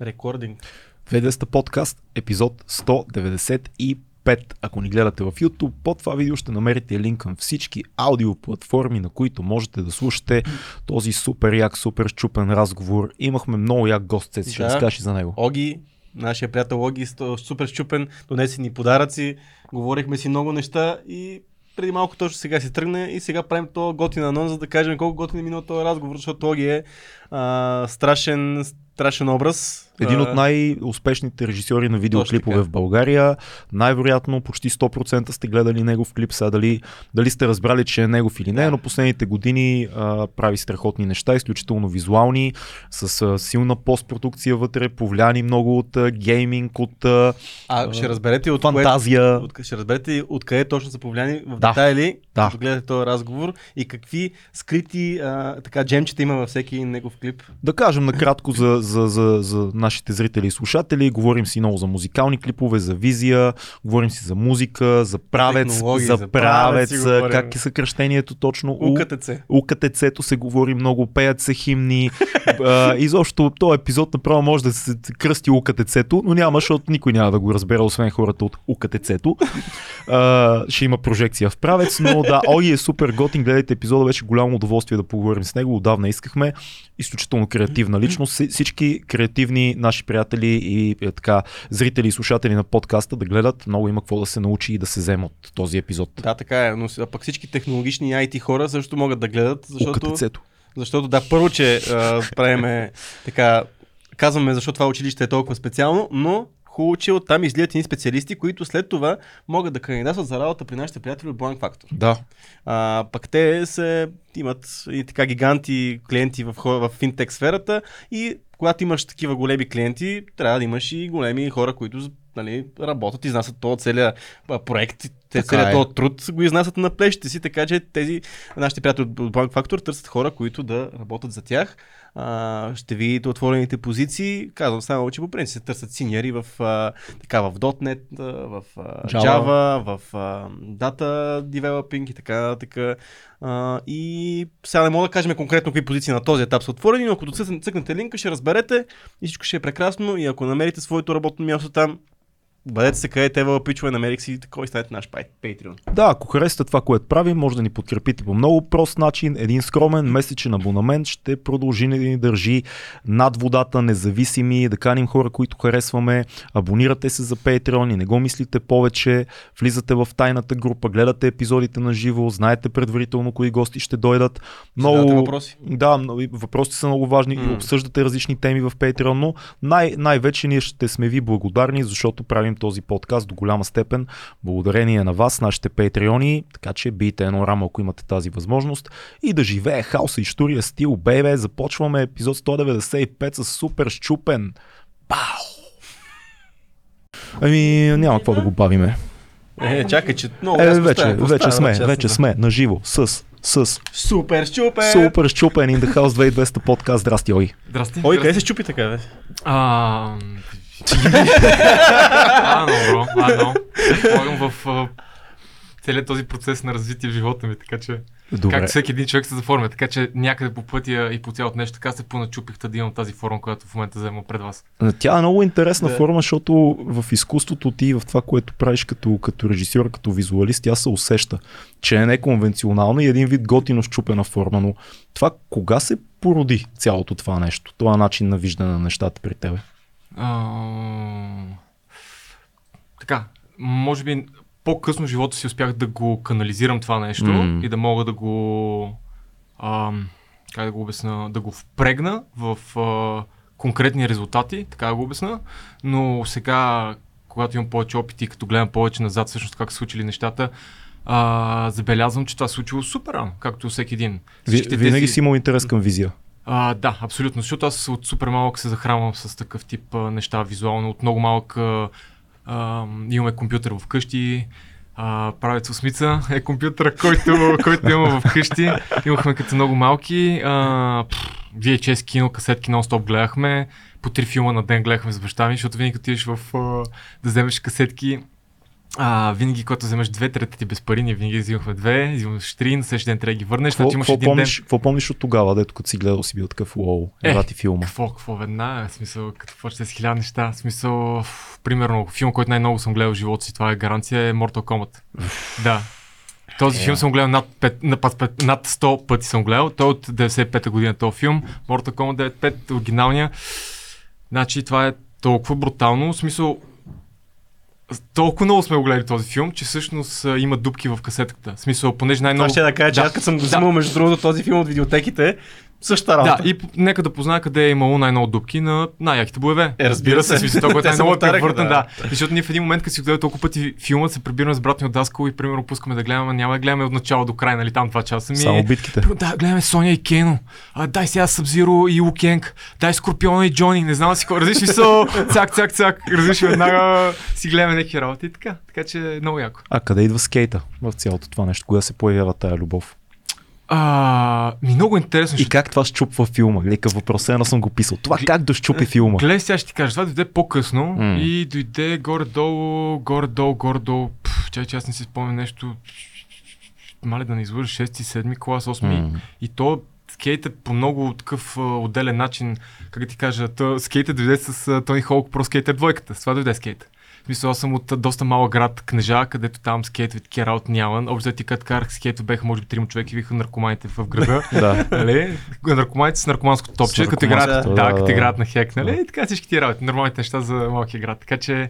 Рекординг. 200 подкаст, епизод 195. Ако ни гледате в YouTube, под това видео ще намерите линк към всички аудиоплатформи, на които можете да слушате този супер як, супер щупен разговор. Имахме много як гост, Цеци, ще Да. разкажеш за него. Оги, нашия приятел Оги, супер щупен, донесе ни подаръци, говорихме си много неща и преди малко точно сега си тръгне и сега правим то готин анонс, за да кажем колко готин е минал този разговор, защото Оги е а, страшен, страшен образ. Един от най-успешните режисьори на видеоклипове в България. Най-вероятно почти 100% сте гледали негов клип. Сега дали, дали сте разбрали, че е негов или не, Да. но последните години а, прави страхотни неща, изключително визуални, с а, силна постпродукция вътре, повлияни много от а, гейминг, от а, А, ще разберете от кое, фантазия. от, ще разберете откъде точно са повлияни в Да. детайли, Да. като гледате този разговор и какви скрити а, така джемчета има във всеки негов клип. Да кажем накратко за, за, за, за нашите зрители и слушатели. Говорим си много за музикални клипове, за визия, говорим си за музика, за правец, за, за правец как е съкръщението точно. УКТЦ. УКТЦ-то се говори много, пеят се химни. изобщо този епизод направо може да се кръсти УКТЦ-то, но няма, защото никой няма да го разбере, освен хората от УКТЦ-то. Ще има прожекция в правец, но да, Оги е супер готин, гледайте епизода, беше голямо удоволствие да поговорим с него, отдавна искахме. Изключително креативна личност. Си- Всички креативни наши приятели и е, така зрители и слушатели на подкаста да гледат, много има какво да се научи и да се вземе от този епизод. Да, така е, но а пък всички технологични IT хора също могат да гледат, защото, защото да, първо, че а, правиме така, казваме защо това училище е толкова специално, но хубаво, че оттам излият едни специалисти, които след това могат да кандидатстват за работа при нашите приятели от Blank Factor. Да, А, пък те се, имат и така гиганти клиенти в, в финтек сферата и когато имаш такива големи клиенти, трябва да имаш и големи хора, които нали, работят, изнасят този целият проект, те Така целият е. този труд го изнасят на плещите си, така че тези нашите приятели от Bank Factor търсят хора, които да работят за тях. А, ще видите отворените позиции. Казвам само, че по принцип се търсят синьори в, а, така, в .NET, в а, Java. Java, в а, Data Developing и така, така. А, и сега не мога да кажем конкретно какви позиции на този етап са отворени, но ако цъкнете линка, ще разберете и всичко ще е прекрасно. И ако намерите своето работно място там, бъдете се къдете Ева Пичове, намерих си и станете наш пай- Patreon. Да, ако харесате това, което правим, може да ни подкрепите по много прост начин. Един скромен месечен абонамент ще продължи да ни държи над водата, независими, да каним хора, които харесваме. Абонирате се за Patreon и не го мислите повече. Влизате в тайната група, гледате епизодите на живо, знаете предварително кои гости ще дойдат. Задавате въпроси. Да, много- въпросите са много важни и М. обсъждате различни теми в Patreon, но най- най-вече ние ще сме ви благодарни, защото правим този подкаст до голяма степен благодарение на вас, нашите патреони, така че бийте едно рамо, ако имате тази възможност и да живее хаоса и штурия стил, бейбе, започваме епизод 195 с супер щупен. Пау! Ами, няма какво да го бавиме. Е, чакай, че много Е, вече, става. вече Става, сме, честно, вече сме, наживо, с, с, Супер, щупе! супер щупен in the house 2200 подкаст. Здрасти, Оги. Здрасти. Ой, къде се щупи така, бе? А, а, много, бро. А, много. Помагам в целият този процес на развитие в живота ми, така че Добре. както всеки един човек се заформя, така че някъде по пътя и по цялото нещо така се поначупих да имам тази форма, която в момента взема пред вас. Тя е много интересна Да. форма, защото в изкуството ти, в това, което правиш като, като режисьор, като визуалист, тя се усеща, че е неконвенционална и един вид готино щупена форма. Но това кога се породи цялото това нещо, това начин на виждане на нещата при тебе? А, така, може би по-късно в живота си успях да го канализирам това нещо М. и да мога да го ам, как да го обясна, да го впрегна в а, конкретни резултати, така да го обясна, но сега, когато имам повече опити и като гледам повече назад всъщност как са случили нещата, а, забелязвам, че това се случило супер рано, както всеки един. Ви, винаги тези- си имал интерес към визия. А, да, абсолютно. Защото аз от супер малък се захранвам с такъв тип а, неща визуално. От много малък а, а, имаме компютър вкъщи. А, правец осмица е компютъра, който, който имаме вкъщи. Имахме като много малки. А, VHS кино, касетки нон-стоп гледахме. По три филма на ден гледахме с баща ми, защото винаги отидеш в а, да вземеш касетки, а, винаги, когато вземеш две, трета ти без пари, ние винаги взимахме две, взимаш три, на следващия ден трябва да ги върнеш, Какво, значи имаш един помниш, ден. какво помниш от тогава, дето като си гледал си бил такъв, уоу, Е, ела ти филма. Какво, какво веднага? В смисъл, като почне с хиляда неща. В смисъл, ф, примерно, филм, който най-много съм гледал в живота си, това е гаранция, е Mortal Kombat. да. Този Е. филм съм гледал над, 5, над, път- над 100 пъти съм гледал. Той е от 95-та година този филм. Mortal Kombat 95, оригиналния. Значи това е толкова брутално. В смисъл, толкова много сме го гледали този филм, че всъщност а, има дупки в касетката. В смисъл, понеже Това най-много... ще да кажа, че Да. аз като съм го Да. взимал между другото този филм от видеотеките, същата работа. Да, и нека да позная къде е имало най-много дупки на най-яките боеве. Е, разбира се. Смисъл, това, което най-много е повтаряха, превъртан, да. да. Защото ние в един момент, като си гледаме толкова пъти филма, се прибираме с брат ми от Даскал и примерно пускаме да гледаме, няма да гледаме от начало до край, нали там два часа. Ми... Само битките. Да, гледаме Соня и Кено. А, дай сега Събзиро и Лукенг. Дай Скорпиона и Джони. Не знам си какво. Различни са. Цак, цак, цак. Различни веднага си гледаме някакви работи и така. Така че е много яко. А къде идва скейта в цялото това нещо? Кога се появява тая любов? А, ми много интересно. И как това щупва филма? Лека въпрос, едно съм го писал. Това как да щупи филма? Гледай, сега ще ти кажа, това дойде по-късно М. и дойде горе-долу, горе-долу, горе-долу. Чай, че аз не си спомням нещо. Мале да не излъжа 6 7 клас, 8 М. И то скейта по много такъв а, отделен начин, как ти кажа, то, скейта дойде с а, Тони Холк про скейтер двойката. С това дойде скейт. Смисъл, аз съм от доста малък град, Кнежа, където там такива работи няма. Общо ти като карах скейт, беха може би трима човека и викаха наркоманите в града. Да. нали? Наркоманите с наркоманско топче, С като играят, наркоманското, да, да, като играят на хек, нали? И така всички ти работи. Нормалните неща за малкия град. Така че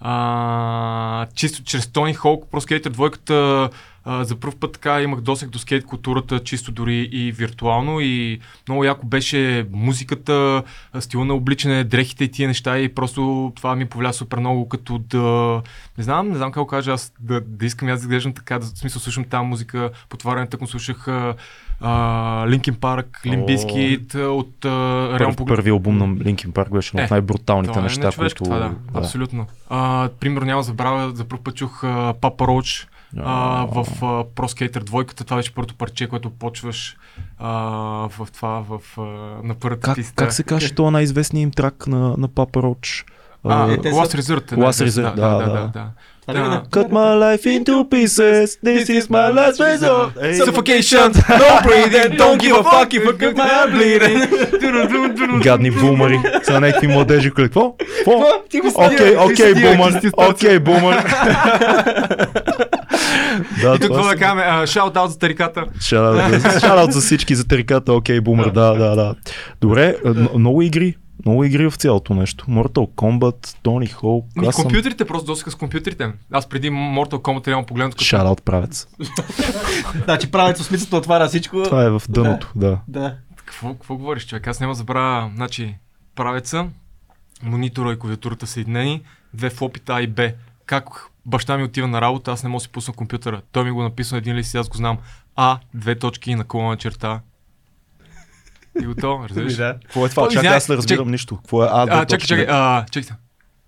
а, чисто чрез Тони Холк, про скейтер двойката, а, за първ път така имах досег до скейт културата, чисто дори и виртуално и много яко беше музиката, стила на обличане, дрехите и тия неща и просто това ми повля супер много като да, не знам, не знам как кажа, аз да, да искам аз да изглеждам така, да, в смисъл слушам тази музика, по това време тъкмо слушах Линкин Парк, О. Лимбискит от а, реално Първ, поглед. първи албум на Линкин Парк беше едно от Е, най-бруталните е неща, нечовешко, които... това, да, абсолютно. А, примерно няма да забравя, за първ път чух Папа Роуч а, в а, Pro Skater двойката. Това беше първото парче, което почваш а, в това, в, а, на първата Как, писта. как се каже това най-известният им трак на, на Папа Роч? А, Е, Last Resort. е Last Resort, да, да. да. Е, Да. Да. Cut my life into pieces, this is my last resort. Ей, Suffocation, no breathing, don't give a fuck if I get my heart bleeding. Гадни бумъри. Са някакви младежи. Какво? Окей, окей, бумър. Окей, бумър. Да, И тук да кажем, шаут аут за тариката. Шараут за всички за тариката, окей, бумър, да, да, да. Добре, много игри. Много игри в цялото нещо. Mortal Kombat, Tony Hawk, Ми, аз съм компютрите, просто досега с компютрите. Аз преди Mortal Kombat реално погледнато като шараут правец. Значи правец осмицата отваря всичко. Това е в дъното, да. Да. Какво, какво говориш, човек? Аз няма забравя, значи, правеца, монитора и клавиатурата съединени, две флопита А и Б. Как баща ми отива на работа, аз не мога да си пусна компютъра. Той ми го написал един лист и аз го знам. А, две точки на колона черта. И готово, разбираш? Ами да. Какво е това? Чакай, аз не разбирам чак- нищо. Какво е? А, две А, чакай, точки. чакай, а, чакай.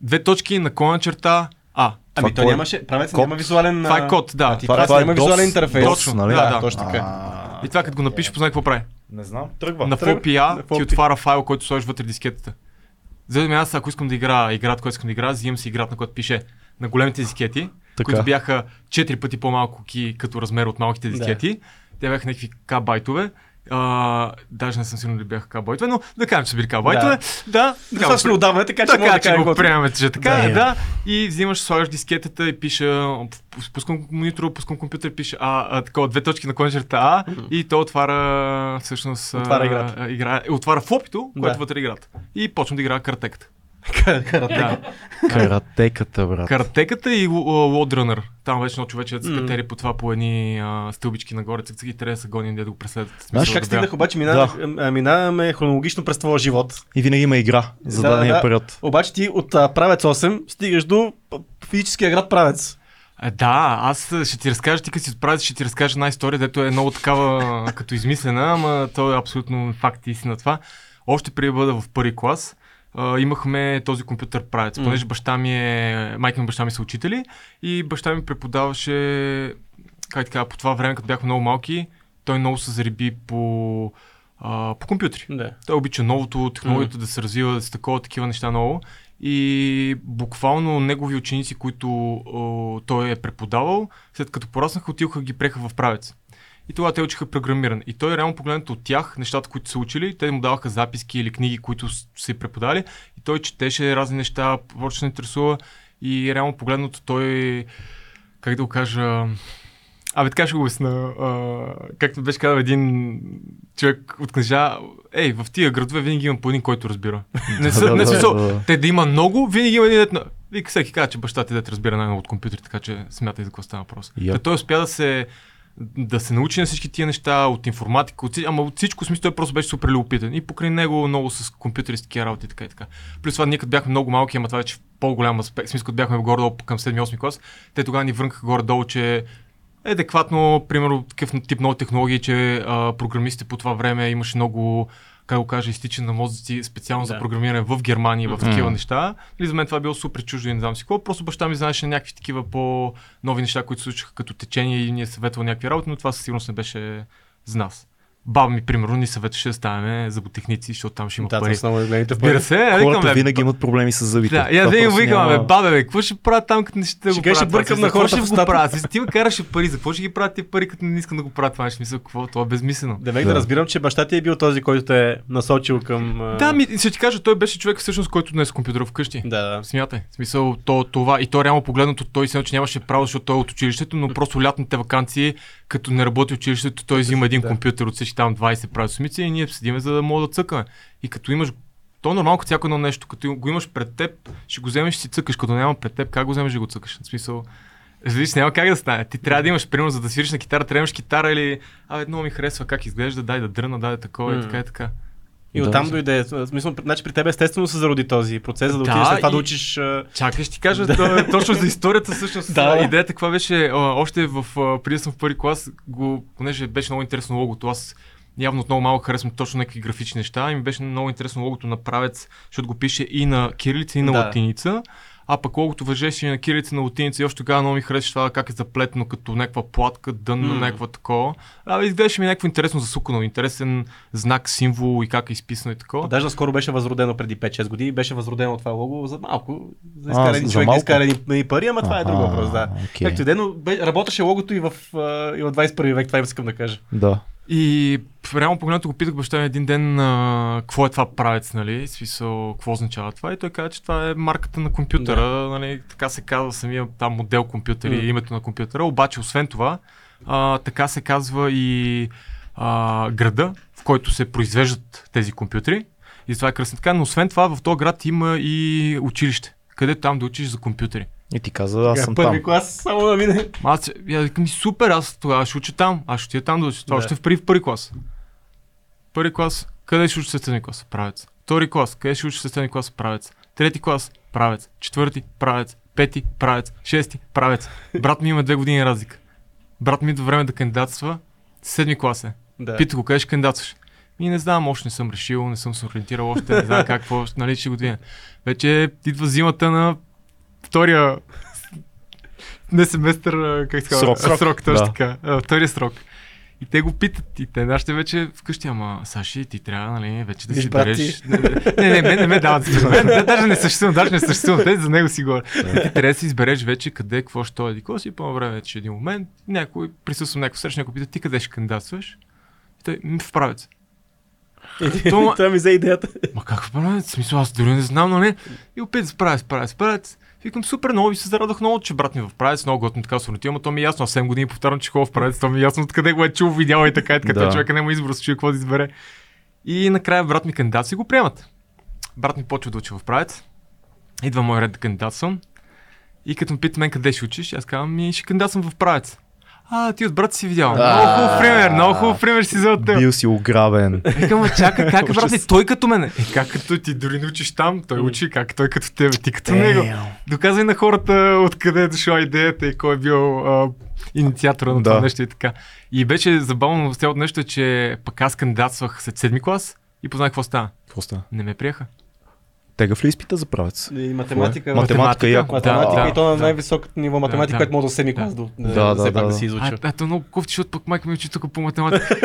Две точки на колона черта А. Ами Това то е? нямаше, правец няма визуален... Това е код, да. а, ти Това- правец това е DOS, визуален интерфейс. Точно, нали? да, да. точно така. И това като го напишеш, познай какво прави. Не знам. Тръгва. На На ти отваря файл, който сложиш вътре дискетата. За да ми аз, ако искам да игра играта, която искам да игра, взимам си играта, на която пише на големите дискети, Така. които бяха 4 пъти по-малко ки, като размер от малките дискети. Те бяха някакви кабайтове. А, даже не съм сигурен дали бяха кабайтове, но да кажем, че били кабайтове. Да, да Достатъчно отдавна, така че така да че го приемаме, че така Да, е, е. да. И взимаш, слагаш дискетата и пиша, пускам монитора, пускам компютър, пише а, а такова, две точки на кончерта А и то отваря всъщност Отваря играта. а, игра, е, отваря флопито, Да. което вътре е играта. И почвам да играя картеката. Каратека. Да. Каратеката, брат. Картеката и Лодрънър. Там вече едно човече се М. катери по това по едни а, стълбички нагоре, цък и трябва да се гоним да го преследват. Знаеш Как да стигнах обаче, минаваме, хронологично през твоя живот. И винаги има игра за Да, дадения да. период. Обаче ти от правец 8 стигаш до физическия град правец. Е, да, аз ще ти разкажа, ти като си отправиш, ще ти разкажа една история, дето е много такава като измислена, ама то е абсолютно факт и истина това. Още преди да бъда в първи клас, а, имахме този компютър правец, М. понеже баща ми е, майка ми баща ми са учители и баща ми преподаваше, как така, по това време, като бяхме много малки, той много се зариби по а, по компютри. Да. Той обича новото, технологията да се развива, да се такова, такива неща много. И буквално негови ученици, които о, той е преподавал, след като пораснаха, отиваха ги преха в правец. И това те учиха програмиране. И той реално погледнато от тях, нещата, които са учили, те му даваха записки или книги, които с- са и преподали. И той четеше разни неща, да се интересува. И реално погледнато той, как да го кажа, Абе, така ще го обясна. Както беше казал един човек от книжа, ей, в тия градове винаги има по един, който разбира. Не са, Да, не да, да. те да има много, винаги има един дет на... Вика, всеки казва, че баща ти дете разбира най-много от компютри, така че смятай за какво става въпрос. Yep. Та той успя да се да се научи на всички тия неща, от информатика, от, ама от всичко, смисъл, той просто беше супер любопитен. И покрай него много с компютри, с такива работи и така и така. Плюс това ние като бяхме много малки, ама това вече в по-голям аспект, смисъл, като бяхме горе-долу към 7-8 клас, те тогава ни врънкаха горе-долу, че е адекватно, примерно, такъв тип нови технологии, че а, програмистите по това време имаше много, как го кажа, изтичане на мозъци, специално за Да. програмиране в Германия, в такива Мгм. неща. Или за мен това е било супер чуждо и не знам си какво. Просто баща ми знаеше някакви такива по-нови неща, които се случваха като течение и ни е съветвал някакви работи, но това със сигурност не беше за нас. Баба ми, примерно, ни съветваше да ставаме зъботехници, защото там ще има Да, пари. много големите пари. се, а викам, Хората бе, винаги имат проблеми с зъбите. да, и аз Това винаги просто викам, бе, бабе, бе, какво ще правя там, като не ще го Ще кажеш, правя? ще бъркам на хората ще го устата. правя? Смисъл, Ти ме караше пари, за какво ще ги правя тия пари, като не искам да го правя това? Смисъл, какво? Това е безмислено. Да. Да. разбирам, че баща ти е бил този, който те е насочил към... Да, ми, ще ти кажа, той беше човек всъщност, който днес компютъра вкъщи. Да, да. Смятай. В смисъл, то, това. И то реално погледнато, той се че нямаше право, защото той е от училището, но просто лятните вакансии, като не работи училището, той взима един да. компютър от всички там 20 прави сумици и ние седиме за да мога да цъкаме. И като имаш то е нормално като всяко едно нещо, като го имаш пред теб, ще го вземеш и си цъкаш, като няма пред теб, как го вземеш и го цъкаш? В смисъл, Виж, няма как да стане. Ти трябва да имаш, примерно, за да свириш на китара, трябва да имаш китара или, абе, много ми харесва как изглежда, дай да дръна, дай да такова и М. така и така. И Да. оттам дойде. Смисъл, значи при теб естествено се зароди този процес, за да Да, отидеш след това и- да учиш. Чакай, ще ти кажа то, е точно за историята всъщност. Да, да. Идеята каква беше, а, още в, преди да съм в първи клас, го, понеже беше много интересно логото, аз явно от много малко харесвам точно някакви графични неща и ми беше много интересно логото на правец, защото го пише и на кирилица, и на Да. латиница. А пък логото въжеше и на кирилица, на латиница и още тогава много ми харесваше това как е заплетено като някаква платка, дънна, М. някаква такова. А, изглеждаше ми някакво интересно засукано, интересен знак, символ и как е изписано и такова. Даже наскоро беше възродено преди 5-6 години. Беше възродено това лого за малко. За А, изкарани за човек да малко? изкара едни- едни пари, ама това е друг въпрос, да. окей. Както и но работеше логото и в, а, и в 21 век, това искам да кажа. Да. И реално погледнато го питах баща ми един ден а, какво е това правец, нали? Смисъл, какво означава това? И той каза, че това е марката на компютъра, нали? Така се казва самия там модел компютър и М. името на компютъра. Обаче, освен това, а, така се казва и а, града, в който се произвеждат тези компютри. И това е кръстно така, но освен това в този град има и училище, където там да учиш за компютъри. И ти каза, аз съм Първи там. клас, само да мине. Аз я викам, супер, аз тогава ще уча там. Аз ще отида там да уча. Това Да. още в първи, в първи клас. Първи клас, къде ще уча състезни клас? Правец. Втори клас, къде ще уча състезни клас? Правец. Трети клас, правец. Четвърти, правец. Пети, правец. Шести, правец. Брат ми има две години разлика. Брат ми идва време да кандидатства. Седми клас е. Да. Пита го, къде ще кандидатстваш? И не знам, още не съм решил, не съм се ориентирал още, не знам какво, нали, ще го двина. Вече идва зимата на втория не семестър, как се казва? Срок. Срок точно Да. така. А, втория срок. И те го питат, и те нашите вече вкъщи, ама Саши, ти трябва, нали, вече да Виж, си береш. Не, не, не, не, не ме дават. за мен, мен даже не съществувам, даже не съществувам, те за него си говоря. Ти трябва да си избереш вече къде, какво ще е, какво си, по време вече един момент, някой, присъствам някой среща, някой пита, ти къде ще кандидатстваш? И той, «М, в правец. Това- Това ми взе идеята. Ма как в правец? Смисъл, аз дори не знам, но не. И опит с правец, правец, правец. Викам супер много и се зарадах много, че брат ми в правец, много готино така се ориентира, но то ми е ясно, аз 7 години повтарям, че хубав правец, то ми е ясно откъде го е чул, видял и така, и така, Да. човека няма избор, чуе какво да избере. И накрая брат ми кандидат си го приемат. Брат ми почва да учи в правец. Идва мой ред да кандидатствам. И като ме пита мен къде ще учиш, аз казвам ми ще кандидатствам в правец. А, ти от брат си видял. Много хубав пример, много хубав пример си за теб. Бил си ограбен. Викам, ма чакай, как е брат ми? Той като мене. Е, как като ти дори не учиш там, той учи, как той като тебе, ти като него. Доказвай на хората откъде е дошла идеята и кой е бил а, инициатора на Да. това нещо и така. И беше забавно в цялото нещо, че пък аз кандидатствах след седми клас и познах какво става. Какво става? Не ме приеха. Тегав ли изпита за правец? И математика. Математика, яко. Математика Да, и то на да. най-високото ниво математика, Да, което може да да. клас да, Да, да, да, да. да си А, изучил. ето много кофти, защото пък майка ми учи тук по математика.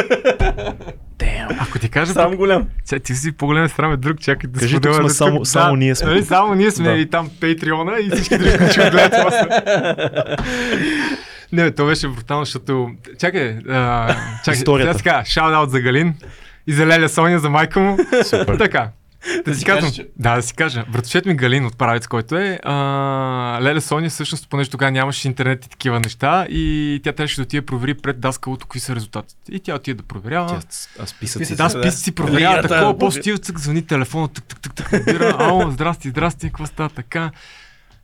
Damn. А Ако ти кажа, Сам голям. Чай, ти си по-голям срам е друг, чакай да Кажи, споделя сме да само- само ние сме Нали, само ние сме Да. и там Патреона и всички други които гледат после. Не, то беше брутално, защото... Чакай, а, чакай, Историята. сега така, шаут за Галин и за Леля Соня, за майка му. Супер. така. Да си си казвам, да, да си кажа. Братовчет ми Галин от Правец, който е, а, Леля Соня всъщност, понеже тогава нямаше интернет и такива неща и тя трябваше да отиде да провери пред даскалото какви са резултатите. И тя отиде да проверява. Тя, а списъци. Да, Да. списъци си проверява Лигата, такова, Боби. после тия цък звъни телефона, тък, тък, тък, тък, набира, ало, здрасти, здрасти, какво става така?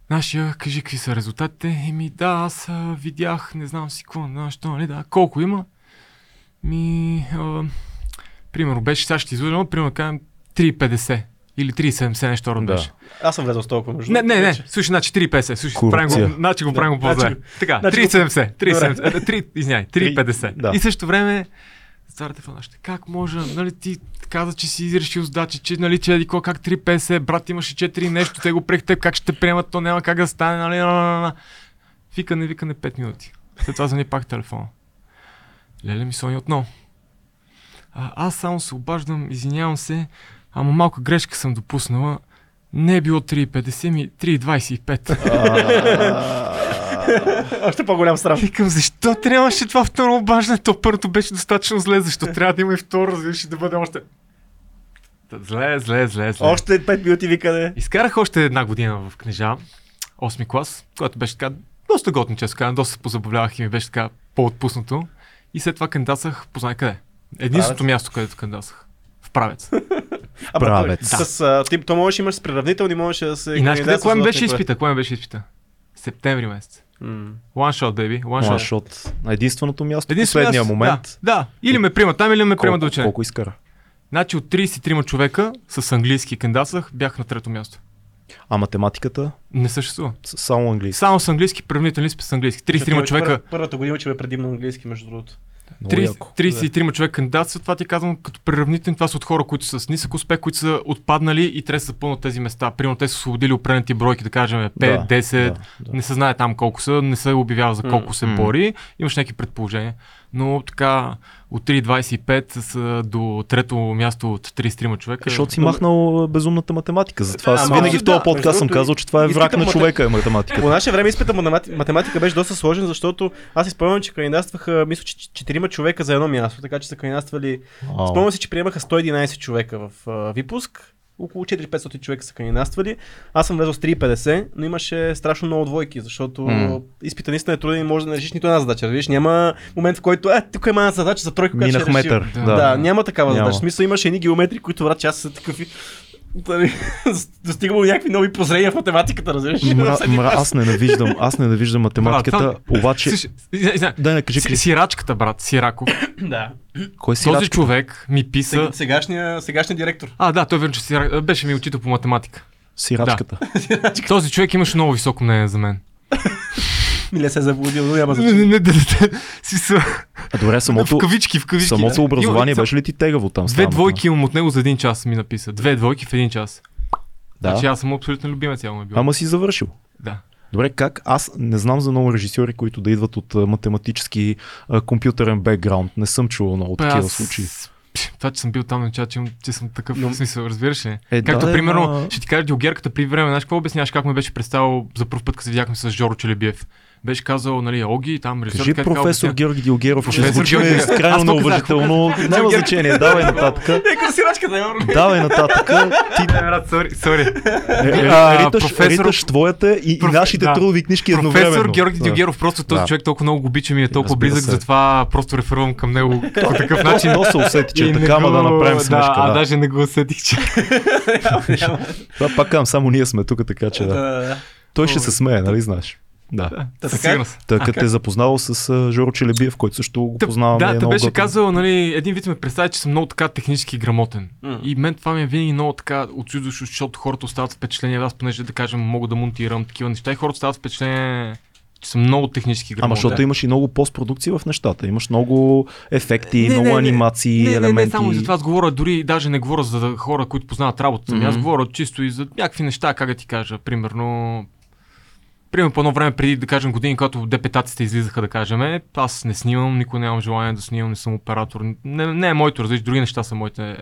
Нашия, кажи какви са резултатите. Еми да, аз видях, не знам си какво, нещо, нали, да. Колко има? Ми, а, примерно беше, сега ще ти излъжа, но примерно да кажем 3,50 или 3,70 нещо род Да. беше. Аз съм влезъл с толкова между Не, не, не, слушай, значи 3,50, слушай, правим го, значи го Да, правим го по-зле. значи- Така, значи го- 3,70, 3,70, 3, извиняй, 3,50. Да. И също време, Старата телефона ще, как може, нали ти каза, че си решил задачи, че нали че еди как 3,50, брат имаше 4 нещо, те го прех теб, как ще те приемат, то няма как да стане, нали, на, на, на. Викане, викане 5 минути. След това звъни пак телефона. Леле ми Соня отново. А, аз само се обаждам, извинявам се, ама малка грешка съм допуснала. Не е било 3,50, ми 3,25. Още по-голям срам. Викам, защо трябваше това второ обаждане? То първото беше достатъчно зле, защо трябва да има и второ, разбираш, и да бъде още... Зле, зле, зле, зле. Още 5 минути викане. Изкарах още една година в книжа, 8 клас, което беше така доста готно, често казвам, доста се позабавлявах и ми беше така по-отпуснато. И след това кандидатствах, познай къде. Единственото Правец. място, където кандидатствах. В правец. Ама Правец. той, с, а, ти, то можеш имаш с приравнителни, можеше да се... И знаеш къде, кое ми беше изпита? Кое ми беше изпита? Септември месец. М. One shot, baby. One One shot. shot. На единственото място, Единствено последния аз- момент. Да, да. Или ме приема там, или ме приема да учене. колко изкара? Значи от 33 човека с английски кандидатствах, бях на трето място. А математиката? Не съществува. С- Само английски. Само с английски, приравнителен изпит с английски. 33 Защото човека, пър- Първата година учим предимно английски, между другото. Много 30, яко. 33 човека кандидатстват, това ти казвам като приравнителни, това са от хора, които са с нисък успех, които са отпаднали и трябва да се запълнат тези места. Примерно те са освободили определените бройки, да кажем 5, Да, 10, да, да. не се знае там колко са, не се обявява за колко се М. бори, имаш някакви предположения. Но така от 3,25 с, до трето място от 33 човека. Защото си махнал безумната математика. Затова аз винаги в да, този между подкаст съм казал, че това е враг на човека е математика. По наше време изпита математи- математика беше доста сложен, защото аз си спомням, че кандидатстваха, мисля, че 4 човека за едно място, така че са кандидатствали. Спомням си, че приемаха 111 човека в а, випуск. Около 4-500 човека са кандидатствали. Аз съм влезъл с 350, но имаше страшно много двойки, защото М. изпита наистина е труден и може да не решиш нито една задача. Виж, няма момент, в който, е, тук има една задача за тройка, която Минах ще метър. Да. Да, няма такава Няма. задача. В смисъл имаше едни геометри, които врат, че аз са такъв и... Дали, Достигам до някакви нови прозрения в математиката, разбираш? Мра, мра, аз ненавиждам, аз ненавиждам математиката, Брат, обаче... Дай не кажи, кажи. Сирачката, брат, Сираков. Да. Кой си Този човек ми писа... Сега- Сегашния, сегашния директор. А, да, той верно, че Сирак... беше ми учител по математика. Сирачката. Този човек имаше много високо мнение за мен. Миле се е заблудил, но няма значение. не, не, не, си са... А добре, В самото, кавички, в кавички. самото да. образование Има- беше ли ти тегаво там? Две двойки имам от него за един час ми написа. Две двойки в един час. Да. Значи аз съм абсолютно любимец, цяло ме е бил. Ама си завършил. Да. Добре, как? Аз не знам за много режисьори, които да идват от математически а, компютърен бекграунд. Не съм чувал много такива аз- случаи. Това, че съм бил там, означава, че, че съм такъв Но- смисъл, разбираш ли? Е, Както да, примерно, ама- ще ти кажа диогерката при време, знаеш какво обясняваш, как ме беше представил за първ път, като се видяхме с Жоро Челебиев. Беше казал, нали, Оги, там режисьор, Кажи така, професор обясня. Георги Дилгеров, че Професор звучи Георги- крайно неуважително. Няма Георги- значение, давай нататък. Е, красирачката, няма. Давай нататък. Ти Не, брат, сори, сори. е, А, риташ, професор- риташ твоята и, нашите да. трудови книжки Професор едновременно. Георги Да. Дилгеров, просто този човек толкова много го обича ми е толкова близък, затова просто рефервам към него по такъв начин. То се усети, че е така, да направим смешка. Да, а Да, даже не го усетих, че... Това пак казвам, само ние сме тук, така че. Да. Той ще се смее, нали знаеш? Да. Та Със така? Та като те е запознал с Жоро Челебиев, който също го Та- познаваме. да, е те беше готин. казал, нали, един вид ме представя, че съм много така технически грамотен. М. И мен това ми е винаги много така отчудващо, защото хората остават впечатление, аз понеже да кажем мога да монтирам такива неща и хората остават впечатление, че съм много технически грамотен. Ама защото имаш и много постпродукция в нещата. Имаш много ефекти, Не, не, много не. анимации, не, не, елементи. не, само и за това аз говоря, дори даже не говоря за хора, които познават работата ми. Аз говоря чисто и за някакви неща, как да ти кажа, примерно примерно по едно време преди, да кажем, години, когато депетаците излизаха, да кажем, аз не снимам, никой нямам желание да снимам, не съм оператор. Не, не е моето, разбираш, други неща са моите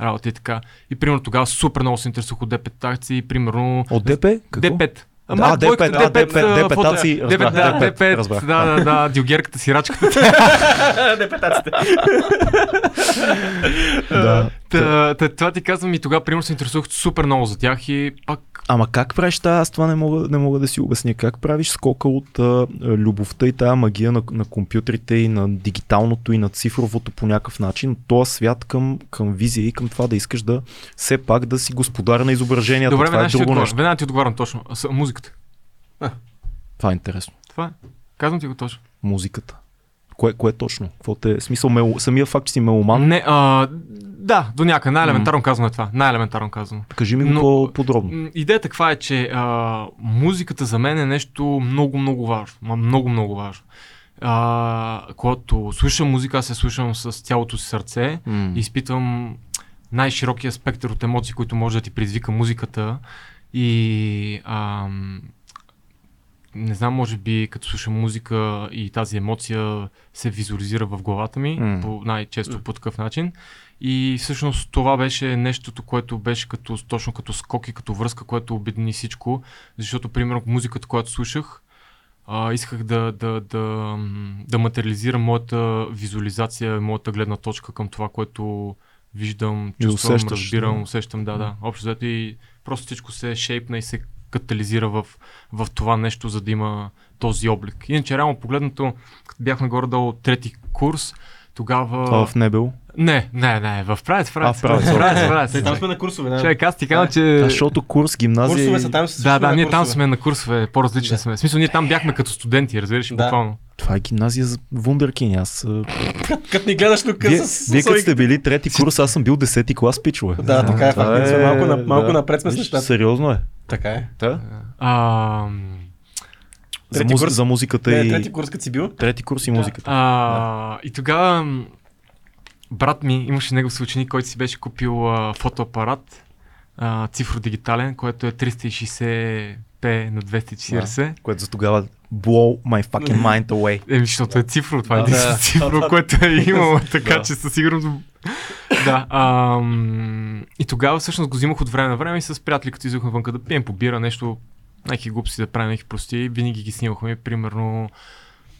работи и така. И примерно тогава супер много се интересувах от депетации, примерно... От ДП? Какво? D5. А, двойката, D5, а, D5, D5, фото- D5-таци, D5, разбрах, да, D5, D5, разбрах. да, да, да, дилгерката си рачката. Депетаците. Да. Та, та, това ти казвам и тогава, примерно, се интересувах супер много за тях и пак Ама как правиш това? Аз това не мога, не мога да си обясня. Как правиш скока от а, любовта и тая магия на, на компютрите и на дигиталното и на цифровото по някакъв начин, този свят към, към визия и към това да искаш да все пак да си господар на изображението. Добре, това е веднага ти друго нещо. Веднага ти отговарям точно. С, музиката. Това е интересно. Това е. Казвам ти го точно. Музиката. Кое, кое точно? Какво те? Смисъл, мел... самия факт, че си меломан, Не, а, да, до някъде. Най-елементарно казано е това. Най-елементарно казано. кажи ми Но- по-подробно. Идеята каква е, че а, музиката за мен е нещо много, много важно. Много, много важно. А, когато слушам музика, аз се слушам с цялото си сърце М. и изпитвам най-широкия спектър от емоции, които може да ти предизвика музиката. И ам, не знам, може би като слушам музика и тази емоция се визуализира в главата ми, М. по най-често по такъв начин. И всъщност това беше нещото, което беше като, точно като скок и като връзка, което обедини всичко. Защото, примерно, музиката, която слушах, а, исках да, да, да, да материализирам моята визуализация, моята гледна точка към това, което виждам, И чувствам, усещаш, разбирам, да. усещам, да, да. Общо взето и просто всичко се шейпна и се катализира в, в това нещо, за да има този облик. Иначе, реално погледнато, като бяхме горе-долу трети курс, тогава... Това в Небел. Не, не, не, в правец, в правец. А, в правец, в Те, правец. там сме на курсове, да. Човек, аз ти казвам, че... А, защото курс, гимназия... Курсове са там. Да, да, ние там сме на курсове, по-различни сме. В смисъл, ние там бяхме като студенти, разбираш, буквално. Това е гимназия за вундеркини. Аз... Като ни гледаш тук Вие, с... вие като сте били трети курс, аз съм бил десети клас, пичове. Да, така е, факт. Сме малко на- малко напред сме с нещата. Сериозно е. Така е. Да? А, За, муз... курс? за музиката Не, и... трети курс, като си бил. трети курс и музиката. а, и тогава брат ми имаше негов съученик, който си беше купил а, фотоапарат, а, цифродигитален, който е 360p на 240. Което за тогава blow my fucking mind away. Еми, защото е цифрово, това е Да. единствено Да. което е имало, така Да. че със сигурност... да, ам, и тогава всъщност го взимах от време на време и с приятели, като излизахме вънка да пием, побира нещо, някакви глупости да правим, някакви прости, винаги ги снимахме, примерно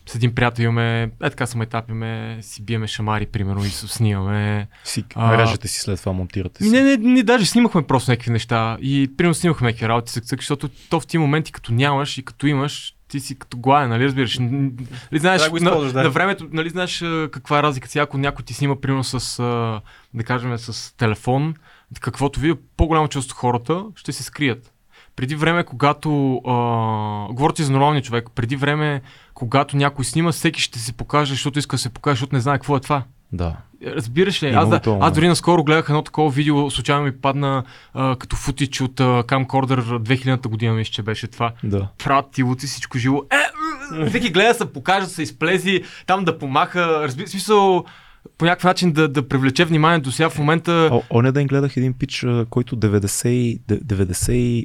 с един приятел имаме, е така се майтапиме, си биеме шамари, примерно, и се снимаме. Си, А, режете си след това, монтирате си. не, не, не, даже снимахме просто някакви неща и примерно снимахме някакви работи, цък, цък, защото то в ти моменти като нямаш и като имаш, ти си като гладен, нали разбираш? Нали, знаеш, Да на, да. на времето, нали знаеш каква е разлика сега, ако някой ти снима примерно с, да кажем, с телефон, каквото види, по-голяма част от хората ще се скрият. Преди време, когато, а, говоря ти за нормалния човек, преди време, когато някой снима, всеки ще се покаже, защото иска да се покаже, защото не знае какво е това. Да. Разбираш ли? Аз, да, аз дори наскоро гледах едно такова видео, случайно ми падна а, като футич от Camcorder 2000-та година, мисля, че беше това. Да. Правят тилоци, всичко живо. Е, всеки гледа да се покаже, да се изплези, там да помаха. Разби, смисъл, по някакъв начин да, да привлече вниманието сега в момента. О, оня ден гледах един пич, който 90, и- де- 97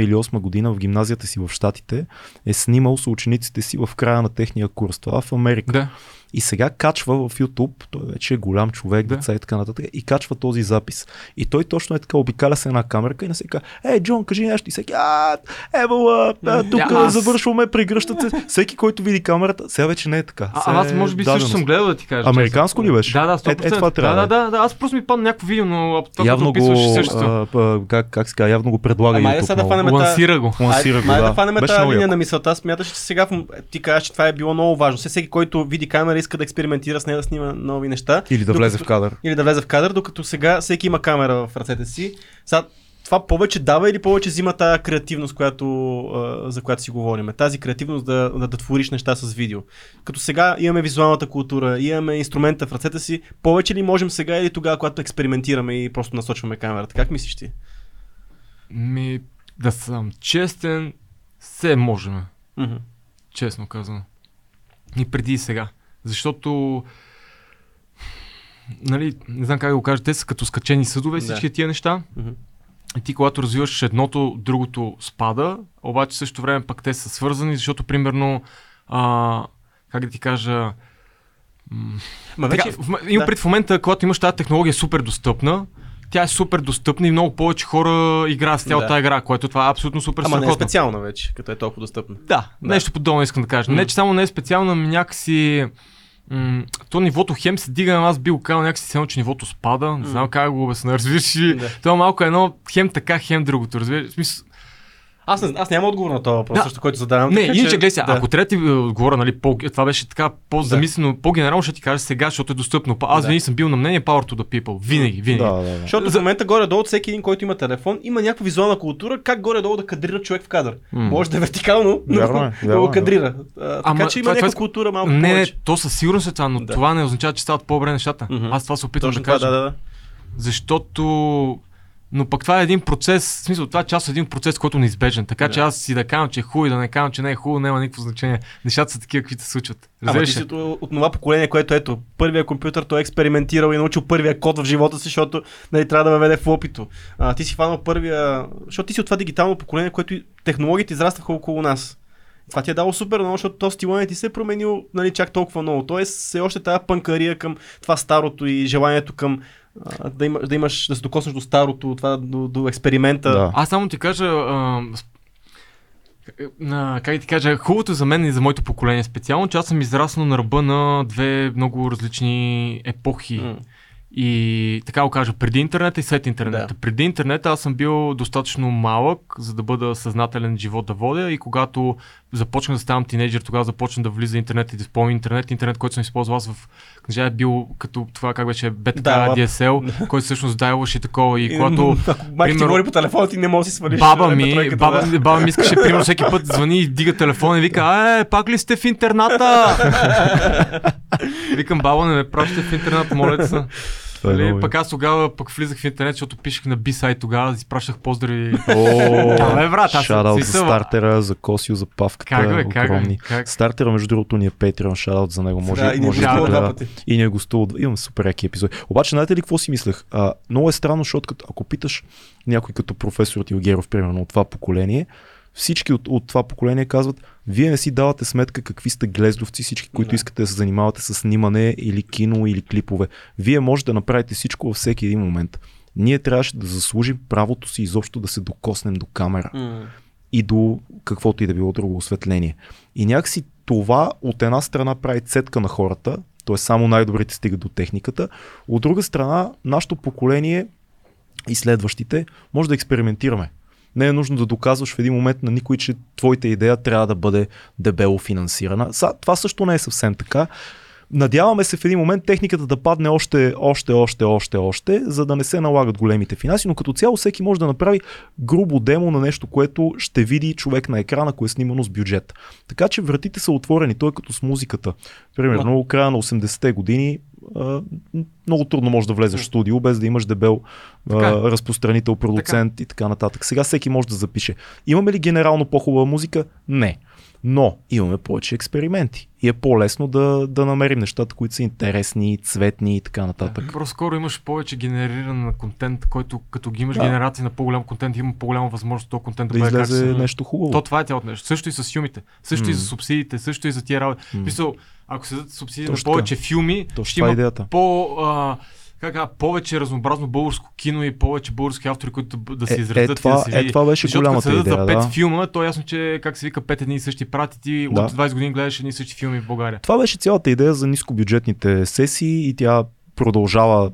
или 8 година в гимназията си в Штатите е снимал с учениците си в края на техния курс. Това в Америка. Да. И сега качва в YouTube, той вече е голям човек, Да. деца и така нататък, и качва този запис. И той точно е така, обикаля се една камерка и на всеки казва, е, Джон, кажи нещо. И всеки, а, а, тук Да, аз- завършваме, прегръщат се. Всеки, който види камерата, сега вече не е така. А, Сега аз е може би също съм гледал да ти кажа. Американско ли беше? Да, да, 100%. Е, е, това трябва да, да е. да, да, да, аз просто ми падна някакво видео, но това, явно го, е а, как, как се казва, явно го предлага Ама YouTube айде сега да фанем та- Лансира го. Лансира Ай, го, да да. фанем тази линия на мисълта. Смяташ, че сега ти кажеш, че това е било много важно. Все всеки, който види камера, иска да експериментира с нея, да снима нови неща. Или да Докато- влезе в кадър. Или да влезе в кадър, докато сега всеки има камера в ръцете си. Сега, това повече дава или повече взима тази креативност, която, а, за която си говорим. Тази креативност да, да, да твориш неща с видео. Като сега имаме визуалната култура, имаме инструмента в ръцете си, повече ли можем сега или тогава, когато експериментираме и просто насочваме камерата? Как мислиш ти? Ми, да съм честен, все можем. Мгм. Честно казано. И преди и сега. Защото нали, не знам как да го кажа, те са като скачени съдове, Да. всички тия неща. И ти, когато развиваш едното, другото спада, обаче в същото време пък те са свързани, защото, примерно, а, как да ти кажа, Ма така, в, имам да. пред в момента, когато имаш тази технология супер достъпна, тя е супер достъпна и много повече хора играят с цялата Да. игра, което това е абсолютно супер Ама не е страхотно. специална вече, като е толкова достъпна. Да, Да. нещо подобно искам да кажа. М. Не, че само не е специално, ами някакси... М- то нивото хем се дига, аз би го казал някакси само, че нивото спада. Не знам как го обясня, разбираш ли? Да. Това малко е едно хем така, хем другото, разбираш? В Смисъл, Аз, не, аз нямам отговор на този въпрос, Да. също, който задавам. не, така иначе че- гледай сега, да. ако трябва да ти е, отговоря, нали, по, това беше така по-замислено, по-генерално ще ти кажа сега, защото е достъпно. Аз Да. винаги съм бил на мнение Power to the people. Винаги, винаги. Да, да, да. Защото в момента горе-долу от всеки един, който има телефон, има някаква визуална култура, как горе-долу да кадрира човек в кадър. М. Може да е вертикално, но е, да го е. кадрира. А, така Ама че има това- това някаква култура малко Не, не, то със сигурност е това, но Да. това не означава, че стават по-добре нещата. Аз това се опитвам да това, кажа. да, да, да. Защото... Но пък това е един процес, в смисъл, това е част от един процес, който е неизбежен. Така че Да. аз си да кажа, че е хубаво и да не казвам, че не е хубаво, няма никакво значение. Нещата са такива, каквито се случват. Ама ти си от, това поколение, което ето, първия компютър той е експериментирал и научил първия код в живота си, защото нали, трябва да въведе в опито. А, ти си фанал първия, защото ти си от това дигитално поколение, което технологиите израстваха около нас. Това ти е дало супер много, защото то стила не ти се е променил нали, чак толкова много. Тоест, все още тази пънкария към това старото и желанието към а, да, има, да имаш, да се докоснеш до старото, това, до, до експеримента. Да. Аз само ти кажа, а, на, как да ти кажа, хубавото за мен и за моето поколение специално, че аз съм израснал на ръба на две много различни епохи. М. И така го кажа, преди интернета и след интернета. Да. Преди интернета аз съм бил достатъчно малък, за да бъда съзнателен живот да водя и когато започнах да ставам тинейджър, тогава започна да влиза интернет и да изпълня интернет. Интернет, който съм използвал аз в книжа е бил като това как беше BTK Dial-up. DSL, който всъщност дайлваше такова и когато майка ти говори по телефона, ти не можеш да си свалиш. Баба е, ми, тройката, баба, да. баба ми искаше, примерно, всеки път звъни и дига телефона и вика, е, пак ли сте в интерната? Викам, баба, не ме пращате в интернат, моля се. Това е Нали, много пък аз тогава пък влизах в интернет, защото пишех на B-сайт тогава, изпращах поздрави. О, брат, аз Шараут за стартера, за Косио, за павката. Как бе, как огромни. как? Стартера, между другото, ни е Patreon, шараут за него. Може, Да, и не може е да, да, и не е гостувал. Имам супер яки епизоди. Обаче, знаете ли какво си мислех? А, много е странно, защото като, ако питаш някой като професор Тилгеров, примерно от това поколение, всички от, от това поколение казват, вие не си давате сметка какви сте глездовци, всички, които Да. искате да се занимавате с снимане или кино или клипове. Вие можете да направите всичко във всеки един момент. Ние трябваше да заслужим правото си изобщо да се докоснем до камера М. и до каквото и да било друго осветление. И някакси това от една страна прави цетка на хората, т.е. само най-добрите стигат до техниката, от друга страна нашето поколение и следващите може да експериментираме. Не е нужно да доказваш в един момент на никой, че твоята идея трябва да бъде дебело финансирана. Това също не е съвсем така. Надяваме се в един момент техниката да падне още, още, още, още, още, за да не се налагат големите финанси, но като цяло всеки може да направи грубо демо на нещо, което ще види човек на екрана, ако е снимано с бюджет. Така че вратите са отворени, той е като с музиката. Примерно, края на 80-те години а, много трудно може да влезеш в студио без да имаш дебел Така е. а, разпространител, продуцент и така нататък. Сега всеки може да запише. Имаме ли генерално по-хубава музика? Не. Но имаме повече експерименти. И е по-лесно да, да намерим нещата, които са интересни, цветни и така нататък. По-скоро имаш повече генериран на контент, който като ги имаш Да. генерация на по-голям контент, има по-голяма възможност този контент да, Да бъде излезе качествен. нещо хубаво. То това е цялото нещо. Също и с филмите, също и М. за субсидиите, също и за тия работи. М. Мисъл, ако се дадат субсидии на повече филми, Точно ще е има идеята. по, а, как, а, повече разнообразно българско кино и повече български автори, които да, се Е, изразят е, и това, да се е, види. това беше Защото голямата идея. за 5 Да. филма, то е ясно, че как се вика 5 едни и същи прати ти Да. от 20 години гледаш едни и същи филми в България. Това беше цялата идея за нискобюджетните сесии и тя продължава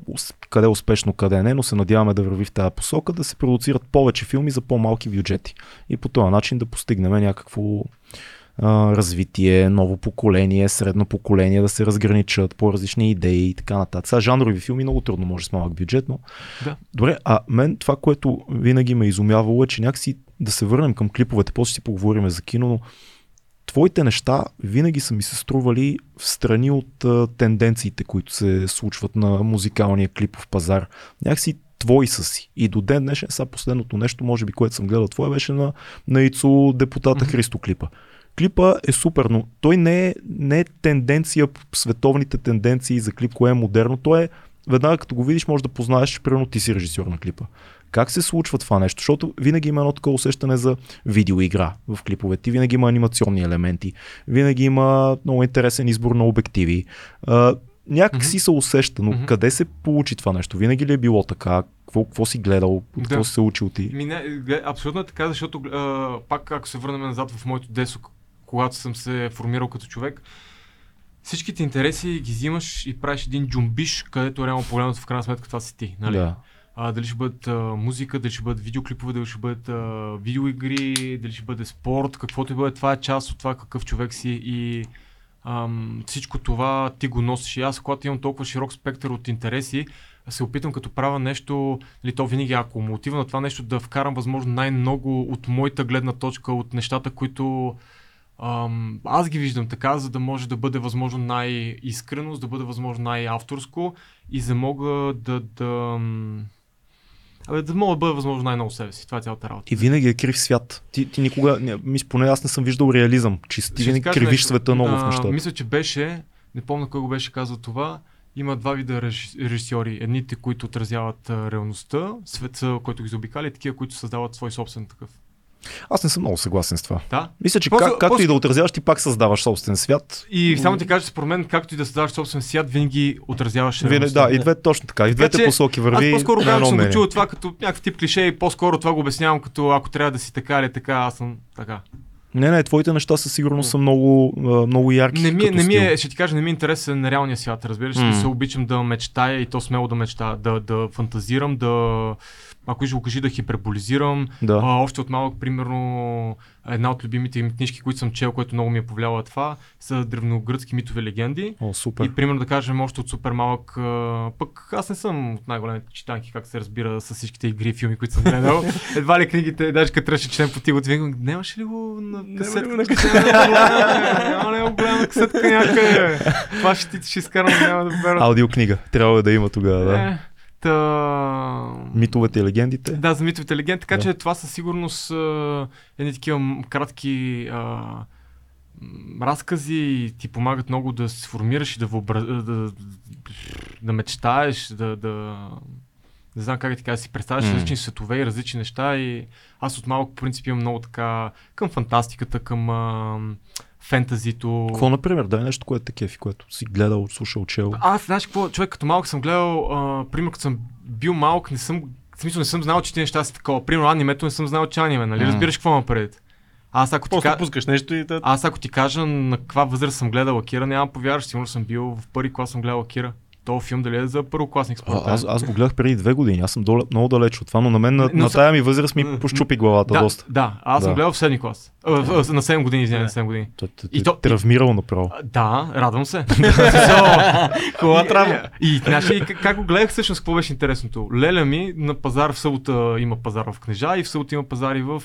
къде успешно, къде не, но се надяваме да върви в тази посока, да се продуцират повече филми за по-малки бюджети. И по този начин да постигнем някакво а, развитие, ново поколение, средно поколение, да се разграничат по-различни идеи и така нататък. Сега жанрови филми много трудно може с малък бюджет, но Да. Добре, а мен това, което винаги ме е изумявало е, че някакси да се върнем към клиповете, после си поговорим за кино, но твоите неща винаги са ми се стрували в страни от а, тенденциите, които се случват на музикалния клипов пазар. Някакси твои са си. И до ден днешен, сега последното нещо, може би, което съм гледал твое, беше на, на Ицо депутата. Христо клипа. Клипа е супер, но той не е, не е тенденция, световните тенденции за клип, кое е модерно. Той е веднага като го видиш, може да познаеш, че примерно ти си режисьор на клипа. Как се случва това нещо? Защото винаги има едно такова усещане за видеоигра в клиповете. Винаги има анимационни елементи. Винаги има много интересен избор на обективи. А, някак си се усеща, но Мгм. къде се получи това нещо? Винаги ли е било така? Какво, какво си гледал? От Да. Какво си се учил ти? Ми, не, гле- абсолютно е така, защото а, пак ако се върнем назад в моето детство, к- когато съм се формирал като човек, всичките интереси ги взимаш и правиш един джумбиш, където реално погледнато в крайна сметка това си ти. Нали? Да. А, дали ще бъдат а, музика, дали ще бъдат видеоклипове, дали ще бъдат а, видеоигри, дали ще бъде спорт, каквото и бъде, това е част от това какъв човек си и ам, всичко това ти го носиш. И аз, когато имам толкова широк спектър от интереси, се опитам като правя нещо, нали, то винаги ако мотива на това нещо да вкарам възможно най-много от моята гледна точка, от нещата, които ам, аз ги виждам така, за да може да бъде възможно най-искрено, за да бъде възможно най-авторско и за да мога да, да, абе, да мога да бъда възможно най-много себе си. Това е цялата работа. И винаги е крив свят. Ти, ти никога, не, мис, поне аз не съм виждал реализъм, че ти винаги кривиш нещо. света много в А, нещата. Мисля, че беше, не помня кой го беше казал това, има два вида реж- режисьори. Едните, които отразяват реалността, света, който ги заобикаля, и такива, които създават свой собствен такъв. Аз не съм много съгласен с това. Да. Мисля, че После- как, както и после- да отразяваш, ти пак създаваш собствен свят. И само ти кажа, че според мен, както и да създаваш собствен свят, винаги отразяваш Винаги, да, и двете точно така. И двете посоки върви. Аз по-скоро че съм го чул това като някакъв тип клише и по-скоро това го обяснявам като ако трябва да си така или така, аз съм така. Не, не, твоите неща със сигурност са много, много ярки. Не ми, е- не ми е, ще ти кажа, не ми е интересен на реалния свят, разбираш. Mm. се обичам да мечтая и то смело да мечтая, да, да фантазирам, да ако ще го кажи да хиперболизирам. Да. А, още от малък, примерно, една от любимите ми книжки, които съм чел, което много ми е повлияло е това, са древногръцки митове легенди. О, супер. И примерно да кажем още от супер малък, а, пък аз не съм от най-големите читанки, как се разбира с всичките игри и филми, които съм гледал. Едва ли книгите, даже като трябваше четем по тигото, викам, нямаше ли го на касетка? на Няма ли го голяма касетка някъде? Това ще ти ще изкарам, няма да берат. Аудиокнига. Трябва да има тогава, да. Та... Митовете и легендите. Да, за митовите легенди, така Да. че това със сигурност а, едни такива кратки а, разкази ти помагат много да се формираш и да, въобра... да, да, да мечтаеш, да, да, не знам как ти кажа, да си представяш М. различни светове и различни неща и аз от малко по принцип имам много така към фантастиката, към а, фентазито. Какво, например, да е нещо, което е кефи, което си гледал, слушал, чел. Аз, знаеш какво, човек като малък съм гледал, а, примерно като съм бил малък, не съм, в смисъл не съм знал, че ти неща са такова. Примерно анимето не съм знал, че аниме, нали? М. Разбираш какво ма пред? Аз ако, ти, ка... пускаш нещо и да... аз ако ти кажа на каква възраст съм гледал Акира, няма повярваш, сигурно съм бил в първи клас съм гледал Акира. То филм дали е за първокласник според А, аз, аз го гледах преди две години. Аз съм доле, много далеч от това, но на мен на, Но на тая ми възраст ми пощупи главата да, доста. да, аз съм Да. гледал в седми клас. А, в- в- на 7 години, извинявай, на 7 години. Той те- И то- травмирал направо. Да, радвам се. Хубава И- травма. И, и знаеш ли как- го гледах всъщност, какво беше интересното? Леля ми на пазар в събота има пазар в книжа и в събота има пазари в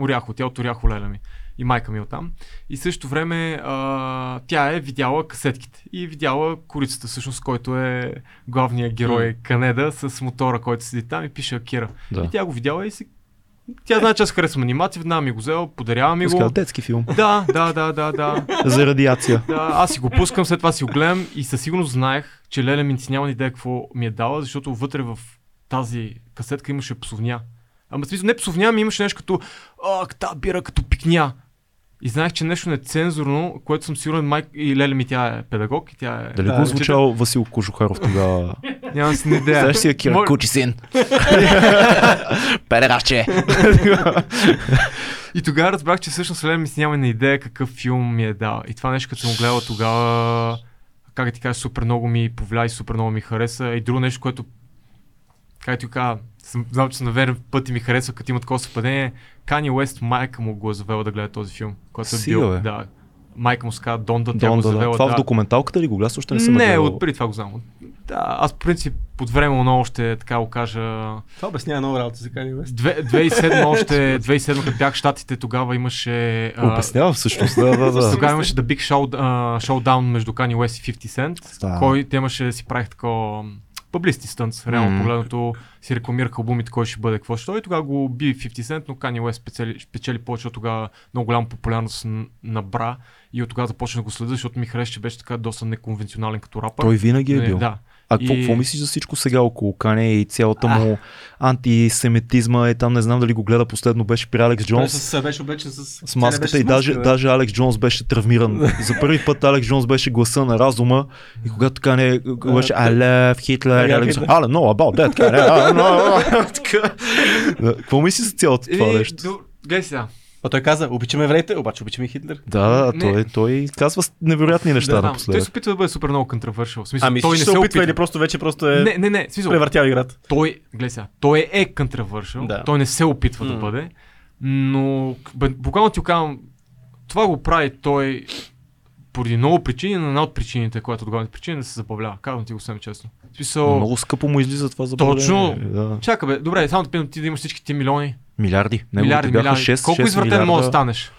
Оряхо. Тя от Оряхо Леля ми. И майка ми е оттам. И в същото време а, тя е видяла касетките. И видяла корицата, всъщност, който е главният герой Канеда с мотора, който седи там и пише Акира. Да. И тя го видяла и си... Тя знае, че аз харесвам анимация, веднага ми го взела, подарява ми Пускал го. детски филм. Да, да, да, да, да. За радиация. Да, аз си го пускам, след това си го гледам и със сигурност знаех, че Леля Минци няма идея какво ми е дала, защото вътре в тази касетка имаше псовня. Ама смисъл не псовня, ами имаше нещо като а, та бира като пикня. И знаех, че нещо нецензурно, което съм сигурен, майк и Леля ми тя е педагог и тя е... Дали Да, го че- звучал Васил Кожухаров тогава? Нямам си идея. Знаеш си Акира Мой- Кучи син. Педерашче. И тогава разбрах, че всъщност Леля ми си няма на идея какъв филм ми е дал. И това нещо, като съм го гледал тогава, как да ти кажа, супер много ми повлия и супер много ми хареса. И друго нещо, което, как ти кажа, съм, знам, че съм на верен път и ми харесва, като има такова съвпадение. Кани Уест, майка му го е завела да гледа този филм, който е бил. бе. Да. Майка му се казва Донда, тя го Донда, да. завела. Това да. в документалката ли го гледаш? Още не съм не, от преди това го знам. Да, аз по принцип под време много още така го кажа. Това обяснява много работа за West. Две- 2007 още, 2007 като бях в Штатите, тогава имаше... а, Обяснява всъщност, да, да, да. Тогава имаше The Big Show, Showdown между Kanye West и 50 Cent, Да. кой те имаше да си правих такова публисти стънц, реално Мм. погледнато си рекламираха албумите, кой ще бъде, какво ще. И тогава го би 50 Cent, но Kanye West спечели, спечели повече, защото тогава много голяма популярност набра и от тогава започна да го следа, защото ми хареса, че беше така доста неконвенционален като рапър. Той винаги е бил. Да. А какво, И- какво мислиш за всичко сега около Кане и цялата му антисемитизма е там, не знам дали го гледа последно, беше при Алекс Джонс. с, беше облечен с, С маската и даже, даже Алекс Джонс беше травмиран. За първи път Алекс Джонс беше гласа на разума и когато така не говореше I love Hitler, Алекс Hitler. I don't know about that. Да, Какво мислиш за цялото това нещо? Гледай сега. А той каза, обичаме евреите, обаче обичаме Хитлер. Да, да, Не. той, той казва с- невероятни неща Да, знам. Той напоследък. се опитва да бъде супер много контравършил. В смисъл, А мислиш, той не се опитва или просто вече просто е Не, не, не. Смисъл, превъртял играта? той, гледай сега, той е контравършил, Да. той не се опитва да М. бъде, но буквално ти казвам, това го прави той поради много причини, но една от причините, която от главните причини е да се забавлява. Казвам ти го съвсем честно. Смисъл, Много скъпо му излиза това за Точно. Да. Чакай бе, добре, само да питам ти да имаш всички ти милиони. Милиарди. Неговите милиарди, бяха милиарди. 6, Колко 6 извратен милиарда. може да станеш?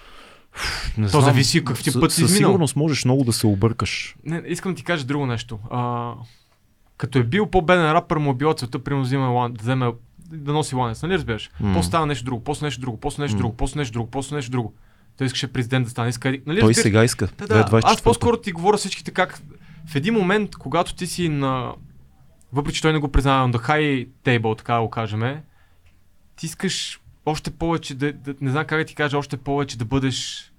Не То знам. зависи какъв ти С- път си Със сигурност можеш много да се объркаш. Не, искам да ти кажа друго нещо. А, като е бил по-беден рапър, му е била целта, примерно, лан- да, вземе, да носи ланец, нали разбираш? М. После става нещо друго, после нещо друго, после нещо друго, после нещо друго, после нещо друго. Той искаше президент да стане. Иска, нали Той разбираш? сега иска. Да, да. 2024. Аз по-скоро ти говоря всичките как в един момент, когато ти си на... Въпреки, че той не го признава, on the high table, така да го кажем, ти искаш още повече да, да, не знам как да ти кажа, още повече да бъдеш...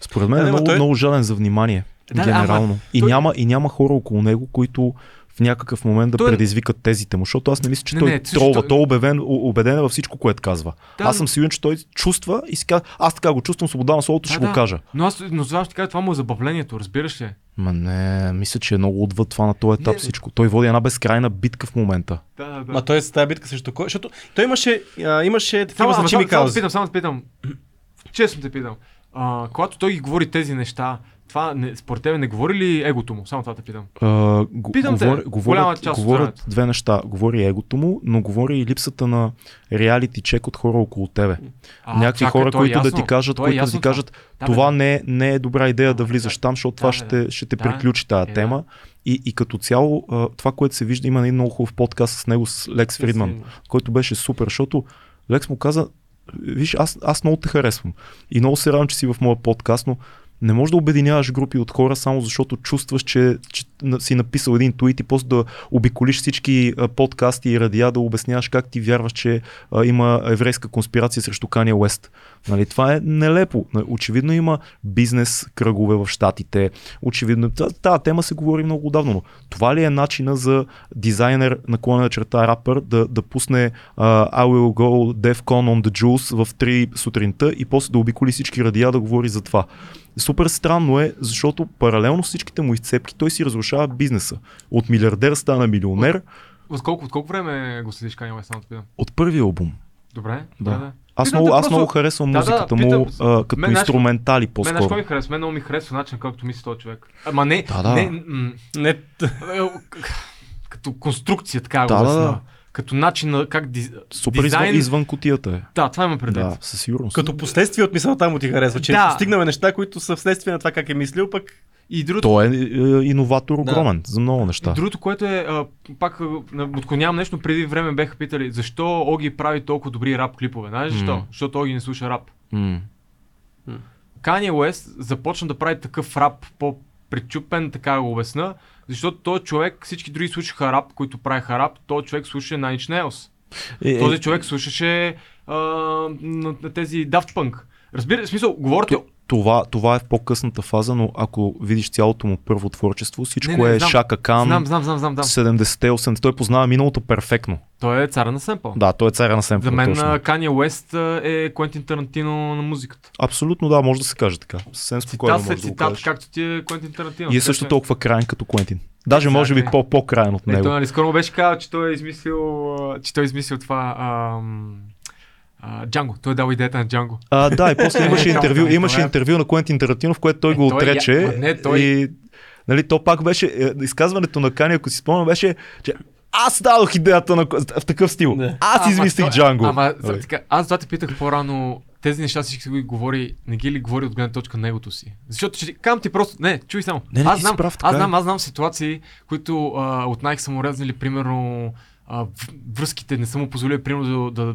Според мен Да, е да, ма много, той- много жален за внимание. Да, генерално. и, той- няма, и няма хора около него, които в някакъв момент да Той- предизвикат тезите му, защото аз не мисля, че Не, той не, тролва. той- Той е убеден, убеден е във всичко, което казва. Да, аз съм сигурен, че той чувства и си казва, аз така го чувствам, свобода на словото, Да, ще да. го кажа. Но аз, но това ще кажа, това му е забавлението, разбираш ли? Ма не, мисля, че е много отвъд това на този етап Не. всичко. Той води една безкрайна битка в момента. Да, да, да. Ма той е с тази битка срещу кой? Защото той имаше, а, имаше такива Само, само, значими само, само те каузи. питам, само те питам. Честно те питам. А, когато той ги говори тези неща, това не, според тебе не говори ли егото му? Само това те питам. А, го, Питам те, говори, голяма говорят, част говорят две неща. Говори егото му, но говори и липсата на реалити чек от хора около тебе. А, Някакви чакай, хора, е които да ясно. ти кажат, е които да ясно ти кажат, Да, това бе, не е, не е добра идея да влизаш там, защото това Да, бе, ще, ще те Да, приключи тази е, да. тема. И, и като цяло, това, което се вижда, има един много хубав подкаст с него, с Лекс Фридман, който беше супер, защото Лекс му каза, виж, аз, аз много те харесвам и много се радвам, че си в моя подкаст, но не можеш да обединяваш групи от хора само защото чувстваш, че, че на- си написал един твит и после да обиколиш всички подкасти и радиа да обясняваш как ти вярваш, че а, има еврейска конспирация срещу Кания Уест. Нали, това е нелепо. Нали, Очевидно има бизнес кръгове в Штатите. Очевидно, та- тази тема се говори много отдавна, но това ли е начина за дизайнер на клона черта рапър да, да пусне uh, I will go DEFCON on the Juice в 3 сутринта и после да обиколи всички радиа да говори за това. Супер странно е, защото паралелно с всичките му изцепки той си разрушава бизнеса. От милиардер стана милионер От колко, от колко време го следиш Kanye West, питам? от първия албум. Добре? Да. да. Аз, Питам много, аз просто- много харесвам Да, да, музиката питам- му а, като Мен, инструментали Мен, по-скоро. кой ми харесва? Мен много ми харесва начин, както мисли този човек. Ама не, Да, да. не, м- Не, като конструкция, така Да, го да, да. Като начин на как диз... Супер дизайн... извън, извън кутията е. Да, това има предвид. Да, със сигурност. като последствие от мисълта му ти харесва, че Да. да. стигнаме неща, които са вследствие на това как е мислил, пък И другото, Той е, е иноватор огромен за много неща. Другото, което е, а, пак отклонявам нещо, преди време беха питали, защо Оги прави толкова добри рап клипове. Знаеш защо? М. Защото Оги не слуша рап. Kanye West започна да прави такъв рап по-причупен, така го обясна, защото този човек, всички други слушаха рап, които правиха рап, този човек слушаше Nine Inch Nails. Е, е, Този човек слушаше а, на, на тези Daft Punk. Разбира, в смисъл, говорите... То- това, това е в по-късната фаза, но ако видиш цялото му първо творчество, всичко Не, не, е знам. Шака Кан, Знам, знам, знам, знам, знам. 70-те, 80-те. Той познава миналото перфектно. Той е цара на семпъл. Да, той е царя на семпъл. За мен точно. West а, е Куентин Тарантино на музиката. Абсолютно да, може да се каже така. Съвсем спокойно Цитат може да цитат, кажеш. както ти е Куентин Тарантино. И е също че- толкова крайен като Куентин. Даже може би по- по-крайен от Е, той него. нали скоро беше казал, че той е измислил, че той е измислил това ам, Джанго. Той е дал идеята на Джанго. А, да, и после имаше Е, интервю, това е. имаше интервю на Куентин Тарантино, в което той Е, го той я- отрече. ма не, той- И, нали, то пак беше, е, изказването на Кани, ако си спомням, беше, че аз дадох идеята на, в такъв стил. Да. Аз Ама измислих той- Джанго. Ама, Нали. за, така, аз това те питах по-рано, тези неща всички ги говори, не ги ли говори от гледна точка на негото си? Защото ще кам ти просто, не, чуй само. Не, не, аз знам, прав, аз е. знам, аз знам ситуации, които а, от Nike са му резнали, примерно, а, връзките не са му позволили, примерно, да, да,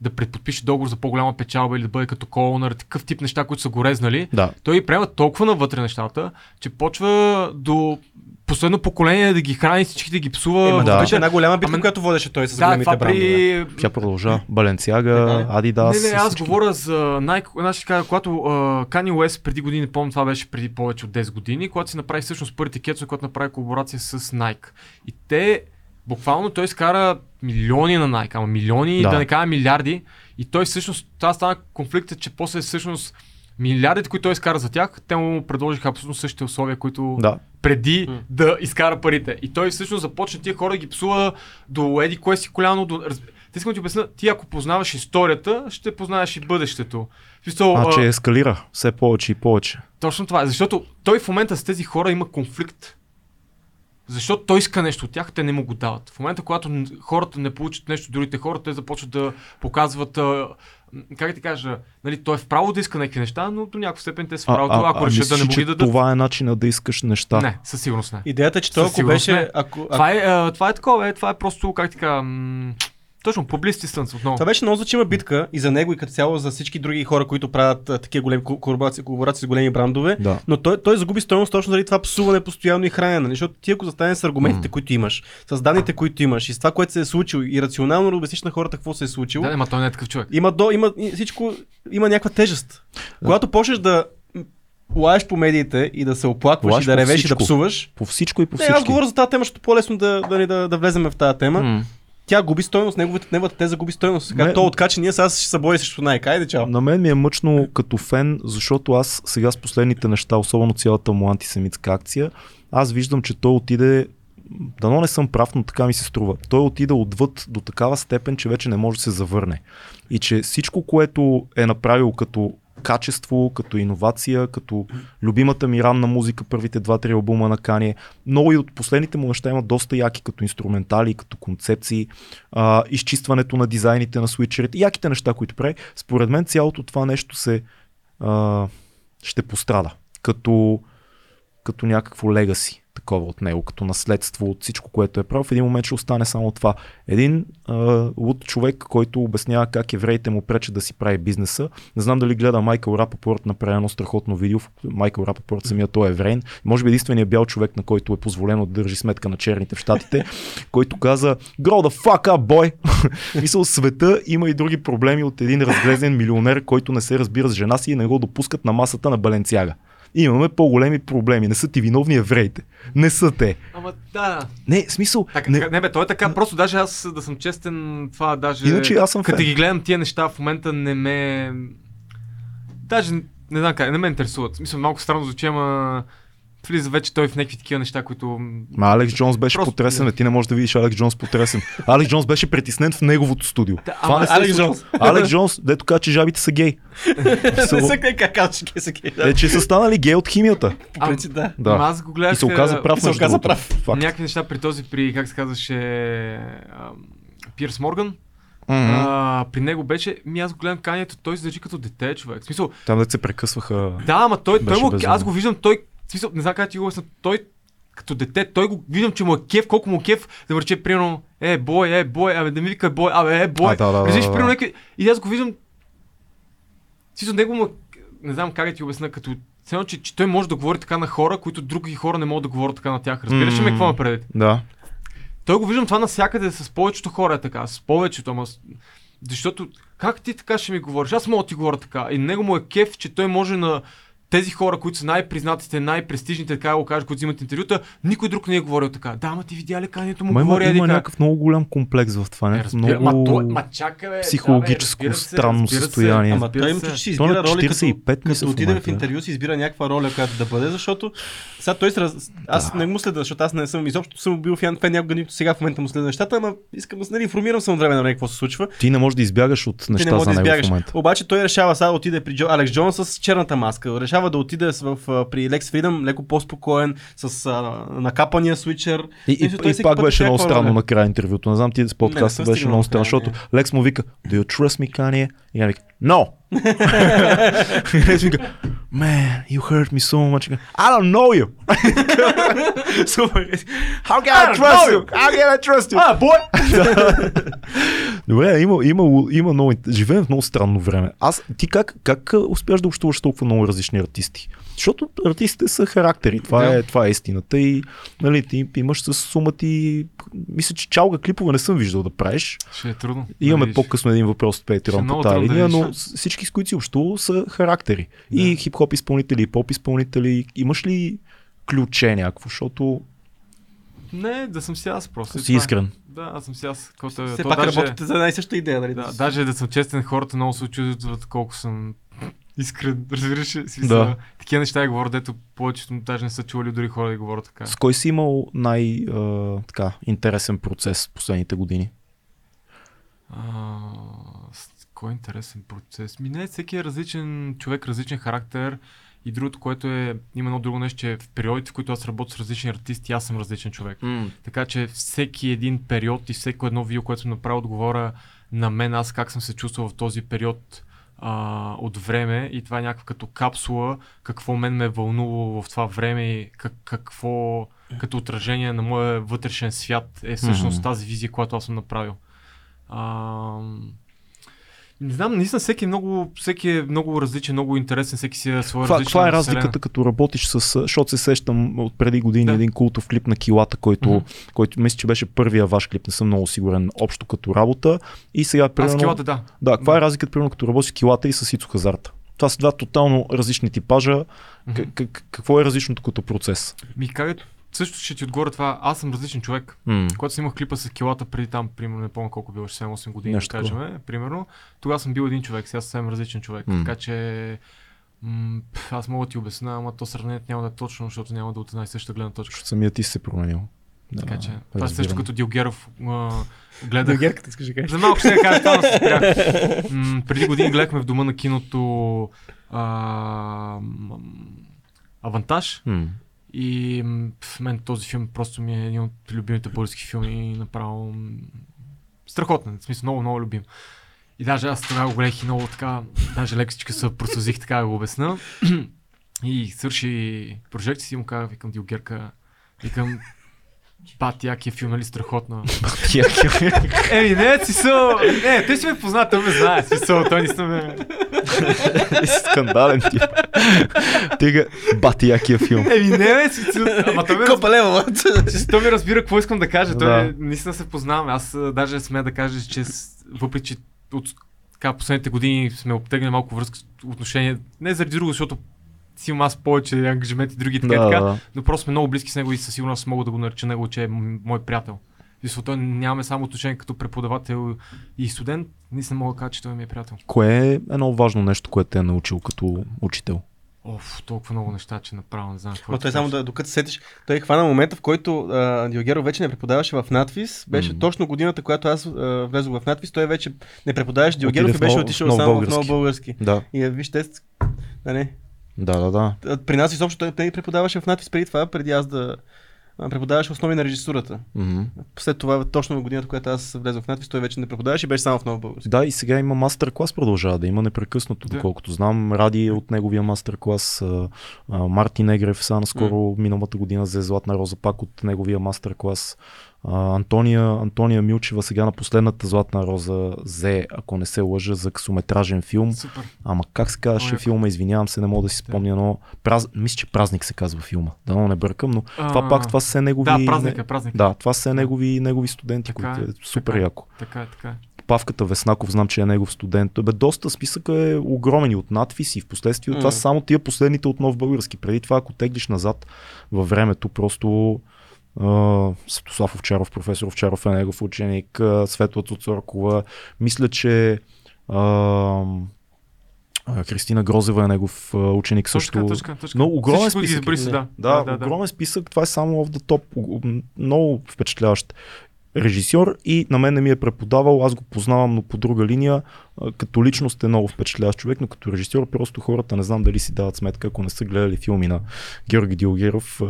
да предподпише договор за по-голяма печалба или да бъде като колонър, такъв тип неща, които са го резнали. Да. Той приема толкова навътре нещата, че почва до последно поколение да ги храни, всички да ги псува. Ема, да. беше една голяма битка, Ама- която водеше той с да, големите това брандове. при... Тя продължа. Баленциага, Адидас. не, не, аз говоря за Nike, значи, когато uh, Kanye West преди години, помня това беше преди повече от 10 години, когато си направи всъщност първите кецове, когато направи колаборация с Nike. И те, буквално той изкара милиони на Nike, ама милиони, Да. да, не кажа милиарди. И той всъщност, това стана конфликтът, че после всъщност милиардите, които той изкара за тях, те му предложиха абсолютно същите условия, които Да. преди М. да изкара парите. И той всъщност започна тия хора да ги псува до еди кое си коляно. До... Те искам да ти обясня, ти ако познаваш историята, ще познаеш и бъдещето. Смисъл, А, а, че ескалира все повече и повече. Точно това защото той в момента с тези хора има конфликт. Защото той иска нещо от тях, те не му го дават. В момента, когато хората не получат нещо от другите хора, те започват да показват, а, как да ти кажа, нали, той е вправо да иска някакви неща, но до някаква степен те са в правото, ако решат да не му ги дадат. това е начина да искаш неща. Не, със сигурност не. Идеята е, че той ако беше... Ако, ако, Това е, а, това е такова, е, това е просто, как така, м- точно, publicity stunts отново. Това беше много значима битка и за него и като цяло за всички други хора, които правят а, такива големи ко- колаборации, колаборации с големи брандове. Да. Но той, той загуби стоеност точно заради това псуване постоянно и хранене. Защото ти ако застанеш с аргументите, М. които имаш, с данните, които имаш и с това, което се е случило и рационално да обясниш на хората какво се е случило, Да, ама той не е такъв човек. има, до, има всичко, има някаква тежест. Когато почнеш да лаеш по медиите и да се оплакваш Лаеш и да ревеш и да всичко. псуваш, По всичко и по не, всички. аз говоря за тази тема, защото по-лесно да, да, да, да влезем в тази тема. М. Тя губи стойност, неговата, неговата теза губи стойност. Сега Не. то откача, ние сега ще се бори срещу Nike. Айде, чао. На мен ми е мъчно като фен, защото аз сега с последните неща, особено цялата му антисемитска акция, аз виждам, че той отиде Дано не съм прав, но така ми се струва. Той отиде отвъд до такава степен, че вече не може да се завърне. И че всичко, което е направил като качество, като иновация, като любимата ми ранна музика, първите два-три албума на Кание, много и от последните му неща имат доста яки като инструментали, като концепции, а, изчистването на дизайните на свичерите, яките неща, които прави. Според мен цялото това нещо се а, ще пострада. Като, като някакво легаси такова от него, като наследство от всичко, което е правил. В един момент ще остане само това. Един а, луд човек, който обяснява как евреите му пречат да си прави бизнеса. Не знам дали гледа Майкъл Рапопорт, направи едно страхотно видео. Майкъл Рапопорт самия той е еврейн. Може би единственият бял човек, на който е позволено да държи сметка на черните в щатите, който каза Grow the fuck up, boy! Мисъл, света има и други проблеми от един разглезен милионер, който не се разбира с жена си и не го допускат на масата на Баленцяга. Имаме по-големи проблеми. Не са ти виновни евреите. Не са те. Ама да. Не, смисъл. Така, не, не, бе, той е така, просто даже аз да съм честен, това даже... Иначе аз съм Като фен. ги гледам тия неща в момента не ме... Даже не знам как, не ме интересуват. Мисля, малко странно звучи, ама влиза вече той в някакви такива неща, които... Ма Алекс Джонс беше Просто- потресен, а ти не можеш да видиш Алекс Джонс потресен. Алекс Джонс беше притеснен в неговото студио. Да, Това ама не се Алекс. Джонс. Алекс Джонс, дето каза, че жабите са гей. Не са как казваш, ке са. Да. Е, че са станали гей от химията. По принцип, да. Да. Ама аз го гледах... И се оказа а, прав. и се оказа прав. Факт. Някакви неща при този, при, как се казваше, Пирс Морган. Мгм. А, при него беше, ми аз го гледам канието, той се държи като дете, човек. В смисъл, Там да се прекъсваха. да, ама той, той му, аз го виждам, той, в смисъл, не знам как ти го обясня, той като дете, той го виждам, че му е кеф, колко му е кеф, да върче, примерно, е, бой, е, бой, абе, да ми вика бой, абе, е, бой. А, да, да, да, Разбираш, да, да. някакви... И аз го виждам, смисъл, него му, е- не знам как да ти обясня, като едно, че, че той може да говори така на хора, които други хора не могат да говорят така на тях. Разбираш ли ме М. какво ме предвид? Да. Той го виждам това навсякъде с повечето хора е така, с повечето, ама защото как ти така ще ми говориш? Аз мога да ти говоря така. И него му е кеф, че той може на тези хора, които са най-признатите, най-престижните, така го кажа, които взимат интервюта, никой друг не е говорил така. Да, ама ти видя ли му Ма има, говори, има как. някакъв много голям комплекс в това. Е, Някакъв разбира, много... ма, той, ма чакай, бе, психологическо да, бе, се, странно се. състояние. Ама той им че си избира роли, 45 като, като в отиде в интервю, си избира някаква роля, която да бъде, защото сега той се раз... Аз Да. не му следа, защото аз не съм изобщо съм бил фен, фен някога, нито сега в момента му следа нещата, ама искам да се нали, информирам съм време на време какво се случва. Ти не можеш да избягаш от Ти не неща можеш за да него в избягаш. момента. Обаче той решава сега да отиде при Джо, Алекс Джонс с черната маска. Решава да отиде в, при Лекс Фридъм, леко по-спокоен, с а, накапания свичер. И, и, и всеки пак беше е много странно роля. накрая интервюто. Не знам ти с Не, не подкаста беше много странно, края, защото Лекс му вика, Do you trust me, Kanye? И я вика, No! Вика, Man, you hurt me so much. I don't know you. Супер. How can I trust you? How can I trust you? А, бой! Добре, има, има, има много, живеем в много странно време. Аз, ти как, как успяш да общуваш толкова много различни артисти? Защото артистите са характери, това, Да. е, това е истината и нали, ти имаш с сума ти, мисля, че чалга клипове не съм виждал да правиш. Ще е трудно. Имаме да по-късно един въпрос от Patreon по тази да линия, но всички с които си общувал са характери. И Да. хип-хоп изпълнители, и поп изпълнители. Имаш ли ключе някакво, защото Не, да съм си аз просто. и си е. искрен. Да, аз съм си аз. Който Все то пак даже- работите за една и съща идея, нали? Да, даже да съм честен, хората много се очудват колко съм искрен. Разбираш ли? Смисъл, Да. Такива неща я говоря, дето повечето даже не са чували дори хора да говорят така. С кой си имал най а, така, интересен процес в последните години? А, с кой е интересен процес? Ми не, всеки е различен човек, различен характер. И другото, което е, има едно друго нещо, че в периодите, в които аз работя с различни артисти, аз съм различен човек. Така че всеки един период и всеко едно видео, което съм направил, отговоря на мен, аз как съм се чувствал в този период а, от време и това е някаква като капсула, какво мен ме е вълнувало в това време и как, какво като отражение на моя вътрешен свят е всъщност Мгм. тази визия, която аз съм направил. А, не знам, наистина всеки е много, всеки е много различен, много интересен, всеки си е своя Това, различна това е вселена. разликата, като работиш с... Защото се сещам от преди години Да. един култов клип на килата, който, Мгм. който мисля, че беше първия ваш клип, не съм много сигурен общо като работа. И сега, Аз примерно... килата, да. Да, каква Да. е разликата, примерно, като работиш с килата и с Ицо Хазарта? Това са два тотално различни типажа. К- к- какво е различното като процес? Ми как също ще ти отговоря това, аз съм различен човек. М. Когато снимах клипа с килата преди там, примерно, не помня колко било, 7-8 години, Нещо да кажем, примерно, тогава съм бил един човек, сега съм съвсем различен човек. М. Така че м- аз мога да ти обясня, ама то сравнението няма да е точно, защото няма да е от една и съща гледна точка. Защото самия ти си се променил. Да, Така че, това е също разбирам. като Дилгеров а, гледах. Герката искаш да кажеш. За малко ще я кажа, това се спрях. М, преди години гледахме в дома на киното а, м, Авантаж. М. И в мен този филм просто ми е един от любимите български филми и направо страхотен, в смисъл много, много любим. И даже аз тогава го гледах и много така, даже лекичка се просълзих така да го обясна. И свърши прожекция си му казах, викам Дилгерка, викам, Пати, якия филм, нали страхотно. Еми, не, си са... Не, те си ме познат, той ме знае, смисъл, той не съм ме... Скандален тип. Тега, бати якия филм. Еми, не, бе, си... Ама той ме Копа лева, той ми разбира какво искам да кажа. Той наистина се познаваме. Аз даже сме да кажа, че въпреки, че от така, последните години сме обтегнали малко връзка с отношения, не заради друго, защото си имам аз повече ангажименти, други така, Да, така, да. но просто сме много близки с него и със сигурност мога да го нареча него, че е мой приятел. И той нямаме само отношение като преподавател и студент, наистина мога да кажа, че той ми е приятел. Кое е едно важно нещо, което те е научил като учител? Оф, толкова много неща, че направо не знам какво. Но той само да, докато се сетиш, той хвана момента, в който а, Диогеро вече не преподаваше в надвис. Беше М. точно годината, когато аз а, влезох в надвис. Той вече не преподаваше Диогеров и беше отишъл само в нов български. Да, И а, виж, те, с- да не, да, да, да. при нас изобщо той, той преподаваше в надвис преди това, преди аз да преподаваше основи на режисурата. Мгм. След това, точно в годината, когато аз влезох в надвис, той вече не преподаваше и беше само в нов български. Да, и сега има мастер-клас, продължава да има непрекъснато, Да. доколкото знам. Ради е от неговия мастер-клас. а, а, Мартин Егрев са наскоро миналата година взе Златна роза пак от неговия мастер-клас. А, Антония, Антония Милчева сега на последната Златна роза взе, ако не се лъжа, за късометражен филм. Супер. Ама как се казваше филма, извинявам се, не мога да си спомня, но праз... мисля, че празник се казва филма. Да, но не бъркам, но това А, пак това са негови... Да, празник е, празник. Да, това са негови, негови студенти, Така които е, е супер така е. яко. Така е, така. Павката Веснаков, знам, че е негов студент. Бе, доста списъка е огромен и от надписи. В последствие М. това са само тия последните от нов български. Преди това, ако теглиш назад във времето, просто Светослав Овчаров, професор Овчаров е негов ученик, Светла Цуцоркова. Мисля, че Кристина Грозева е негов ученик Точка, също. точка, точка. Много огромен списък. изброи си, е. да. Да, да, огромен списък. Това е само в the top. Много впечатляващ режисьор и на мен не ми е преподавал, аз го познавам, но по друга линия. Като личност е много впечатляващ човек, но като режисьор просто хората не знам дали си дават сметка, ако не са гледали филми на Георги Дилгеров,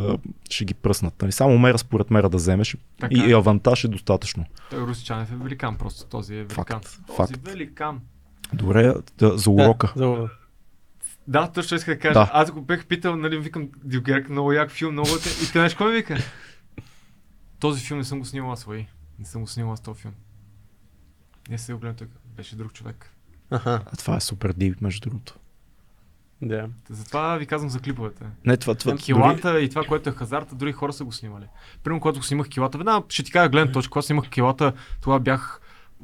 ще ги пръснат. Нали? Само мера според мера да вземеш Така и, е. и авантаж е достатъчно. Той Русичанев е великан просто, този е великан. Факт, Този факт. великан. Добре, да, за урока. Да, за- Да, точно исках да кажа. Да. Аз го бех питал, нали, викам, Дюгерк, много як филм, много те. И те знаеш ми вика? Този филм не съм го снимал аз, лай. Не съм го снимал аз този филм. Не се го гледам тук. Беше друг човек. Аха, А това е супер дип, между другото. да. Затова ви казвам за клиповете. Не, това, това Килата и това, което е хазарта, други хора са го снимали. Примерно, когато го снимах килата, веднага ще ти кажа гледна точка, когато снимах килата, тогава бях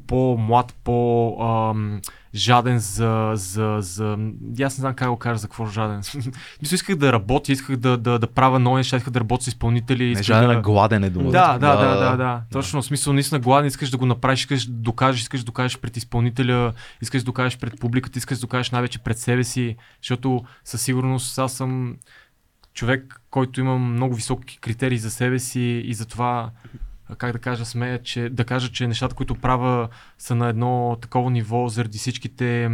по-млад, по-жаден за, за, за... Аз не знам как го кажа за какво жаден. Мисля, исках да работя, исках да, да, да правя нови неща, исках да работя с изпълнители. Не жаден, да... гладен е думата. Да, да, да, да, да. Точно, в смисъл, наистина гладен, искаш да го направиш, искаш да докажеш, искаш да докажеш пред изпълнителя, искаш да докажеш пред публиката, искаш да докажеш най-вече пред себе си, защото със сигурност аз съм човек, който има много високи критерии за себе си и за това как да кажа, смея, че, да кажа, че нещата, които правя са на едно такова ниво заради всичките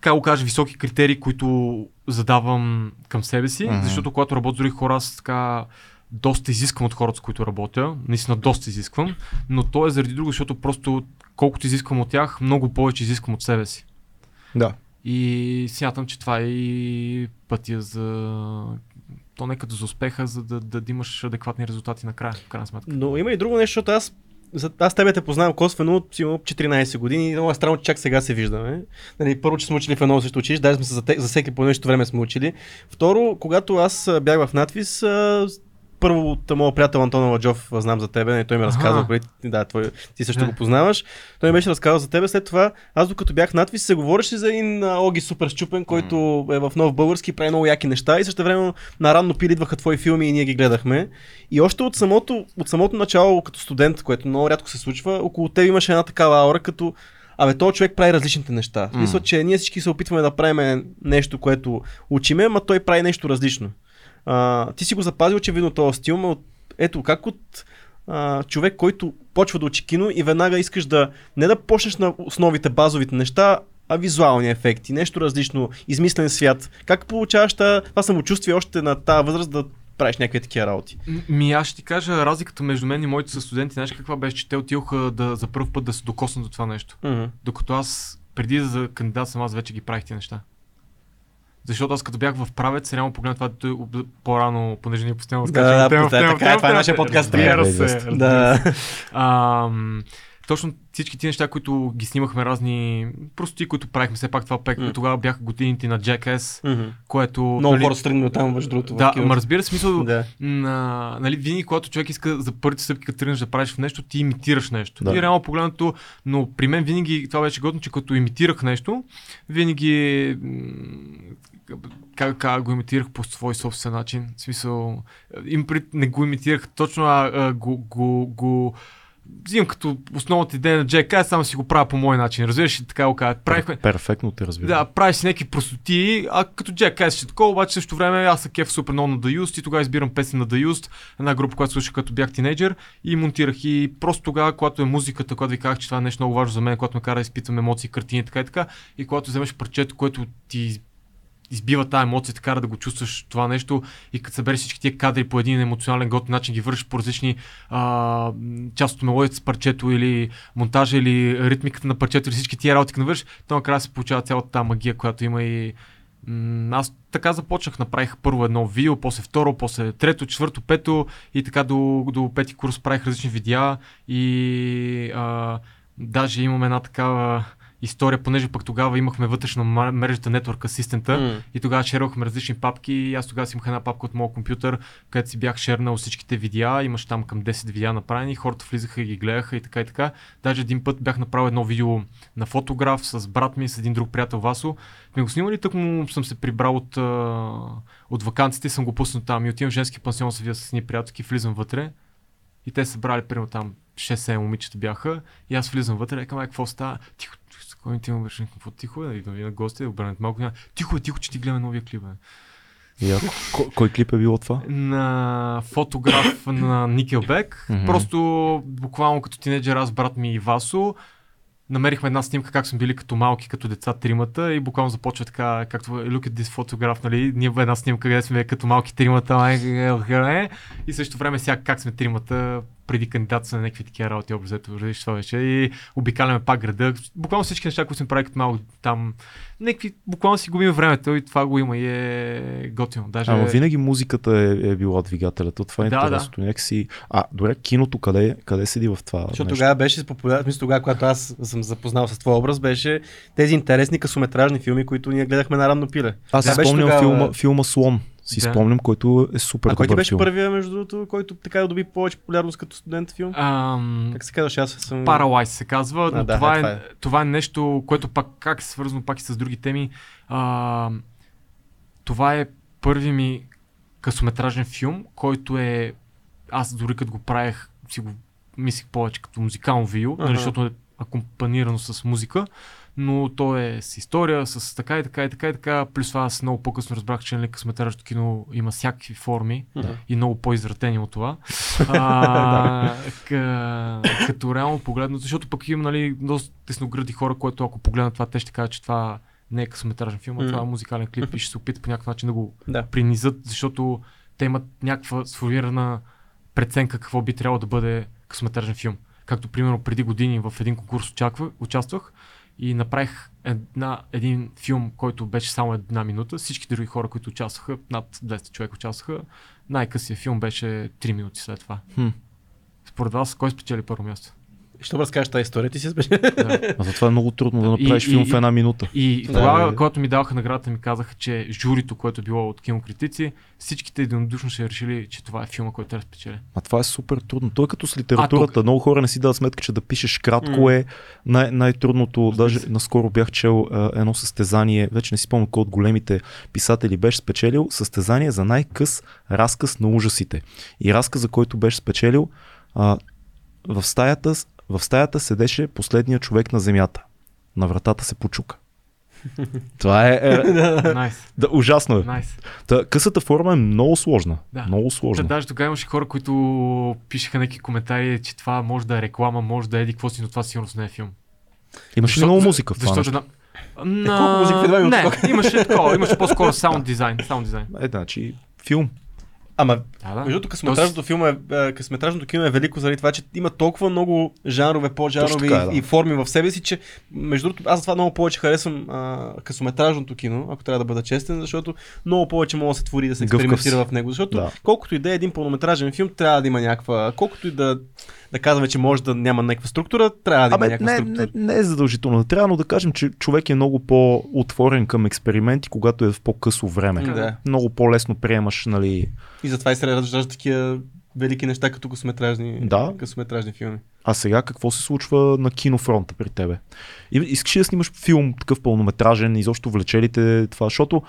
как го кажа, високи критерии, които задавам към себе си, Мгм. защото когато работя с други хора, аз така доста изисквам от хората, с които работя. Наистина доста изисквам, но то е заради друго, защото просто колкото изисквам от тях, много повече изисквам от себе си. да. И смятам, че това е и пътя за то не като за успеха, за да, да, да имаш адекватни резултати накрая, в крайна сметка. Но има и друго нещо, защото аз аз тебе те познавам косвено от сигурно 14 години и много е странно, че чак сега се виждаме. Нали, първо, че сме учили в едно също училище, даже сме за, за всеки по нещо време сме учили. Второ, когато аз бях в надвис, първо от моят приятел Антон Ладжов, знам за тебе, нали, той ми Аха. разказа, преди, да, твой, ти също Да. го познаваш. Той ми беше разказал за тебе, след това аз докато бях надвис се говореше за един Оги супер щупен, който е в нов български, прави много яки неща и също време на ранно пили идваха твои филми и ние ги гледахме. И още от самото, от самото начало, като студент, което много рядко се случва, около теб имаше една такава аура, като Абе, този човек прави различните неща. В смисъл, че ние всички се опитваме да правим нещо, което учиме, ма той прави нещо различно. А, ти си го запазил очевидно този стил, но ето как от а, човек, който почва да учи кино и веднага искаш да не да почнеш на основите, базовите неща, а визуални ефекти, нещо различно, измислен свят. Как получаваш това самочувствие още на тази възраст да правиш някакви такива работи? Ми аз ще ти кажа разликата между мен и моите студенти. Знаеш каква беше, че те отидоха да, за първ път да се докоснат до това нещо. Мгм. Докато аз преди да кандидат съм, аз вече ги правих тези неща. Защото аз като бях в правец, реално погледна това той по-рано, понеже ние постоянно Да, скачаме да, тема да, тема в така е, тема това е нашия подкаст, е. Разбира Да, се. Да. Точно всички ти неща, които ги снимахме разни простоти, които правихме, все пак това пек, М. тогава бяха годините на Jackass, Мгм. което... Много хора са тръгнали от там, между другото. Да, ма разбира смисъл, Да. на, нали, винаги когато човек иска за първите стъпки, като тръгнеш да правиш в нещо, ти имитираш нещо. Да. И реално погледнато, но при мен винаги това беше годно, че като имитирах нещо, винаги как, как го имитирах по свой собствен начин. В смисъл, им пред, не го имитирах точно, а, а го, го, го взимам като основната идея на Джек, аз само си го правя по мой начин. Разбираш ли така го кажа? Правихме, Перфектно те разбира. да, правиш си някакви простоти, а като Джек казваш ще такова, обаче също време аз съм кеф супер много на The Used и тогава избирам песен на The Used, една група, която слушах като бях тинейджър и монтирах и просто тогава, когато е музиката, когато ви казах, че това е нещо много важно за мен, когато ме кара да изпитвам емоции, картини, така и така, и когато вземеш парчето, което ти избива тази емоция, така да го чувстваш това нещо. И като събереш всички тия кадри по един емоционален готин начин, ги вършиш по различни а, част от мелодията с парчето или монтажа или ритмиката на парчето или всички тия работи, като навършиш, то накрая се получава цялата тази магия, която има и м, аз така започнах, направих първо едно видео, после второ, после трето, четвърто, пето и така до, до пети курс правих различни видеа и а, даже имам една такава история, понеже пък тогава имахме вътрешно ма- мрежата Network Assistant М. и тогава шервахме различни папки и аз тогава си имах една папка от моят компютър, където си бях шернал всичките видеа, имаш там към 10 видеа направени, хората влизаха и ги гледаха и така и така. Даже един път бях направил едно видео на фотограф с брат ми, с един друг приятел Васо. Ми го снимали, тък му съм се прибрал от, от вакансите и съм го пуснал там и отивам в женски пансион, с едни приятелки, влизам вътре и те са брали примерно там 6-7 момичета бяха и аз влизам вътре, викам, ай, какво става? Тихо, спокойно, ти му беше какво тихо е, да ви на гости, да обърнат малко. няма. Тихо е, тихо, че ти гледаме новия клип. Бе. Яко. Кой, кой клип е било това? На фотограф на Nickelback. Мгм. Просто буквално като тинейджер аз, брат ми и Васо, намерихме една снимка как сме били като малки, като деца тримата и буквално започва така, както look at this photograph, нали, ние една снимка, къде сме като малки тримата, май, е, е, е, и също време сега как сме тримата, преди кандидата на някакви такива работи, образето, виждаш това вече. И обикаляме пак града. Буквално всички неща, които сме правили като малко там, някакви, буквално си губим времето и това го има и е готино. Даже... Ама винаги музиката е, е била двигателят. То Това е Да, интересното. Някакси... А, добре, киното къде, къде седи в това? Защото нещо? тогава беше популярно, мисля тогава, когато аз съм запознал с твой образ, беше тези интересни късометражни филми, които ние гледахме на ранно пиле. Аз си Да, беше спомням тогава- филма, филма Слон. Си Да. спомням, който е супер А кой ти добър беше филм. първия, между другото, който така да доби повече популярност като студент филм? Ам, Как се казваше? Аз съм... Paralyze се казва, но А, да, това, е, е, това е. това е нещо, което пак как е свързано пак и с други теми. А, това е първи ми късометражен филм, който е... Аз дори като го правех, си го мислих повече като музикално видео, нали, защото е акомпанирано с музика, но то е с история, с така и така и така и така. Плюс това аз много по-късно разбрах, че нали, късометражното кино има всякакви форми Мгм. и много по-извратени от това. А, къ, като реално погледнато, защото пък има нали, доста тесногради хора, които ако погледнат това, те ще кажат, че това не е късометражен филм, а това е музикален клип и ще се опитат по някакъв начин да го Да. принизат, защото те имат някаква сформирана преценка какво би трябвало да бъде късометражен филм. Както примерно преди години в един конкурс очаква, участвах и направих една, един филм, който беше само една минута. Всички други хора, които участваха, над 200 човека участваха, най-късият филм беше 3 минути след това. Хм. Според вас, кой спечели първо място? Ще разкажеш тази история, ти си беше. Да. А затова е много трудно да И- направиш и- филм в и- една минута. И Да, тогава, да. когато ми даваха наградата, ми казаха, че журито, което е било от кинокритици, всичките единодушно ще решили, че това е филма, който трябва да спечели. А това е супер трудно. Той е като с литературата. тук- Много хора не си дават сметка, че да пишеш кратко М. е най- най-трудното. Разбира Даже наскоро бях чел а, едно състезание, вече не си спомням кой от големите писатели беше спечелил, състезание за най-къс разказ на ужасите. И разказа, който беше спечелил, а, в, стаята, в стаята седеше последният човек на земята. На вратата се почука. Това е, е Найс, да, ужасно е. найс. Та, късата форма е много сложна. Да. Много сложна. даже тогава имаше хора, които пишеха някакви коментари, че това може да е реклама, може да е еди какво си, но това сигурно не е филм. Имаш ли много музика в това Защото нещо? на... колко музика? Не, имаше такова, имаше по-скоро саунд дизайн. Саунд дизайн. Е, значи, филм. Ама, Да, да. между другото, късометражното, филм е, е, късометражното кино е велико заради това, че има толкова много жанрове, Точно по-жанрове така е, и, да. и форми в себе си, че между другото, аз това много повече харесвам а, късометражното кино, ако трябва да бъда честен, защото много повече може да се твори да се експериментира в него. Защото Да. колкото и да е един пълнометражен филм, трябва да има някаква, колкото и да, да казваме, че може да няма някаква структура, трябва да има Абе, някаква не, структура. не, не е задължително. Трябва но да кажем, че човек е много по-отворен към експерименти, когато е в по-късо време. Да. Много по-лесно приемаш, нали... И затова и се раждат такива велики неща, като късометражни, Да. късометражни филми. А сега какво се случва на кинофронта при тебе? И, искаш ли да снимаш филм такъв пълнометражен, изобщо влечелите това, защото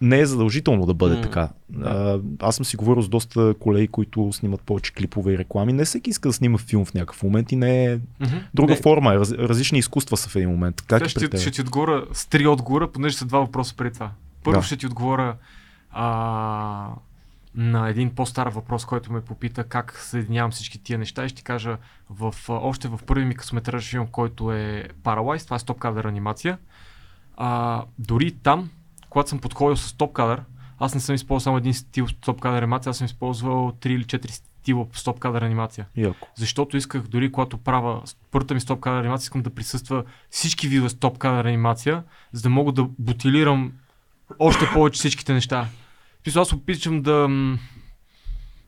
не е задължително да бъде М, така. А, аз съм си говорил с доста колеги, които снимат повече клипове и реклами. Не всеки иска да снима филм в някакъв момент и не е Мгм. друга Не. форма. Е, раз, различни изкуства са в един момент. Как е ще, ще ти отговоря с три отговора, понеже са два въпроса преди това. Първо Да. ще ти отговоря а, на един по-стар въпрос, който ме попита как съединявам всички тия неща и ще ти кажа в, още в първи ми късометражен филм, който е Paralyze, това е стоп кадър анимация. А, дори там, когато съм подходил с стоп кадър, аз не съм използвал само един стил стоп кадър анимация, аз съм използвал 3 или 4 стила стоп кадър анимация. Яко. Защото исках дори когато правя първата ми стоп кадър анимация, искам да присъства всички видове стоп кадър анимация, за да мога да бутилирам още повече всичките неща. Смисъл, аз опитвам да,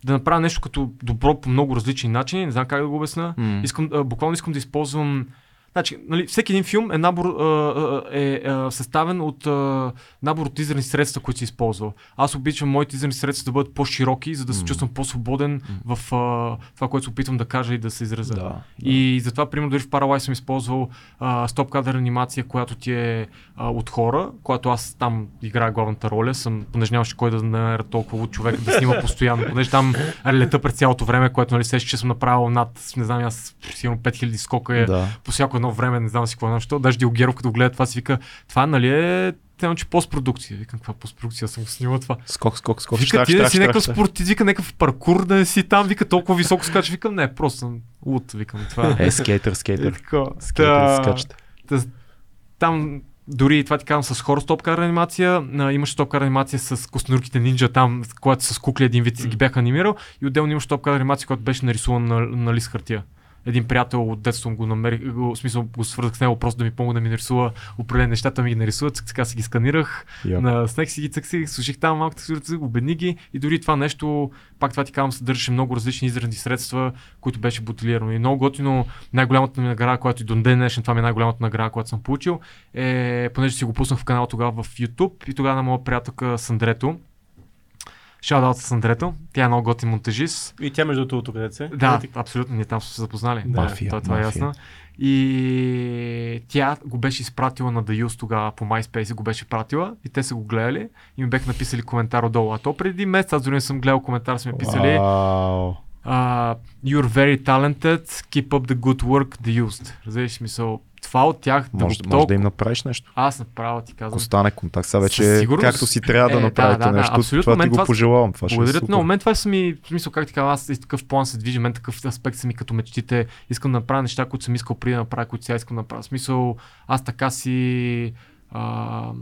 да направя нещо като добро по много различни начини, не знам как да го обясна. М. Искам, а, буквално искам да използвам Значи, нали, всеки един филм е, набор, а, е а, съставен от а, набор от изразни средства, които си използвал. Аз обичам моите изразни средства да бъдат по-широки, за да се М. чувствам по-свободен в а, това, което се опитвам да кажа и да се изразя. Да. И затова, примерно, дори в Paralyze съм използвал а, стоп кадър анимация, която ти е а, от хора, която аз там играя главната роля, съм, понеже нямаше кой да намеря толкова луд човек да снима постоянно, понеже там лета през цялото време, което нали сеща, че съм направил над, не знам, аз сигурно 5000 скока е Да. по всяко едно време, не знам си какво нещо. Даже Дилгеров, като гледа това, си вика, това нали е Тема, че постпродукция. Викам, каква постпродукция съм снимал това. Скок, скок, скок. Вика, штрах, ти да си някакъв спортист, вика някакъв паркур, да не си там, вика толкова високо скача. Викам, не, просто съм луд, викам това. Е, скейтър, Е, скейтър. такова. Скейтър Та- скачат. та- Там дори това ти казвам с хора стопкар анимация, а, имаше стопкар анимация с костенурките нинджа там, когато с кукли един вид си ги бях анимирал и отделно имаше стопкар анимация, която беше нарисувана на, на лист хартия. Един приятел от детството го намерих, го, в смисъл го свързах с него просто да ми помогне да ми нарисува определени неща, той ми ги нарисува, така си ги сканирах, Яко. на снег си ги цък си, служих там малко текстурите, обедни ги и дори това нещо, пак това ти казвам, съдържаше много различни изразни средства, които беше бутилирано. И много готино, най-голямата ми награда, която и до ден днешен, това ми е най-голямата награда, която съм получил, е, понеже си го пуснах в канал тогава в YouTube и тогава на моя приятелка Сандрето, Шаут с Сандрето. Тя е много готин монтажист. И тя между другото къде се? Да, абсолютно. Ние там сме се запознали. Да. Мафия, това, това е ясно. И тя го беше изпратила на The Use тогава по MySpace, го беше пратила и те са го гледали и ми бех написали коментар отдолу. А то преди месец, аз дори не съм гледал коментар, са ми писали Вау. uh, You're very talented, keep up the good work, The Used. Разбираш смисъл. Това от тях да Може, го може толкова... да им направиш нещо. Аз направо ти казвам. Ако стане контакт, сега вече сигурност. както си трябва да Е, да, направите да, да, нещо, абсолютно. това Мен ти го това- пожелавам. Това е Благодаря ти много. Мен това са ми, в смисъл, как ти казвам, аз и такъв план се движи, мен такъв аспект са ми като мечтите. Искам да направя неща, които съм искал преди да направя, които сега искам да направя. В смисъл, аз така си, а,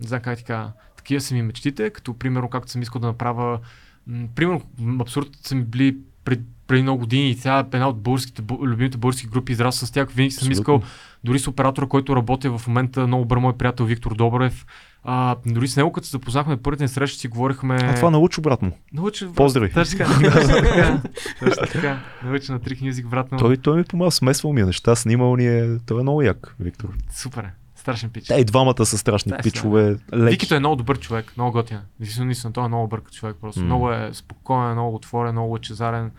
не знам как ти кажа, такива са ми мечтите, като примерно както съм искал да направя, м, примерно абсурд са ми били пред, преди много години и сега една от българските, любимите български групи израства с тях. Винаги съм искал дори с оператора, който работя в момента, много добър мой приятел Виктор Добрев. А, дори с него, като се запознахме първите ни срещи, си говорихме. А това научи, брат му. Научи, брат. Поздрави. Точно така. Точно така. Научи на Trick Music, брат. Много... Той, той ми помага, смесвал ми е неща, снимал ни е. Той е много як, Виктор. Супер. Страшен пич. Те и двамата са страшни Да, пичове. Леки. Викито е много добър човек, много готин. Наистина, той е много бъркат човек. Просто М. много е спокоен, много отворен, много лъчезарен.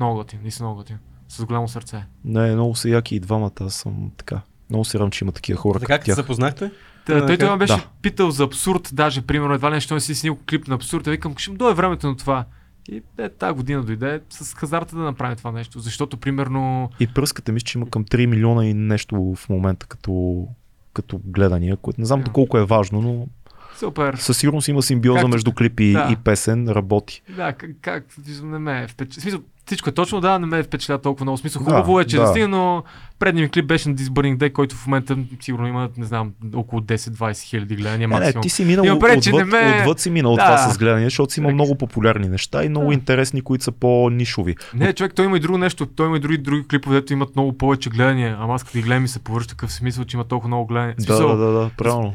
Много готин, наистина много готин. С голямо сърце. Не, много са яки и двамата. Аз съм така. Много се радвам, че има такива хора. Така как се запознахте? Та, той това беше Да. питал за абсурд, даже примерно едва ли нещо не си снимал клип на абсурд. А викам, ще му дойде времето на това. И е, тази година дойде с хазарта да направим това нещо. Защото, примерно, И пръската мисля, че има към 3 милиона и нещо в момента като, като гледания, което не знам Да. доколко е важно, но супер. със сигурност има симбиоза Както- между клип и, Да. и песен, работи. Да, как, как не ме е впечатля. Всичко е точно, да, не ме е впечатля толкова много. Смисъл, Да, хубаво е, че да, да. но предният ми клип беше на This Burning Day, който в момента сигурно има, не знам, около 10-20 хиляди гледания Не, не, максимум. ти си минал Има отвъд, пред, не ме- отвъд си минал Да. това с гледания, защото си има Човек. много популярни неща и много Да. интересни, които са по-нишови. Не, човек, той има и друго нещо. Той има и други, други клипове, дето имат много повече гледания. Ама аз като ги гледам и се повърши такъв смисъл, че има толкова много гледания. Да, Смисъл, да, да, да, правилно.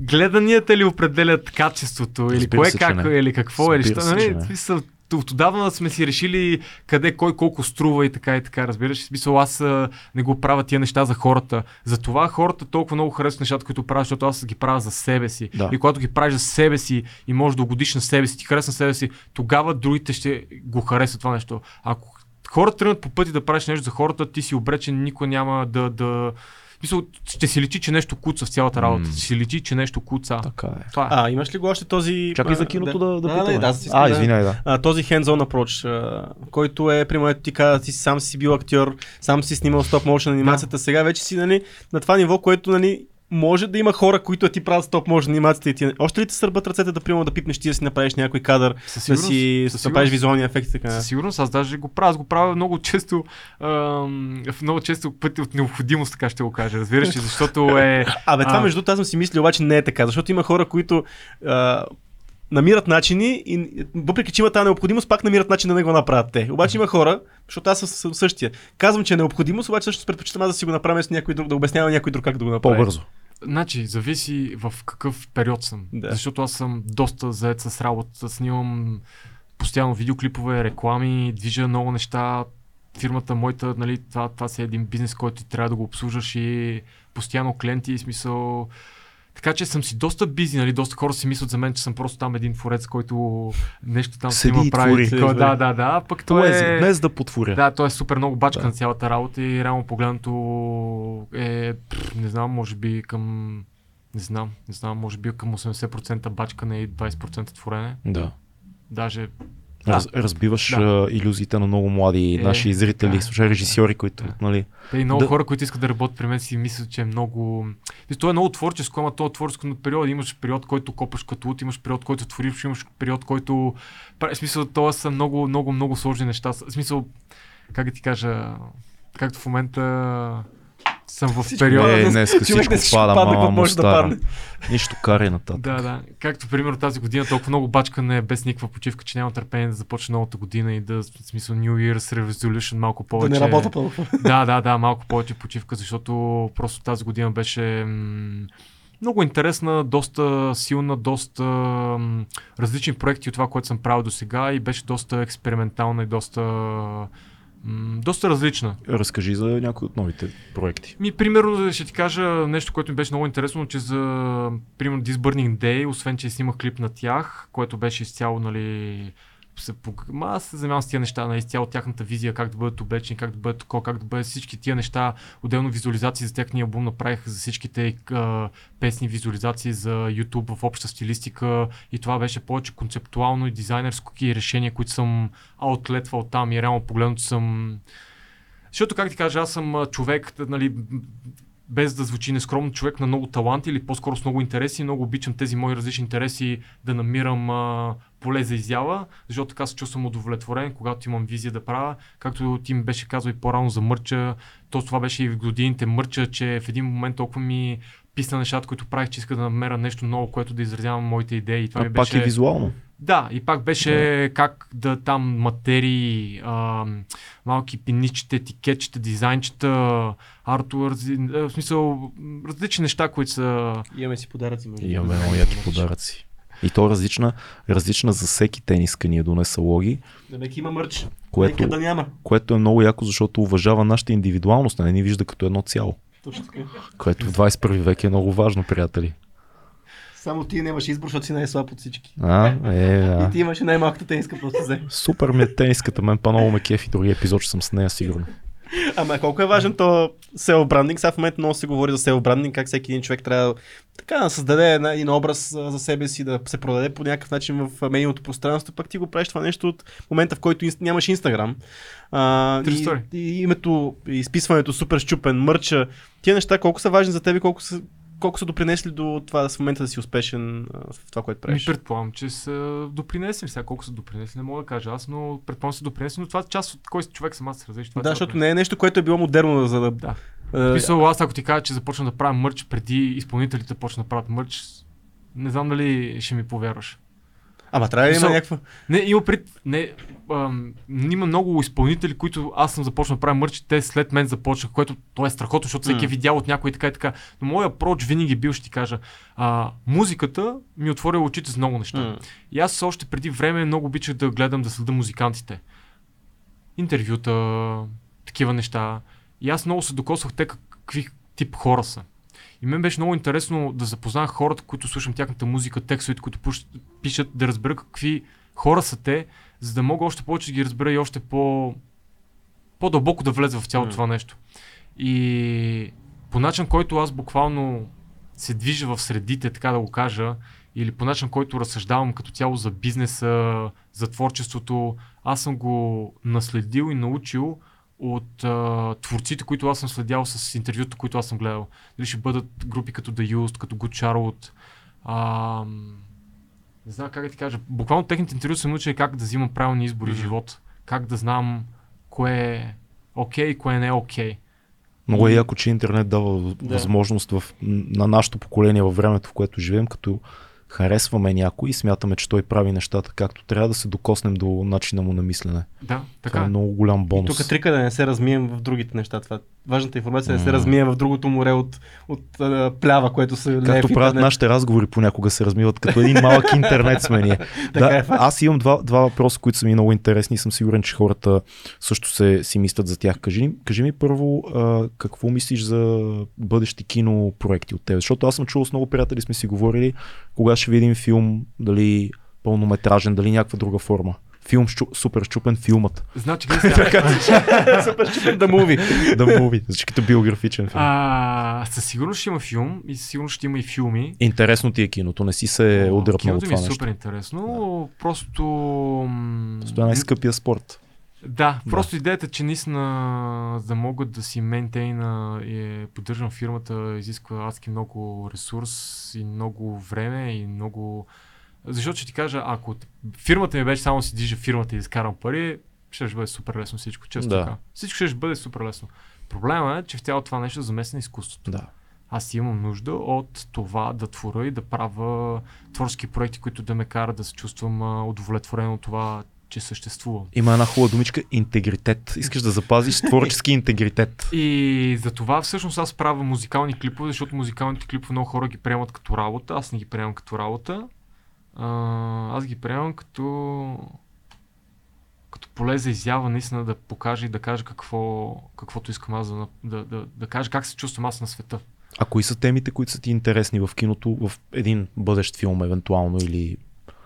гледанията ли определят качеството? Или Разбира кое се, как, не. или какво? Или Разбира що? се, Нали? не. Смисъл, от отдавна сме си решили къде, кой, колко струва и така и така, разбираш. В Смисъл, аз а, не го правя тия неща за хората. Затова хората толкова много харесват нещата, които правя, защото аз ги правя за себе си. Да. И когато ги правиш за себе си и можеш да угодиш на себе си, ти харесва на себе си, тогава другите ще го харесат това нещо. Ако хората тръгнат по пъти да правиш нещо за хората, ти си обречен, никой няма да... да... В Смисъл, ще си личи, че нещо куца в цялата работа. М. Ще си личи, че нещо куца. Така е. Това е. А, имаш ли го още този... Чакай за киното да, да, да, питаме. да, да, а, да. извиняй, да. а, този hands-on approach, а, който е, примерно, ти каза, ти сам си бил актьор, сам си снимал стоп motion анимацията, сега вече си нали, на това ниво, което нали, може да има хора, които ти правят стоп motion анимацията и ти... Още ли ти сърбат ръцете да примерно да пипнеш ти да си направиш някой кадър, Със да си със да правиш сигурност. визуални ефекти и така. Със сигурност, аз даже го правя. Аз го правя много често, ам, в много често пъти от необходимост, така ще го кажа. Разбираш ли, защото е... Абе, това А. между аз съм си мислил, обаче не е така, защото има хора, които а, намират начини и въпреки, че има тази необходимост, пак намират начин да не го направят те. Обаче има хора, защото аз съм същия. Казвам, че е необходимост, обаче също предпочитам аз да си го направя с някой друг, да обяснявам някой друг как да го направи. По-бързо. Значи, зависи в какъв период съм. Да. Защото аз съм доста заед с работа, снимам постоянно видеоклипове, реклами, движа много неща. Фирмата моята, нали, това, това си е един бизнес, който ти трябва да го обслужваш и постоянно клиенти, смисъл... Така че съм си доста бизи, нали, доста хора си мислят за мен, че съм просто там един творец, който нещо там Седи снима, и прави. твори. Да, да, да. Пък Поезия, е... днес да потворя. Да, той е супер много бачка Да. на цялата работа и реално погледнато е, пф, не знам, може би към, не знам, не знам, може би към 80% бачкане и 20% творене. да. Даже, Раз, разбиваш Да. иллюзиите на много млади Е, наши зрители, да, слушай, режисьори, които, да. нали, те и много Да. хора, които искат да работят при мен, си мислят, че е много... То е много творческо, ама то е творческо на период. Имаш период, който копаш като лут, имаш период, който твориш, имаш период, който... В смисъл, това са много, много, много сложни неща. В смисъл, как да ти кажа, както в момента съм в периода. Е, да- днес човек всичко не пада, мама може да падне. Нищо карай нататък. Да, да. Както, примерно, тази година толкова много бачкане без никаква почивка, че нямам търпение да започне новата година и да, в смисъл, New Year's Resolution малко Да повече. не работя толкова. да, да, да, малко повече почивка, защото просто тази година беше м- много интересна, доста силна, доста м- различни проекти от това, което съм правил до сега и беше доста експериментална и доста, м- доста различна. Разкажи за някои от новите проекти. Ми, примерно, ще ти кажа нещо, което ми беше много интересно, че за, примерно, This Burning Day, освен, че снимах клип на тях, което беше изцяло, нали, се, ма, аз се занимавам с тия неща, на изцяло тяхната визия, как да бъдат облечени, как да бъдат тако, как да бъдат всички тия неща, отделно визуализации за техния албум направих за всичките а, песни, визуализации за YouTube в обща стилистика. И това беше повече концептуално и дизайнерско и решения, които съм аутлетвал там. И реално погледнато съм защото, как ти кажа, аз съм човек, нали, без да звучи нескромно, човек на много таланти или по-скоро с много интереси. Много обичам тези мои различни интереси да намирам а, поле за изява, защото така се чувствам удовлетворен, когато имам визия да правя. Както ти ми беше казал и по-рано за мърча, то това беше и в годините мърча, че в един момент толкова ми писна нещата, които правих, че иска да намеря нещо ново, което да изразявам моите идеи. И това ми А пак беше... и визуално. Да, и пак беше как да там материи, а, малки пиничета, етикетчета, дизайнчета, артуърс, в смисъл различни неща, които са... Имаме си подаръци. между Имаме много яки подаръци. И то различна, различна за всеки тениска ни е донеса логи, Да нека има мърч. което, Нека да няма. което е много яко, защото уважава нашата индивидуалност, не ни вижда като едно цяло. Точно така. Което в 21 век е много важно, приятели. Само ти нямаш избор, защото си най-слаб от всички. А, е, И да. ти имаше най-малката тениска, просто взе. Супер ми е тениската, мен па много ме кефи, други епизод ще съм с нея сигурно. Ама колко е важен то SEO брандинг? Сега в момента много се говори за SEO брандинг, как всеки един човек трябва така да създаде една, един образ за себе си, да се продаде по някакъв начин в медийното пространство, пък ти го правиш това нещо от момента, в който инст- нямаш Инстаграм. А, и, и, името, изписването, супер щупен, мърча, тия неща колко са важни за теб и колко са, колко са допринесли до това в момента да си успешен а, в това, което Ми правиш? предполагам, че са допринесли. Сега колко са допринесли, не мога да кажа аз, но предполагам са допринесли, но това е част от кой си човек съм аз се различи. Това е Да, защото не е нещо, което е било модерно за да... Да. В Смисъл, аз ако ти кажа, че започна да правя мърч преди изпълнителите почна да правят мърч, не знам дали ще ми повярваш. Ама трябва да има някаква... Не, има пред... Не, ам, има много изпълнители, които аз съм започнал да правя мърч, те след мен започнаха, което то е страхотно, защото всеки е М. видял от някой и така и така. Но моя проч винаги е бил, ще ти кажа, а, музиката ми отворила очите с много неща. М. И аз още преди време много обичах да гледам, да следа музикантите. Интервюта, такива неща. И аз много се докосвах те какви тип хора са. И мен беше много интересно да запознавам хората, които слушам тяхната музика, текстовете, които пуш- пишат, да разбера какви хора са те, за да мога още повече да ги разбера и още по, по-дълбоко да влеза в цялото това нещо. И по начин, който аз буквално се движа в средите, така да го кажа, или по начин, който разсъждавам като цяло за бизнеса, за творчеството, аз съм го наследил и научил от а, творците, които аз съм следял с интервюта, които аз съм гледал. Дали ще бъдат групи като The Used, като Good Charlotte. Не знам как да ти кажа. Буквално техните интервю са научили как да взимам правилни избори в Мгм. живота. Как да знам кое е окей и кое не е окей. Много е И- яко, че интернет дава Да. възможност в, на нашето поколение във времето, в което живеем, като харесваме някой и смятаме, че той прави нещата както трябва да се докоснем до начина му на мислене. Да, Това така. е е. много голям бонус. Тук трика да не се размием в другите неща. Това. Важната информация не се размие в другото море от, от а, плява, което се лее Както правят нашите разговори, понякога се размиват като един малък интернет сме ние. Да, е аз имам два, два въпроса, които са ми много интересни и съм сигурен, че хората също се, си мислят за тях. Кажи, кажи ми първо, а, какво мислиш за бъдещи кинопроекти от теб? Защото аз съм чувал с много приятели, сме си говорили, кога ще видим филм, дали пълнометражен, дали някаква друга форма. Филм, щу, супер щупен филмът. Значи, сега. Супер щупен да муви. Да муви, звучи като биографичен филм. а, със сигурност ще има филм и със сигурност ще има и филми. Интересно ти е киното, не си се О, отдръпнал от Киното ми това е супер интересно. Просто... м, Постоянно е скъпия спорт. Да, Да. просто идеята, че наистина да мога да си ментейна и е, поддържам фирмата, изисква адски много ресурс и много време и много... Защото ще ти кажа, ако фирмата ми беше само си движа фирмата и изкарам пари, ще ще бъде супер лесно всичко, често Да. така. Всичко ще бъде супер лесно. Проблема е, че в цялото това нещо замесне изкуството. Да. Аз имам нужда от това да творя и да правя творчески проекти, които да ме карат да се чувствам удовлетворен от това, че съществувам. Има една хубава думичка интегритет. Искаш да запазиш творчески интегритет. И за това всъщност аз правя музикални клипове, защото музикалните клипове много хора ги приемат като работа, аз не ги приемам като работа. А, аз ги приемам като като поле за изява, наистина да покаже и да каже какво, каквото искам аз да, да, да, да кажа как се чувствам аз на света. А кои са темите, които са ти интересни в киното, в един бъдещ филм, евентуално, или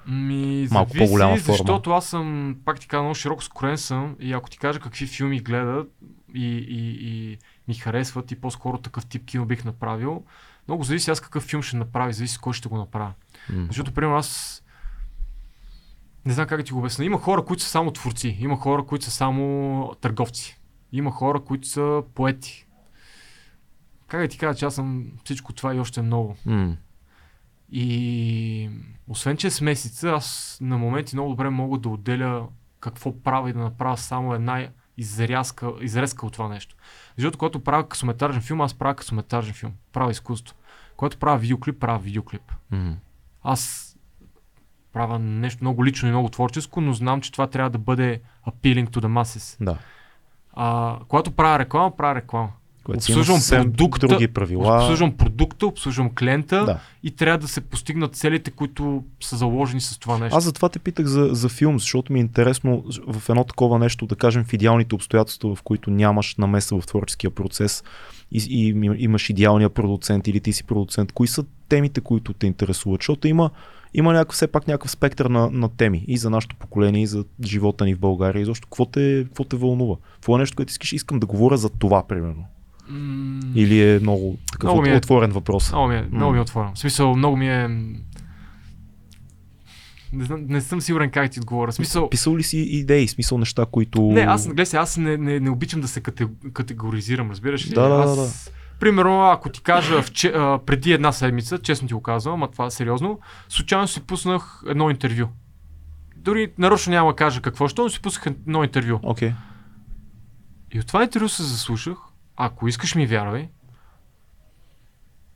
Ми, Малко зависи, по-голяма форма. Защото аз съм, пак ти казвам, много широко скорен съм и ако ти кажа какви филми гледат и, и, и ми харесват и по-скоро такъв тип кино бих направил, много зависи аз какъв филм ще направя, зависи кой ще го направя. м- Защото, примерно, аз не знам как да ти го обясня. Има хора, които са само творци, има хора, които са само търговци, има хора, които са поети. Как да ти кажа, че аз съм всичко това и още много. м- И освен, че е с месеца, аз на моменти много добре мога да отделя какво правя и да направя само една изрязка, изрезка от това нещо. Защото когато правя късометражен филм, аз правя късометражен филм. Правя изкуство. Когато правя видеоклип, правя видеоклип. м- Аз правя нещо много лично и много творческо, но знам, че това трябва да бъде appealing to the masses. да. А, когато правя реклама, правя реклама. Което Обслужвам продукта, други правила. Обслужвам продукта, обслужвам клиента Да. и трябва да се постигнат целите, които са заложени с това нещо. Аз затова те питах за, за филм, защото ми е интересно в едно такова нещо, да кажем в идеалните обстоятелства, в които нямаш намеса в творческия процес и, и им- имаш идеалния продуцент или ти си продуцент, кои са темите, които те интересуват? Защото има, има някакъв, все пак някакъв спектър на, на теми и за нашето поколение, и за живота ни в България, и защо какво те, какво те вълнува? Какво е нещо, което искаш? Искам да говоря за това, примерно. М, Или е много такъв Много е- отворен въпрос? Много ми е, много ми е отворен. В смисъл, много ми е... Не, знам, не съм сигурен как ти отговоря. Смисъл, Писал ли си идеи, смисъл неща, които... Не, аз, гледай се, аз не, не, не обичам да се кате- категоризирам, разбираш ли? Да, да, аз, да, Примерно, ако ти кажа вче, а, преди една седмица, честно ти го казвам, ама това е сериозно, случайно си пуснах едно интервю. Дори нарочно няма да кажа какво, но си пуснах едно интервю. Окей. И от това интервю се заслушах, ако искаш ми вярвай,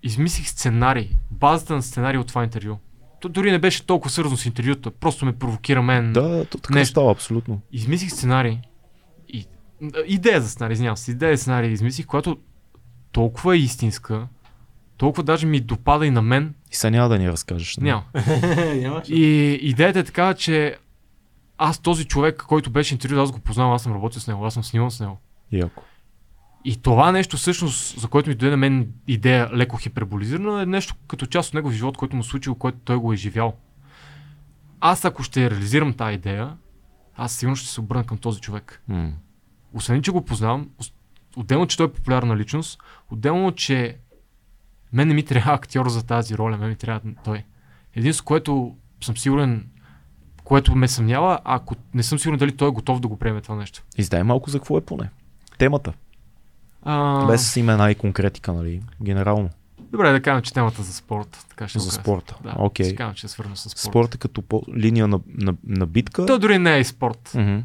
измислих сценарий, базата на сценарий от това интервю. То дори не беше толкова свързано с интервюта, просто ме провокира мен. Да, то така Нещо. става абсолютно. измислих сценарий. И, идея за сценарий, извинявам се. Идея за сценарий измислих, която толкова е истинска, толкова даже ми допада и на мен. И сега няма да ни разкажеш. Няма. И идеята е така, че аз този човек, който беше интервю, аз го познавам, аз съм работил с него, аз съм снимал с него. Яко. И това нещо, всъщност, за което ми дойде на мен идея леко хиперболизирана, е нещо като част от неговия живот, който му се случило, който той го е живял. Аз ако ще реализирам тази идея, аз сигурно ще се обърна към този човек. М. освен че го познавам, отделно, че той е популярна личност, отделно, че мен не ми трябва актьор за тази роля, мен ми трябва той. Единството, което съм сигурен, което ме съмнява, ако не съм сигурен дали той е готов да го приеме това нещо. Издай малко за какво е поне. Темата. А, Без имена и конкретика, нали? Генерално. Добре, да кажем, че темата за спорт. Така ще За спорта. Да, Окей. ще кажем, че е свързано с спорт. Спорта като по- линия на, на, на битка. То дори не е и спорт. Мгм.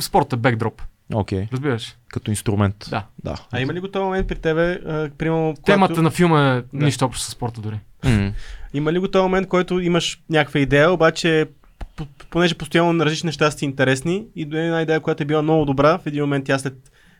Спорт е бекдроп. Окей. Разбираш? Като инструмент. Да. да. А има ли го този момент при тебе, а, примерно, Темата когато- на филма е Да. нищо общо с спорта дори. М. Има ли го този момент, който имаш някаква идея, обаче понеже постоянно на различни неща са ти интересни и до една идея, която е била много добра, в един момент тя след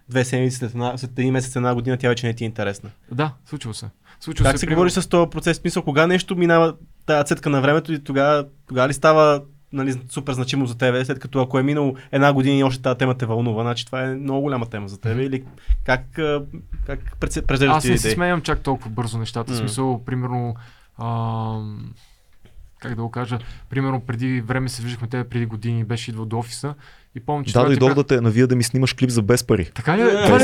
две седмици, след, една, след един месец, една година, тя вече не ти е интересна. Да, случва се. Случва Как се примерно- говори с този процес? Смисъл, кога нещо минава тази цетка на времето и тогава, тогава ли става нали, супер значимо за тебе, след като ако е минало една година и още тази тема те вълнува, значи това е много голяма тема за тебе или как, а, как презреждаш Аз не се смеям чак толкова бързо нещата. М. смисъл, примерно, ам, как да го кажа, примерно преди време се виждахме тебе преди години, беше идвал до офиса и помня, че Да, той дойдох така... да те навия да ми снимаш клип за без пари. Така ли? е? Да,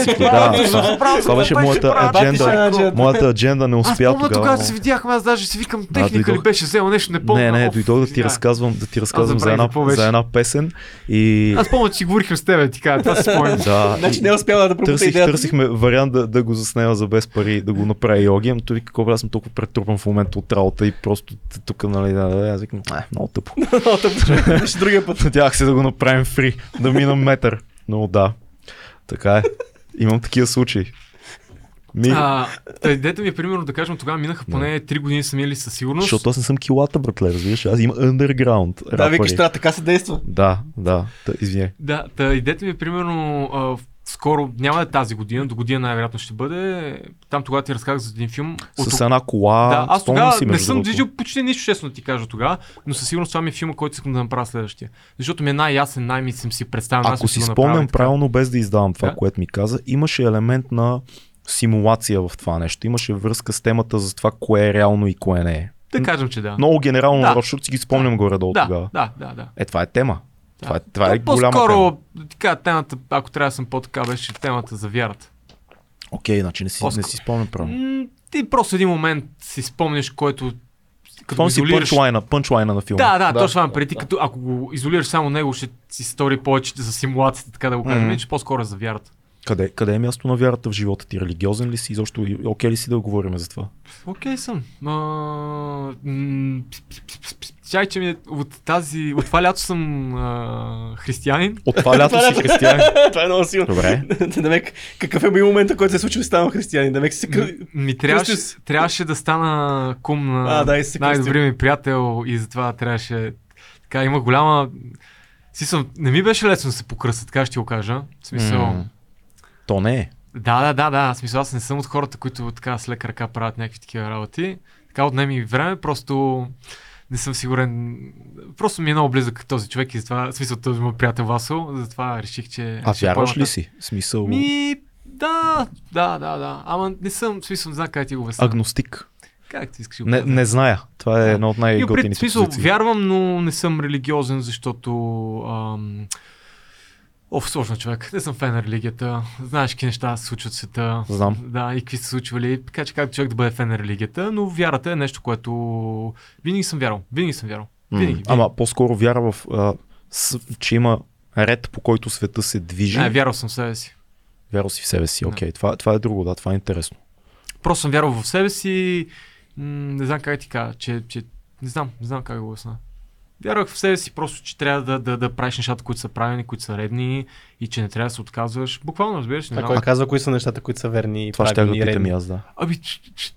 да, това- беше моята адженда. Моята адженда не Аз успя помня тогава. но- се видяхме, аз даже си викам, техника ли дойдох. беше взел нещо, не помня. Не, не, дойдох да ти разказвам, да ти разказвам за една, за една песен и Аз помня, че си говорихме с тебе, ти кажа, това си спомням. да, Значи не е успяла да пробута търсих, идеята. търсихме вариант да, да го заснема за без пари, да го направи йоги, ама той вика, какво аз съм толкова претрупан в момента от работа и просто тук, нали, да, да, аз викам, а, много тъпо. Много тъпо. Другия път. Надявах се да го направим фри, да мина метър. Но да, така е. Имам такива случаи. Ми, А, та идеята ми е, примерно, да кажем, тогава минаха поне 3 години са минали със сигурност. защото аз не съм килата, братле, разбираш. Аз имам underground Да, викаш, трябва така се действа. Да, да, та, извиняй. Да, та идеята ми е, примерно, а, скоро, няма да е тази година, до година най-вероятно ще бъде. Там тогава ти разказах за един филм. С една кола. Да, аз тогава си, не съм движил почти нищо честно да ти кажа тогава, но със сигурност това ми е филма, който искам да направя следващия. Защото ми е най-ясен, най-ми съм си представил. Ако си спомням правилно, без да издавам това, Да. което ми каза, имаше елемент на симулация в това нещо. Имаше връзка с темата за това, кое е реално и кое не е. Да кажем, че да. Много генерално, Да. да. защото си ги спомням горе-долу да, тогава. да, да, да. Е, това е тема. Да. Това е, това е То голяма тема. По-скоро, така, темата, ако трябва да съм по-така, беше темата за вярата. Окей, значи не си, не По-скоро. си спомням правилно. Ти просто един момент си спомняш, който като си изолираш... пънчлайна, пънчлайна на филма. Да, да, да, точно това преди, като ако го изолираш само него, ще си стори повече за симулацията, така да го кажем, Мгм. че по-скоро е за вярата. Къде, къде е място на вярата в живота ти? Религиозен ли си? Изобщо и- окей ли си да говорим за това? Окей съм. А, Чай, че ми е, от тази, от това лято съм а, християнин. От това лято си християнин. Това е много силно. Добре. Демек, какъв е бил момента, който се е случил и станал християнин? Демек си М, Ми трябваше, си. трябваше да стана кум на А, да, си се най-добрия ми приятел и затова трябваше... Така, има голяма... Смисъл, не ми беше лесно да се покръста, така ще ти го кажа. В смисъл... М, То не е. Да, да, да, да. В смисъл, аз не съм от хората, които така с лека ръка правят някакви такива работи. Така отне ми време, просто не съм сигурен. Просто ми е много близък този човек и затова, в смисъл, този мой приятел Васо, затова реших, че... А вярваш ли си? Смисъл Ми, да, да, да, да. Ама не съм, в смисъл, не знам как ти го обясня. агностик? Как ти искаш Не, не зная. Това е Да. една от най-готините смисъл, позиции. вярвам, но не съм религиозен, защото... Ам... Оф, сложно човек. Не съм фен на религията. Знаеш какви неща се случват в света. Знам. Да, и какви са случвали. Така че как човек да бъде фен на религията, но вярата е нещо, което винаги съм вярвал. Винаги съм вярвал. Винаги. винаги. Ама по-скоро вяра в, а, с, че има ред по който света се движи. Не, вярвал съм в себе си. Вярвал си в себе си. Окей, това, това е друго, да, това е интересно. Просто съм вярвал в себе си. М- не знам как ти кажа, че, че... Не знам, не знам как го обясня. Вярвах в себе си просто, че трябва да, да, да правиш нещата, които са правилни, които са редни и че не трябва да се отказваш. Буквално, разбираш, не А кой казва кои са нещата, които са верни и Това ще и питам и аз, да. Ами, ч- ч-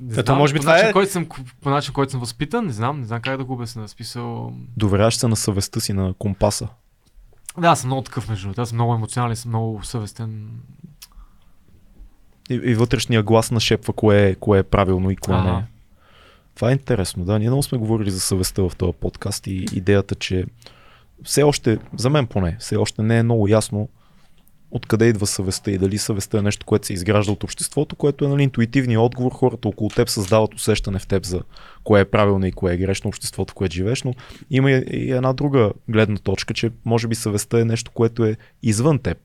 не знам, може би по това начин, е- който съм, по начин, който съм възпитан, не знам, не знам как да го обясня. В Смисъл... Доверяваш се на съвестта си, на компаса. Да, аз съм много такъв между другото. Аз съм много емоционален, съм много съвестен. И, и вътрешния глас нашепва кое е, кое е правилно и кое не е. Това е интересно, да. Ние много сме говорили за съвестта в този подкаст и идеята, че все още, за мен поне, все още не е много ясно откъде идва съвестта и дали съвестта е нещо, което се изгражда от обществото, което е нали, интуитивният отговор. Хората около теб създават усещане в теб за кое е правилно и кое е грешно обществото, в което живееш, но има и една друга гледна точка, че може би съвестта е нещо, което е извън теб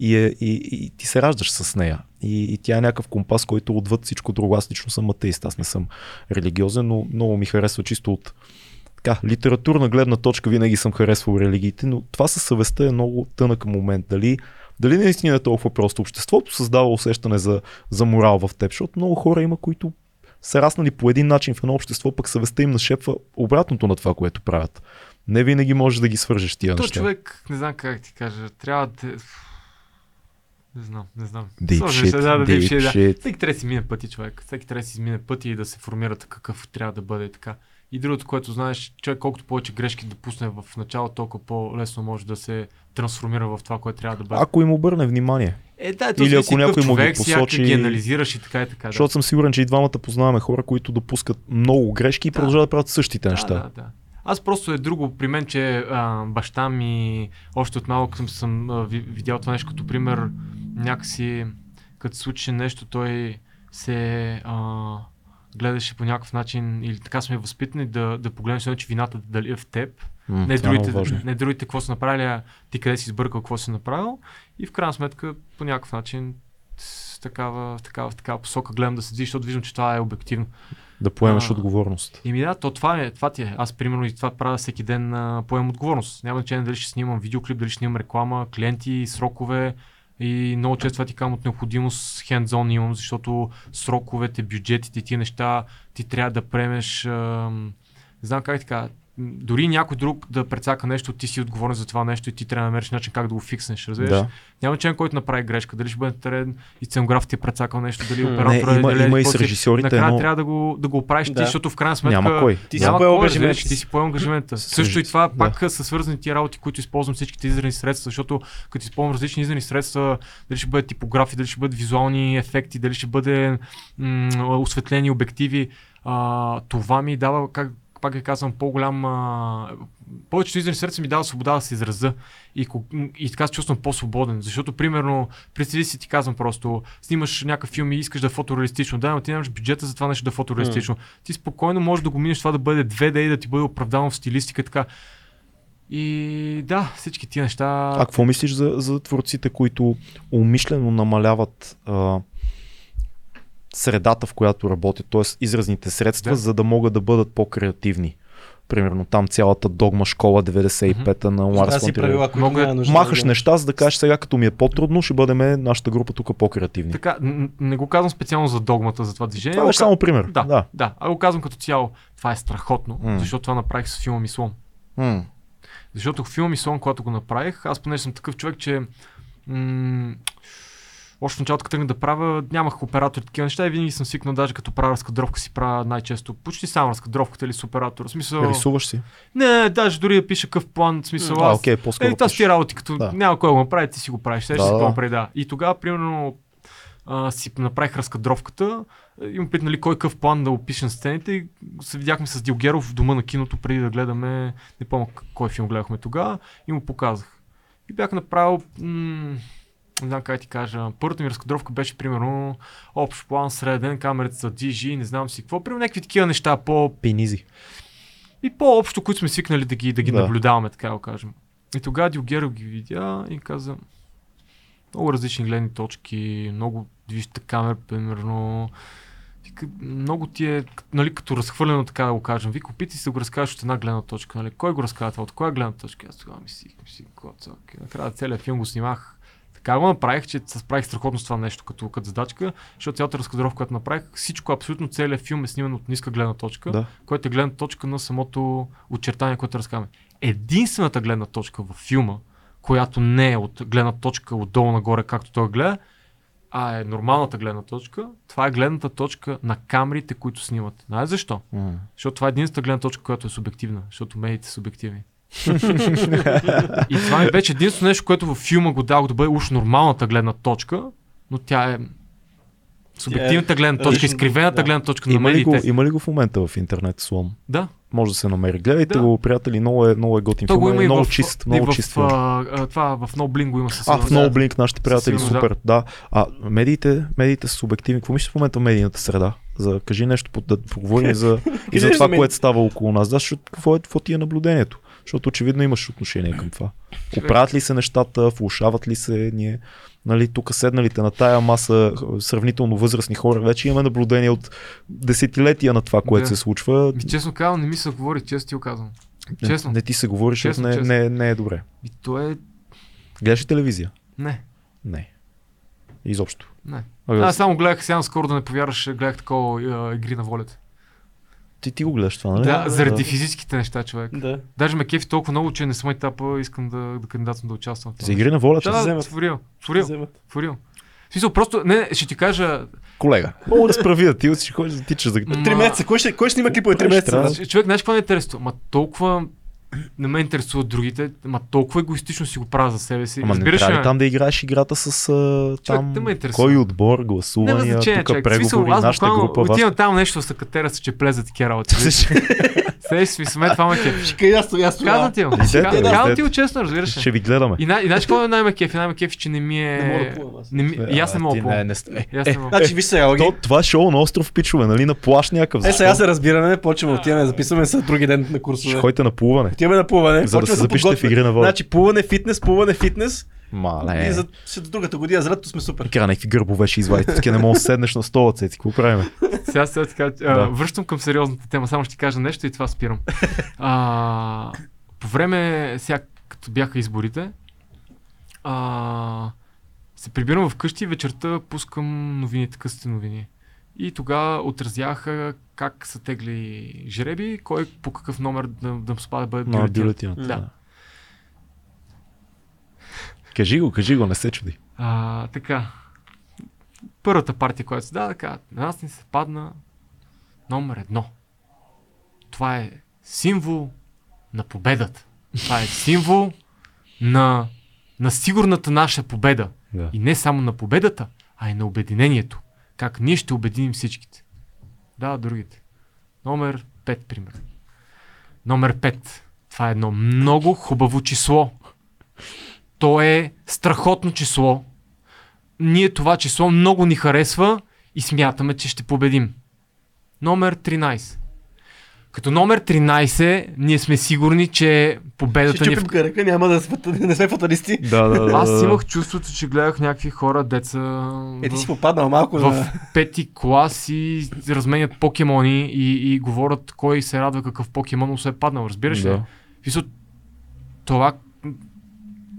и, е, и, и ти се раждаш с нея. И, и тя е някакъв компас, който отвъд всичко друго. Аз лично съм атеист, аз не съм религиозен, но много ми харесва чисто от така, литературна гледна точка винаги съм харесвал религиите, но това със съвестта е много тънък момент. Дали, дали наистина е толкова просто? Обществото създава усещане за, за морал в теб, защото много хора има, които са раснали по един начин в едно общество, пък съвестта им нашепва обратното на това, което правят. Не винаги можеш да ги свържеш тия То неща. човек, не знам как ти кажа, трябва да... Не знам, не знам. Сложно shit, да, да, deep deep shit, да. shit. Всеки трябва да си мине пъти, човек. Всеки трябва да си измине пъти и да се формира какъв трябва да бъде така. И другото, което знаеш, човек колкото повече грешки да пусне в началото, толкова по-лесно може да се трансформира в това, което трябва да бъде. Ако им обърне внимание. Е, да, Или Или ако някой му ги посочи- ги анализираш и така и така. Защото съм сигурен, че и двамата познаваме хора, които допускат много грешки и Да. продължават да правят същите да, неща. Да, да. Аз просто е друго при мен, че а, баща ми още от малък съм, съм а, ви- видял това нещо като пример. Някакси, като случи нещо, той се а, гледаше по някакъв начин или така сме възпитани да, да погледнеш, едно, че вината дали е в теб. М, Не е другите, не другите какво са направили, а ти къде си избъркал какво си направил. И в крайна сметка по някакъв начин с такава, в такава, в такава посока гледам да се движи, защото виждам, че това е обективно. Да поемеш А, отговорност. И ми да, то това, е, това ти е. Аз примерно и това правя всеки ден, а, поемам отговорност. Няма значение дали ще снимам видеоклип, дали ще снимам реклама, клиенти, срокове. И много често това ти казвам от необходимост хендзон имам, защото сроковете, бюджетите, ти неща, ти трябва да премеш, не знам как ти кажа, дори някой друг да прецака нещо, ти си отговорен за това нещо и ти трябва да намериш начин как да го фикснеш, разбираш? Да. Няма член, който направи грешка. Дали ще бъде терен и сценографът ти е прецакал нещо, дали оператора Не, е има- дали има и с режисьорите Накрая едно- трябва да го, да го оправиш Да. ти, защото в крайна сметка Няма кой. Ти си поел кой, ангажимент. разбираш, Ти си поел ангажимента. Също и това да. пак са свързани тия работи, които използвам всичките изразни средства, защото като използвам различни изразни средства, дали ще бъде типографи, дали ще бъдат визуални ефекти, дали ще бъде м- осветлени обективи, а, това ми дава, как пак ви казвам, по-голям. А, повечето изразни средства ми дава свобода да се израза и, и така се чувствам по-свободен. Защото, примерно, представи си, ти казвам просто, снимаш някакъв филм и искаш да е фотореалистично. Да, но ти нямаш бюджета за това нещо да е фотореалистично. Ти спокойно можеш да го минеш това да бъде 2D и да ти бъде оправдано в стилистика така. И да, всички тия неща. А какво мислиш за, за творците, които умишлено намаляват а, средата, в която работят, т.е. изразните средства, Да. за да могат да бъдат по-креативни? Примерно там цялата догма школа 95-та на Това Ларс фон правила, Мога- няма нужда Махаш да неща, за да кажеш сега, като ми е по-трудно, ще бъдем нашата група тук по-креативни. Така, не го казвам специално за догмата, за това движение. Това беше само пример. Да, да, да. А го казвам като цяло. Това е страхотно, М. защото това направих с филма ми Слон. М. Защото в филма ми Слон, когато го направих, аз понеже съм такъв човек, че м- още в началото, като да правя, нямах оператор и такива неща и винаги съм свикнал, даже като правя разкадровка си правя най-често, почти само разкадровката или с оператор. В смисъл, Рисуваш си. не, даже дори да пиша къв план, в смисъл, А, аз окей, по-скоро. Е, ти работи, като Да. няма кой го направи, ти си го правиш. Сега Да, ще си го направи, да. И тогава, примерно, а, си направих разкадровката. Имам пит, нали, кой къв план да опишем сцените и се видяхме с Дилгеров в дома на киното преди да гледаме, не помня кой филм гледахме тогава и му показах. И бях направил, м- не знам как ти кажа, първата ми разкадровка беше примерно общ план, среден, камерата са DG, не знам си какво, примерно някакви такива неща, по, Пенизи. и по-общо, които сме свикнали да ги, да ги Да. да. наблюдаваме, така да го кажем. И тогава Дилгеров ги видя и каза много различни гледни точки, много движите камер, примерно. Вика, много ти е, нали, като разхвърлено, така да го кажем. Вика, опитай се да го разкажеш от една гледна точка. Нали? Кой го разказва? От коя гледна точка? Аз тогава мислих, мислих, коцак. Накрая целият филм го снимах. Така го направих, че се справих страхотно с това нещо като, като задачка, защото цялата разкадровка, която направих, всичко, абсолютно целият филм е сниман от ниска гледна точка Да. което е гледна точка на самото очертание, което разказваме. Единствената гледна точка във филма, която не е от гледна точка отдолу нагоре, както той гледа, а е нормалната гледна точка, това е гледната точка на камерите, които снимат. Знаеш защо? М. Защото това е единствената гледна точка, която е субективна, защото медиите са субективни. и това ми беше единственото нещо, което във филма го дадох да бъде уж нормалната гледна точка, но тя е субективната гледна точка, изкривената да. гледна точка на Има ли, го, медиите. има ли го в момента в интернет слон? Да, Може да се намери. Гледайте Да. го, приятели, много е, много е готин То филм. е много в, чист, много в, чист филм. това в No Bling го има със А, в No Blink, нашите приятели, сигурност, супер, да. А, медиите, медиите са субективни. Какво мислиш в момента в медийната среда? За, кажи нещо, да поговорим за, и за това, което става около нас. Да, защото какво, е, какво ти е наблюдението? Защото очевидно имаш отношение към това. Оправят ли се нещата, влушават ли се ние? Нали, тук седналите на тая маса сравнително възрастни хора, вече имаме наблюдение от десетилетия на това, което Да. се случва. Ми, честно казвам, не ми се говори, често ти го казвам. Не, Честно. не ти се говори, защото Честно, не, честно. не, не е добре. И то е... Гледаш ли телевизия? Не, Не. Изобщо. не. А, Аз само гледах сега скоро да не повярваш, гледах такова игри на волята. Ти, ти го гледаш това, нали? Да, заради да. физическите неща, човек. Да. Даже ме кефи толкова много, че не съм етапа, искам да, да кандидатствам да участвам в това. За игри на волята. Да, вземат. фурил, фурил, фурил. Смисъл, просто, не, ще ти кажа, Колега. Мога да справи да ти ще ходиш да тичаш за... Три месеца. Кой ще, кой ще снима клипове три месеца? Човек, знаеш какво не е интересно? Ма толкова не ме интересуват другите, ма толкова егоистично си го правя за себе си. Ама не Разбираш трябва ли там да играеш играта с а, там интересува. кой отбор, гласувания, значение, тук човек. Смисъл, преговори, аз нашата буквално група, отивам там нещо с катера с чепле за такива работи. Сеш си, сме това ме кефи. Ще кажа, аз. Казвам ти, казвам ти честно, разбираш Ще ви гледаме. И, на- и знаеш какво е най-ме кефи? Най-ме кефи, че не ми е... Не мога да плувам аз. Не ми... И аз не мога да плувам. не, не, не мога. Значи, виж сега, Оги. То, това е шоу на остров Пичове, нали? На плаш някакъв. Е, сега се разбираме, почваме, отиваме, записваме се други ден на курсове. Ще ходите на плуване. Отиваме на плуване, За да се запишете в игри на вода. Значи плуване, фитнес, плуване, фитнес. Мале. И за, за другата година, за лятото сме супер. Кара някакви гърбове ще извадите, таки не мога да седнеш на стола, цеци. Какво правим? Сега сега така, Да. връщам към сериозната тема, само ще ти кажа нещо и това спирам. А, по време, сега като бяха изборите, а, се прибирам вкъщи и вечерта пускам новините, късите новини. И тогава отразяха как са тегли жреби, кой по какъв номер да, да спада да бъде бюлетин. бюлетината. Да. Кажи го, кажи го, не се чуди. А, така. Първата партия, която се даде, така, на нас ни се падна номер едно. Това е символ на победата. Това е символ на, на сигурната наша победа. Да. И не само на победата, а и на обединението. Как ние ще обединим всичките. Да, другите. Номер 5, пример. Номер 5. Това е едно много хубаво число. То е страхотно число. Ние това число много ни харесва и смятаме, че ще победим. Номер 13. Като номер 13, ние сме сигурни, че победата Ще ни е чупим кръка, няма да, сме- да не сме фаталисти. Да, да, да. аз да. имах чувството, че гледах някакви хора, деца Е, ти си попаднал малко в на... пети клас и разменят покемони и, и говорят кой се радва какъв покемон му се е паднал, разбираш ли? Да. Това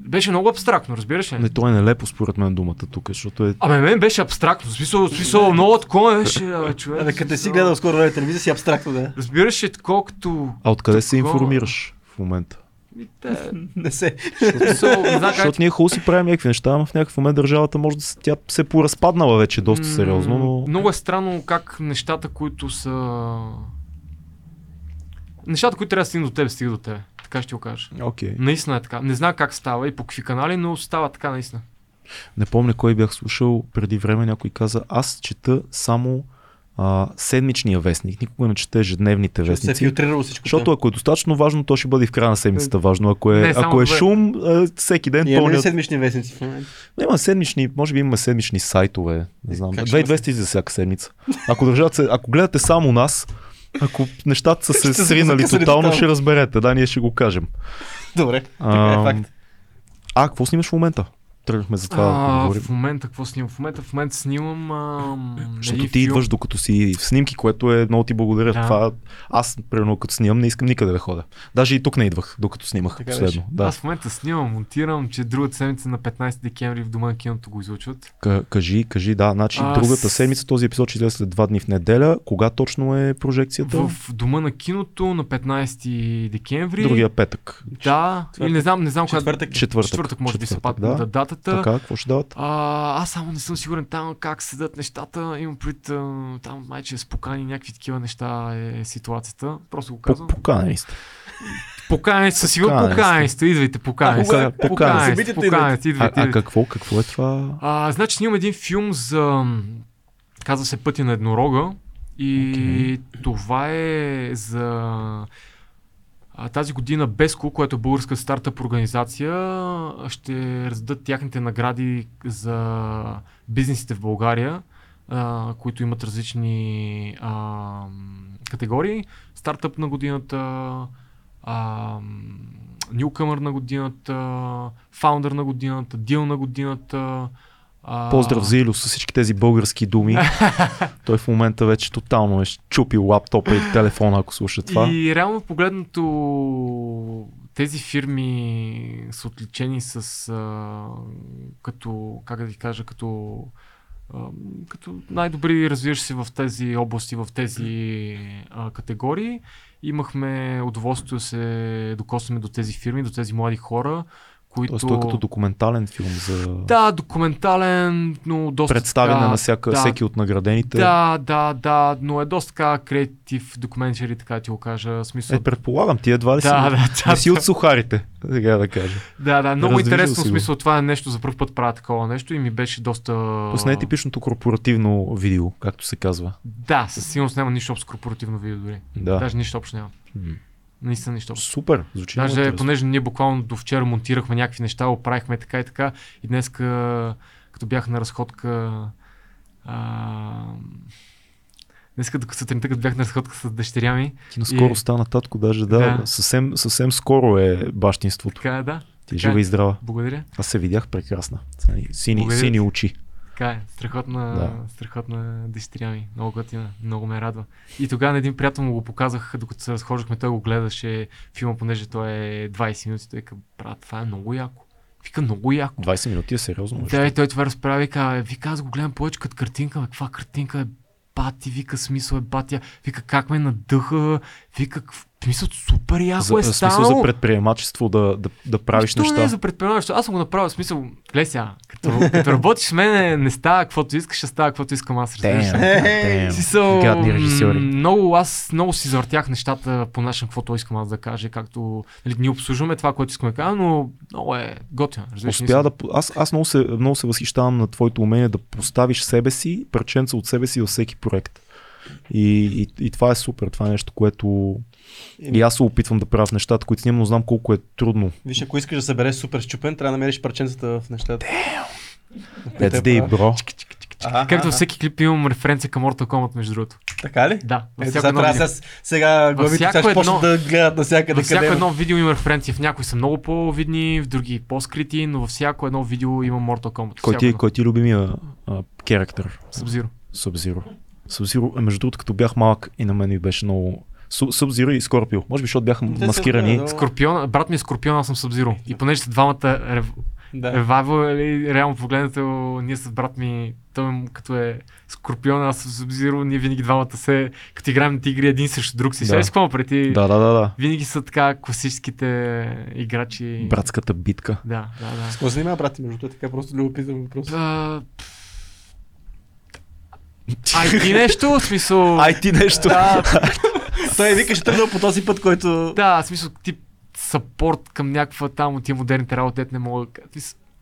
беше много абстрактно, разбираш ли? Не, то е нелепо според мен думата тук, защото е... Абе, мен беше абстрактно. Смисъл, смисъл много такова беше, абе, човек. Абе, като си гледал скоро време телевизия, си абстрактно, да. Разбираш ли, колкото... А откъде се информираш в момента? Те, Не се. как Защото ние хубаво си правим някакви неща, ама в някакъв момент държавата може да се, тя се поразпаднала вече доста сериозно, но... Много е странно как нещата, които са... Нещата, които трябва да стигнат до тебе, стигат до тебе. Така ще го кажа. Окей. Наистина е така. Не знам как става и по какви канали, но става така наистина. Не помня кой бях слушал преди време, някой каза, аз чета само а, седмичния вестник, никога не чета ежедневните се е вестници. филтрирало всичко. Защото ако е достатъчно важно, то ще бъде и в края на седмицата важно. Ако е, Не, ако е шум, а, всеки ден Ние имаме ли пълнят. седмични вестници в момента? Има седмични, може би имаме седмични сайтове. Не знам. Как ще 2200 за всяка седмица. Ако, държат се, ако гледате само нас, ако нещата са се Ще сринали тотално, тотално. ще разберете. Да, ние ще го кажем. Добре, така е Ам, факт. А, какво снимаш в момента? Тръгнахме за това да А, говорим. в момента какво снимам? В момента, в момента снимам ам, Защото ти филм. идваш докато си в снимки, което е много ти благодаря. Да. Това, аз, примерно, като снимам, не искам никъде да ходя. Даже и тук не идвах, докато снимах Така последно. беше. Да. Аз в момента снимам, монтирам, че другата седмица на 15 декември в Дома на киното го излучват. К- кажи, кажи, да. Значи Аз- другата седмица, този епизод ще излезе след два дни в неделя. Кога точно е прожекцията? В Дома на киното на 15 декември. Другия петък. Да, или не знам, не знам кога. Четвъртък. Четвъртък. Четвъртък може би се Четвъртък, падна да. да. Датата. Така, какво ще дават? А, аз само не съм сигурен там как седат нещата. Имам пред там майче с покани някакви такива неща е ситуацията. Просто го казвам. По- Поканени сте. Покани със сигурно Поканени покани сте. Идвайте, покани А, сте. покани Покани сте, Събитието покани сте, А, идвайте. а идвайте. какво, какво е това? А, значи снимам един филм за... Казва се Пътя на еднорога. И това е за... Тази година Беско, което е българска стартъп организация, ще раздадат тяхните награди за бизнесите в България, а, които имат различни а, категории. Стартъп на годината, а, Newcomer на годината, Фаундър на годината, Дил на годината. А, Поздрав за Илю с всички тези български думи. Той в момента вече тотално е чупил лаптопа и телефона, ако слуша това. И реално погледнато тези фирми са отличени с а, като, как да ви кажа, като, като най-добри развиваш се в тези области, в тези а, категории. Имахме удоволствие да се докосваме до тези фирми, до тези млади хора, които... Тоест той е като документален филм за Да, документален, но доста представяне така- на всяка, да, всеки от наградените. Да, да, да, но е доста така креатив документари, така ти го кажа. Смисъл, Е, предполагам, ти едва ли си, да, да, не да, си от сухарите, така да кажа. да, да, много Раздвижил интересно си в смисъл. Това е нещо за първ път правя такова нещо и ми беше доста... Тоест не е типичното корпоративно видео, както се казва. Да, със сигурност няма нищо общо с корпоративно видео дори. Да. Даже нищо общо няма. М. Наистина нищо. Супер, звучи много Даже интересно. понеже ние буквално до вчера монтирахме някакви неща, оправихме така и така и днес като бях на разходка а... Днес като сутринта, като бях на разходка с дъщеря ми, Ти наскоро и- стана татко, даже да, Да. Съвсем, съвсем скоро е бащинството. така е, да. Ти е така е. жива и здрава. Благодаря. Аз се видях прекрасна. Сини, Благодаря сини очи. Така е, страхотна, Да. страхотна дъщеря ми. Много готина, много ме радва. И тогава на един приятел му го показах, докато се разхождахме, той го гледаше филма, понеже той е 20 минути. Той каза, брат, това е много яко. Вика, много яко. 20 минути е сериозно. Да, и той това разправи, «Е, вика, аз го гледам повече като картинка, бе, каква картинка е бати, вика, смисъл е батя, вика, как ме надъха, вика, смисъл, супер яко За, е в смисъл за предприемачество да, да, да правиш То неща. не е за предприемачество. Аз съм го направил в смисъл, гледай сега, като, като работиш с мен, не става каквото искаш, ще става каквото искам аз. разбираш ли? Damn, В damn. Смисъл, Гадни режисьори. м, Много, аз много си завъртях нещата по начин, каквото искам аз да кажа, както нали, ние обслужваме това, което искаме да кажа, но много е готино. Успя да... Аз, аз много, се, много се възхищавам на твоето умение да поставиш себе си, парченца от себе си във всеки проект. И, и, и това е супер. Това е нещо, което и аз се опитвам да правя в нещата, които снимам, но знам колко е трудно. Виж, ако искаш да събереш супер щупен, трябва да намериш парченцата в нещата. That's day, бро. Ага, Както ага. във всеки клип имам референция към Mortal Kombat, между другото. Така ли? Да, всяко сега едно трябва видео. сега, сега главите сега ще едно- да гледат навсякъде Във всяко къде. едно видео има референции. В някои са много по-видни, в други по-скрити, но във всяко едно видео има Mortal Kombat. Кой ти, кой ти е любимия а, керактер? Sub-Zero. Sub-Zero. Sub-Zero, е, между другото, като бях малък и на мен ми беше много... Су- Sub-Zero и Scorpio. Може би, защото бяха са маскирани. много- Скорпион, брат ми е Скорпион, аз съм Sub-Zero. И понеже са двамата рев... Да. ревайвал, или реално погледнато, ние с брат ми, той като е Скорпион, аз съм Sub-Zero, ние винаги двамата се, като играем на тигри един срещу друг си. Да. Сега си какво преди? Да, да, да, да. Винаги са така класическите играчи. Братската битка. Да, да, да. С какво занимава брат ти, между това така просто любопитен въпрос. А, Ай, ти нещо, в смисъл... Ай ти нещо. Да, Той вика, ще тръгна по този път, който... да, в смисъл тип сапорт към някаква там от тия модерните работи, не мога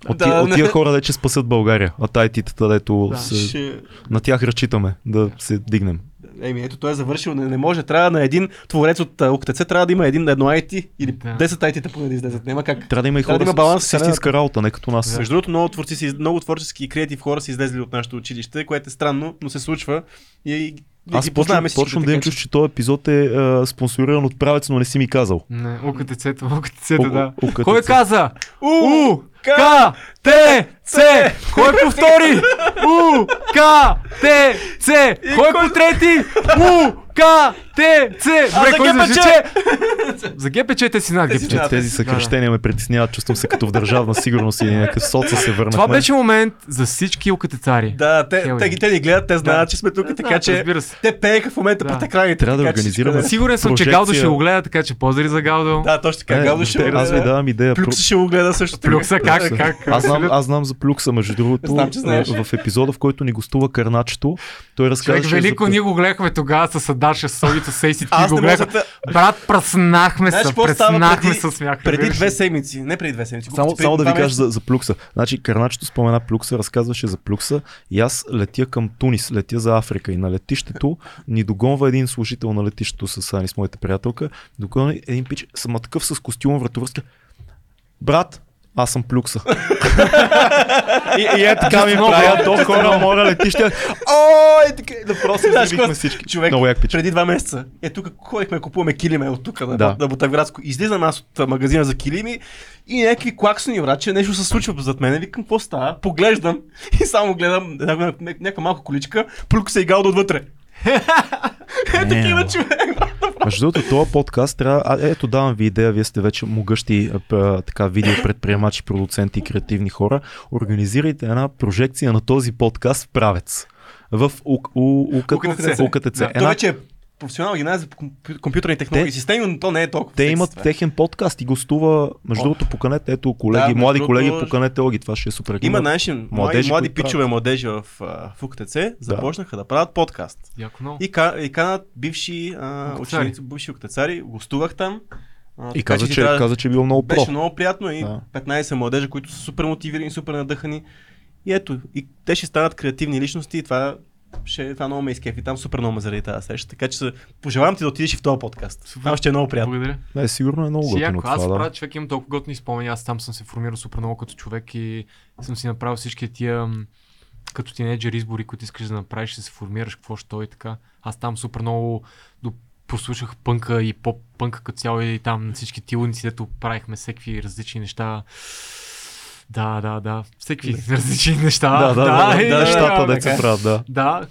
От, Да, тия, от не. тия хора, де че спасят България. А тайтитата, дето Да. се, Ще... на тях разчитаме да се дигнем. Еми, ето той е завършил, не, не може, трябва на един творец от а, УКТЦ, трябва да има един, едно IT или Да. 10 IT-та поне да излезат. Няма как. Трябва да има и хора да има баланс с, с истинска работа, не като нас. Да. Между другото, много, творци, си, много творчески и креатив хора са излезли от нашето училище, което е странно, но се случва. И, Аз познаваме всички. почвам да имам чувство, че този епизод е а, спонсориран от правец, но не си ми казал. Не, УКТЦ-то, УКТЦ-то, да. УКТЦ. Кой каза? У, К, Т, Ц. Кой повтори? У, К, Т, Ц. Кой по трети? У, К, Т, Ц. Добре, за кой зажиче? За ГПЧ те си си ГПЧ. Тези да, съкръщения ме притесняват, чувствам се като в държавна сигурност или някакъв соца се върнахме. Това беше момент за всички укатецари. Да, те, те, е. ги, те ни гледат, те знаят, че сме тук, така че те пееха в момента Да. под екраните. Трябва да организираме Сигурен съм, че. Галдо ще го гледа, така че поздрави за Галдо. Да, точно така. Е, Галдо ще го аз ви давам идея. Плюкса ще го гледа също. Плюкса как? Аз знам, за Плюкса, между другото, а, в епизода, в който ни гостува Кърначето, той Човек, разказваше велико ние го гледахме тогава с Адаша, с Солица, с Ейси, Аз го гледахме. да... Брат, праснахме Знаеш се, преснахме преди- се смях. Преди две седмици, не преди две седмици. Само, само да ви кажа за, за Плюкса. Значи Карначето спомена Плюкса, разказваше за Плюкса и аз летя към Тунис, летя за Африка и на летището ни догонва един служител на летището с Ани, с моята приятелка. Догонва един пич, съм такъв с костюм, вратовръзка. Брат, аз съм Плюкса. и, и е така ми правят до хора, мора летище. Ой, така, да просто взривихме всички. Човек, Много як преди два месеца. Е, тук ходихме, купуваме килиме от тук на, Да. на Ботавградско. Излизам аз от магазина за килими и някакви клаксони, брат, че нещо се случва зад мен. Викам, какво става? Поглеждам и само гледам някаква малка количка, плюк се и галда отвътре. Е, такива човек. Между другото, този подкаст трябва. А, ето, давам ви идея, вие сте вече могъщи а, така видео предприемачи, продуценти и креативни хора. Организирайте една прожекция на този подкаст в правец. В УКТЦ. Да, то Една- вече е професионална гимназия по компю- компютърни технологии и Те- системи, но то не е толкова. Те имат това. техен подкаст и гостува, между другото, поканете, ето колеги, между млади другото, колеги, поканете Оги, това ще е супер. Има наши млади, младежи, млади пичове, младежи в, в УКТЦ, започнаха да правят подкаст. Яко много. И, ка, и канат бивши а, ученици, бивши уктецари, гостувах там. А, И така каза, че, трябва- каза, че е било много Беше много приятно и Да. 15 младежа, които са супер мотивирани, супер надъхани. И ето, и те ще станат креативни личности и това ще, това много ме изкефи. Там супер много ме заради тази среща. Така че пожелавам ти да отидеш и в този подкаст. Супер. Там ще е много приятно. Благодаря. Не, сигурно е много готино яко. Аз правя да. човек, имам толкова готини спомени. Аз там съм се формирал супер много като човек и съм си направил всички тия като тинейджър избори, които искаш да направиш, ще се формираш, какво ще и така. Аз там супер много послушах пънка и поп пънка като цяло и там на всички тилници, дето правихме всеки различни неща. Да, да, да. Всеки различни неща. Да, да, да, и- да, нещата, да, деца така. правят, да. Да,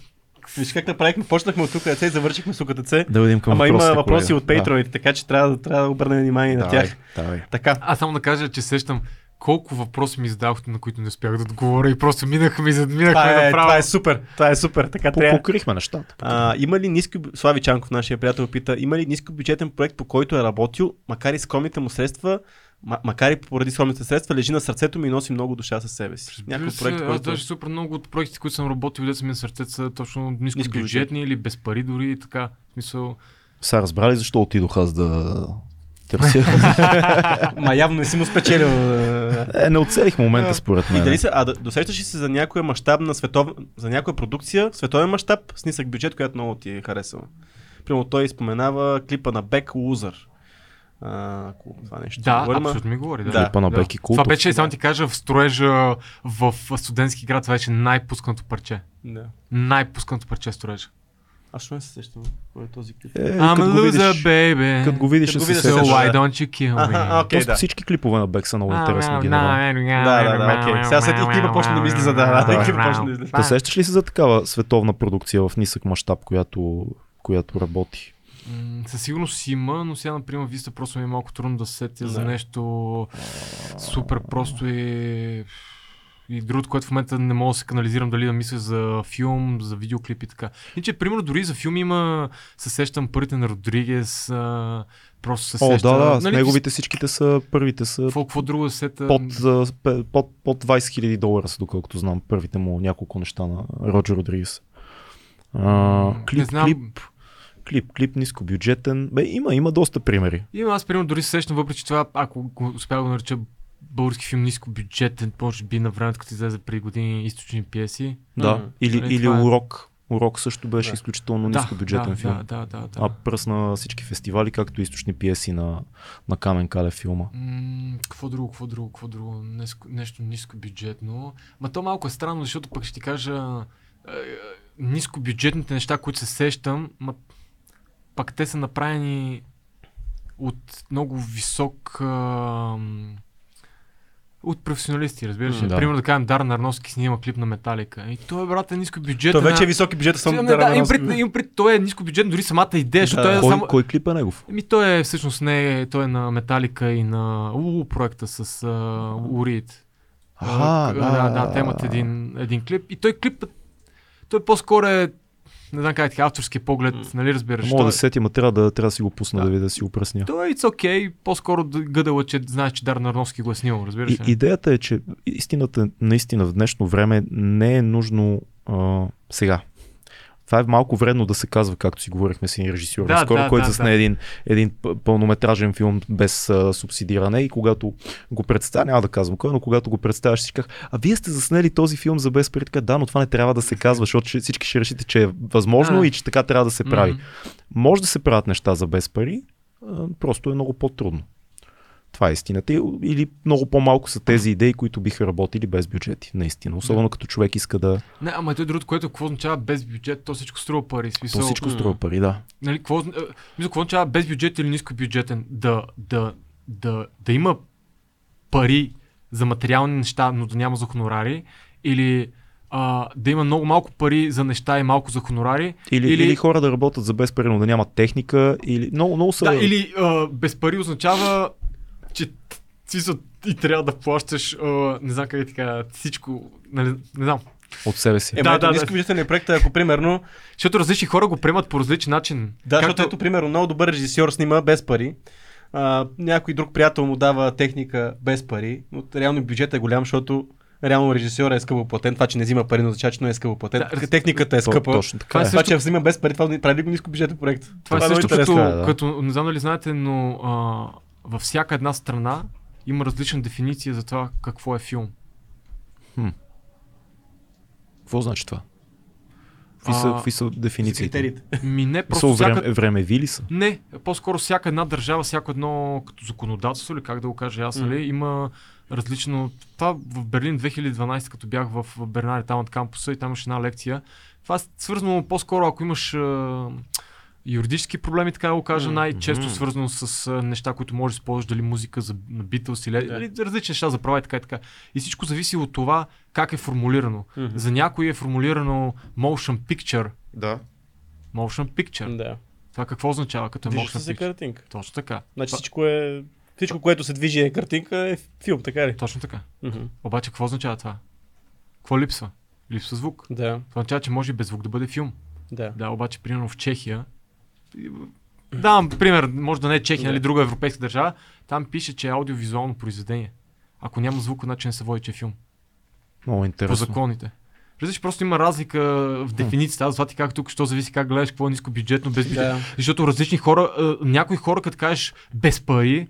Виж как направихме, почнахме от тук и завършихме с УКТЦ. Да видим към Ама има въпроси колега. от пейтроните, така че трябва, да- трябва да обърнем внимание на Давай, тях. давай. Така. Аз само да кажа, че сещам колко въпроси ми задавахте, на които не успях да отговоря и просто минаха ми, минахме Това е, направо. това е супер, това е супер, така трябва. Покрихме нещата. А, има ли ниски... Слави Чанков, нашия приятел, пита, има ли нискобюджетен проект, по който е работил, макар и скромните му средства, ма- макар и поради скромните средства, лежи на сърцето ми и носи много душа със себе си. Някакъв се, проект, аз който... даже супер много от проектите, които съм работил, деца ми на сърцето са точно Нискобюджетни. нискобюджетни или без пари дори и така. В смисъл, Са разбрали защо отидох аз да търся. Ма явно не си му спечелил. а. е, не оцелих момента според И мен. дали се, а досещаш ли се за някоя мащаб на светов, за някоя продукция, световен мащаб, с нисък бюджет, която много ти е харесала? Примерно той споменава клипа на Бек Лузър. А, ако това нещо да, говорим, абсолютно ми говори. Да. Да. Клипа на да. Беки Това Култов. беше, само ти кажа, в строежа в студентски град, това беше най-пусканото парче. Да. Най-пусканото парче в строежа. Аз ще не се сещам. Кой е този клип? Е, I'm a го loser, видиш, baby. като го видиш, Като се So сещаш. сещаш. why don't you kill me? Окей, Просто да. всички клипове на Бек са много интересни генерално. Да, да, да, окей. Сега след и клипа почна да ми излиза, да, да, клипа да излиза. Сещаш ли се за такава световна продукция в нисък мащаб, която, която работи? Със сигурност си има, но сега, например, Виста просто ми е малко трудно да се сетя за нещо супер просто и... И другото, което в момента не мога да се канализирам дали да мисля за филм, за видеоклип и така. Иначе, примерно, дори за филм има, се сещам първите на Родригес, а, просто се О, сеща. да, да, с нали, неговите всичките са, първите са Какво, какво друго се сета? под, под, под 20 000 долара са, доколкото знам, първите му няколко неща на Роджер Родригес. А, клип, не знам. клип, клип, клип, нискобюджетен. Бе, има, има доста примери. Има, аз примерно дори се сещам, въпреки това, ако успя да го нареча български филм ниско бюджетен, може би на времето, като излезе преди години източни пиеси. Да. Мгм. Или, Нали, или това е. Урок. Урок също беше Да. изключително да, нискобюджетен да, филм. Да, да, да, да. А пръсна всички фестивали, както и източни пиеси на, на Камен Кале филма. М, какво друго, какво друго, какво друго? Неско, нещо ниско бюджетно. Ма то малко е странно, защото пък ще ти кажа е, е, ниско бюджетните неща, които се сещам, ма, пак те са направени от много висок ам, от професионалисти, разбираш? М, да. Примерно да кажем Дар Нарновски снима клип на Металика. И той е брат е ниско бюджетен. Той вече е високи бюджета, съм Ами, да, им пред, им пред, той е ниско бюджетен, дори самата идея, Да. той е Кой, само... кой клип е негов? Еми той е всъщност не, той е на Металика и на УУ проекта с uh, Урит. Аха, да, да, да, те имат един, един клип. И той клип, той по-скоро е, не знам как е, авторски поглед, М. нали разбираш? Мога да се сетя, ма трябва да, трябва да си го пусна да, Да. да видя да си го пресня. той е it's okay, по-скоро да- гъдала, че знаеш, че Дар Нарновски го е снимал, разбираш ли? идеята е, че истината наистина в днешно време не е нужно а, сега. Това е малко вредно да се казва, както си говорихме с един режисьор. Да, скоро, да, който да, засне да. един, един пълнометражен филм без а, субсидиране и когато го представя, няма да казвам кой, но когато го представяш, си казах, а вие сте заснели този филм за без пари, така, да, но това не трябва да се казва, защото всички ще решите, че е възможно А. и че така трябва да се прави. М. Може да се правят неща за без пари, просто е много по-трудно. Това е истината. Или много по-малко са тези идеи, които биха работили без бюджети, наистина. Особено като човек иска да... Не, ама той другото, което какво означава без бюджет, то всичко струва пари. То Смисъл, всичко м. струва пари, да. нали, какво, е, мисля, какво означава без бюджет или ниско бюджетен? Да, да, да, да има пари за материални неща, но да няма за хонорари, или а, да има много малко пари за неща и малко за хонорари, Или, или... или хора да работят за без пари, но да нямат техника, или много, много са... да, или а, без пари означава, че смисъл, ти трябва да плащаш, а, не знам как ти кажа, всичко, нали, не знам. от себе си. Е, Да, да, да, да, да. нискобюджетен е проект, ако примерно, Защото различни хора го приемат по различен начин. да, защото ето примерно много добър режисьор снима без пари, а, някой друг приятел му дава техника без пари, но реално бюджетът е голям, защото реално режисьора е скъпо платен, това, че не взима пари, но означава, че не е скъпо платен. Да, Техниката е скъпа. Точно така Това е е. също- Това, че взима без пари, това прави ли го ниско бюджетен проект. Това е много също като, е, да. като, не знам дали знаете, но а, във всяка една страна има различна дефиниция за това какво е филм. Какво значи това? Какви са, какви са дефинициите? Ми не, Просто просто всяка... време, времеви ли са? Не, по-скоро всяка една държава, всяко едно като законодателство, или как да го кажа аз, нали, има различно... Това в Берлин 2012, като бях в в Бернари Талант кампуса и там имаше една лекция. Това е свързано по-скоро, ако имаш юридически проблеми, така да го кажа, М, най-често свързано с а, неща, които можеш да използваш, дали музика за, Beatles или нали, различни неща за права и така и така. И всичко зависи от това как е формулирано. Мгм. За някой е формулирано motion picture. Да. Motion picture. Да. Това какво означава като е Вижда motion се picture? картинка. Точно така. Значи Това- всичко е Всичко, което се движи е картинка, е филм, така ли? Точно така. Мгм. Обаче какво означава това? Какво липсва? Липсва звук. Да, Това означава, че може и без звук да бъде филм. да. Да, обаче, примерно в Чехия, давам пример, може да не е Чехия, Да. нали, друга европейска държава, там пише, че е аудиовизуално произведение. Ако няма звук, значи не се води, че е филм. Много По интересно. законите. Разбираш, просто има разлика в дефиницията. Аз това ти как тук, що зависи как гледаш, какво е ниско бюджетно, без бюджет. Да. Защото различни хора, а, някои хора, като кажеш без пари,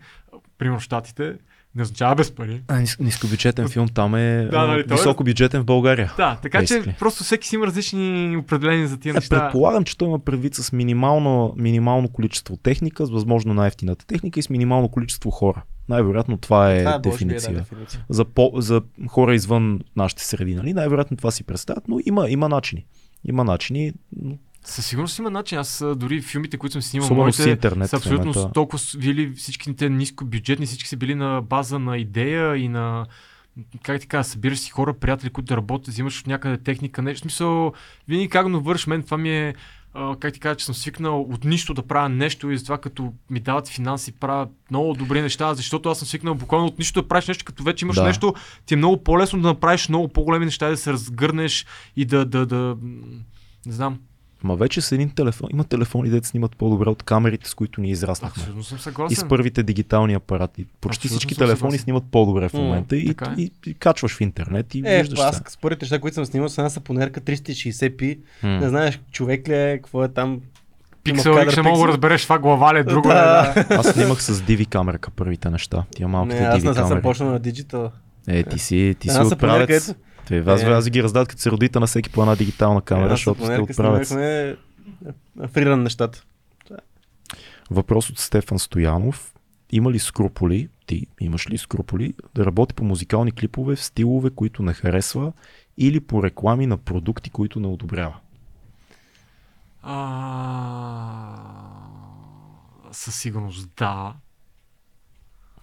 примерно в Штатите, не означава без пари. А, нис- нискобюджетен филм там е Да, нали, той е- високобюджетен в България. Да, така че Basically. просто всеки си има различни определения за тия Е, неща. предполагам, че той има предвид с минимално, минимално количество техника, с възможно най-ефтината техника и с минимално количество хора. Най-вероятно това е, Това е дефиниция. да, дефиниция. За, по, за хора извън нашите среди, нали? Най-вероятно това си представят, но има, има начини. Има начини, но Със сигурност има начин. Аз дори филмите, които съм снимал, моите интернет. са абсолютно с толкова били всичките нискобюджетни, всички са били на база на идея и на как ти кажа, събираш си хора, приятели, които да работят, взимаш от някъде техника, нещо. Смисъл, винаги как го върш, мен това ми е, а, как ти кажа, че съм свикнал от нищо да правя нещо и затова като ми дават финанси, правя много добри неща, защото аз съм свикнал буквално от нищо да правиш нещо, като вече имаш Да. нещо, ти е много по-лесно да направиш много по-големи неща, да се разгърнеш и да, да, да, м, не знам, Ма вече с един телефон, има телефони, дете снимат по-добре от камерите, с които ние израснахме. Абсолютно съм И съгласен. с първите дигитални апарати. Почти Абсолютно всички телефони съгласен. снимат по-добре в момента и, така е. и, и, качваш в интернет и Е, виждаш аз се. според неща, които съм снимал с една сапонерка 360p, М. не знаеш човек ли е, какво е там. Пиксел, и кадър ще мога да разбереш това глава ли е друго. Да. е, да. Аз снимах с DV камерка първите неща. Тия малките Не, аз DV не съм почнал на диджитал. Е, ти си, ти си отправец. Те, аз, Е. аз ги раздадат като се родите на всеки по една дигитална камера, Една защото сте отправец. снимахме е, фриран нещата. Въпрос от Стефан Стоянов. Има ли скруполи, ти имаш ли скруполи, да работи по музикални клипове в стилове, които не харесва или по реклами на продукти, които не одобрява? А, Със сигурност да.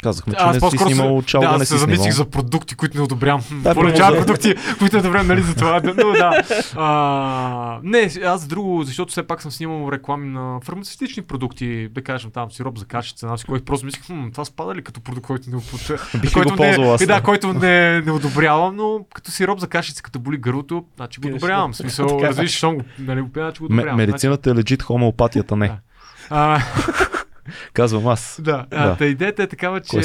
Казахме, че Аз не си снимал се- чал да, да, не аз си се замислих снимал. за продукти, които не одобрявам. Да, Получавам примерно. продукти, които не одобрявам, нали за това. да, Но да. А, не, аз друго, защото все пак съм снимал реклами на фармацевтични продукти, да кажем там сироп за кашица, аз който просто мислих, хм, това спада ли като продукт, който не, Бих който го ползвал аз? не, да, който не, не одобрявам, но като сироп за кашица, като боли гърлото, значи го одобрявам. Смисъл, Така. разбираш, щом го, нали, го пия, значи го одобрявам. Медицината е легит, хомеопатията не. Казвам аз. Да, Да. а, та идеята е такава, че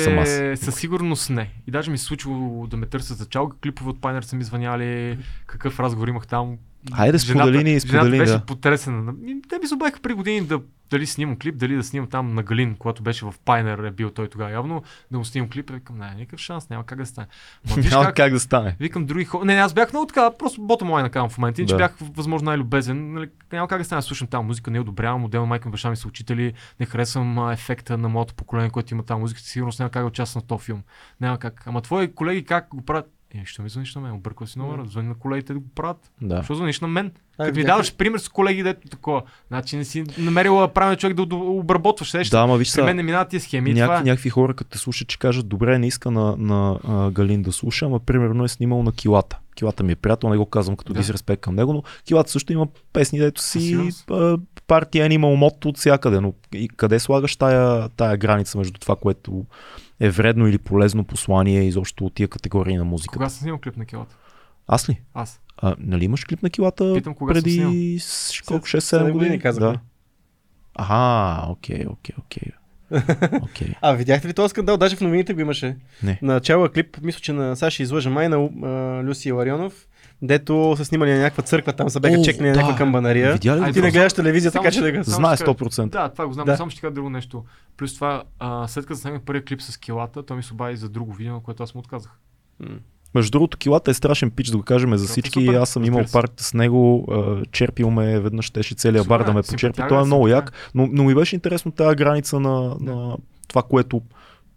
със сигурност не. И даже ми се случвало да ме търсят за чалга, клипове от Пайнер са ми звъняли, какъв разговор имах там. Хайде, сподели ни, сподели Жената беше да. потресена. И Те ми се обаха при години да дали снимам клип, дали да снимам там на Галин, когато беше в Пайнер, е бил той тогава явно, да му снимам клип. Викам, не, никакъв шанс, няма как да стане. Ма виж Няма как, как да стане. Викам други хора. Не, не, аз бях много така, просто бота мой накарам в момента, че Да. бях възможно най-любезен. Нали, няма как да стане, слушам тази музика, не одобрявам, модел майка ми, баща ми са учители, не харесвам ефекта на моето поколение, което има тази музика, сигурност няма как да участвам в този филм. Няма как. Ама твои колеги как го правят? Е, що ми звъниш на мен? Объркал си номера, звъни на колегите да го правят. Да. Защо звъниш на мен? А, Като ми даваш пример с колеги, дето такова. Значи не си намерила правилен човек да обработваш. Да, ама виж При мен не минават тия схеми. Няк, това е. някакви хора, като те слушат, че кажат, добре, не иска на, на а, Галин да слуша, ама примерно е снимал на килата. Килата ми е приятел, не го казвам като Да. дисреспект към него, но килата също има песни, дето си а, партия Animal Motto от всякъде, но и къде слагаш тая, тая граница между това, което е вредно или полезно послание изобщо от тия категории на музиката? Кога съм снимал клип на килата? Аз ли? Аз. А, нали имаш клип на килата Питам, кога преди с- колко 6-7 седем години? години казахме. Да. Ага, окей, окей, окей. Окей. А, видяхте ли този скандал? Даже в новините го имаше. Не. Начало клип, мисля, че на Саши излъжа май на а, Люси Ларионов, дето са снимали на някаква църква, там са бяха чекнали на да. някаква камбанария. Видя ли го? Ай, Ти не гледаш телевизия, само така че да го... само Знае ще кажа- 100%. Да, това го знам, Да. само ще кажа друго нещо. Плюс това, а, след като снимах първия клип с килата, той ми се обади за друго видео, на което аз му отказах. М. Между другото, килата е страшен пич, да го кажем за Защото всички. супер, Аз съм имал партията с него, а, черпил ме, веднъж щеше целият бар да ме почерпи. Той е много як, но, но ми беше интересно тази граница на, на това, което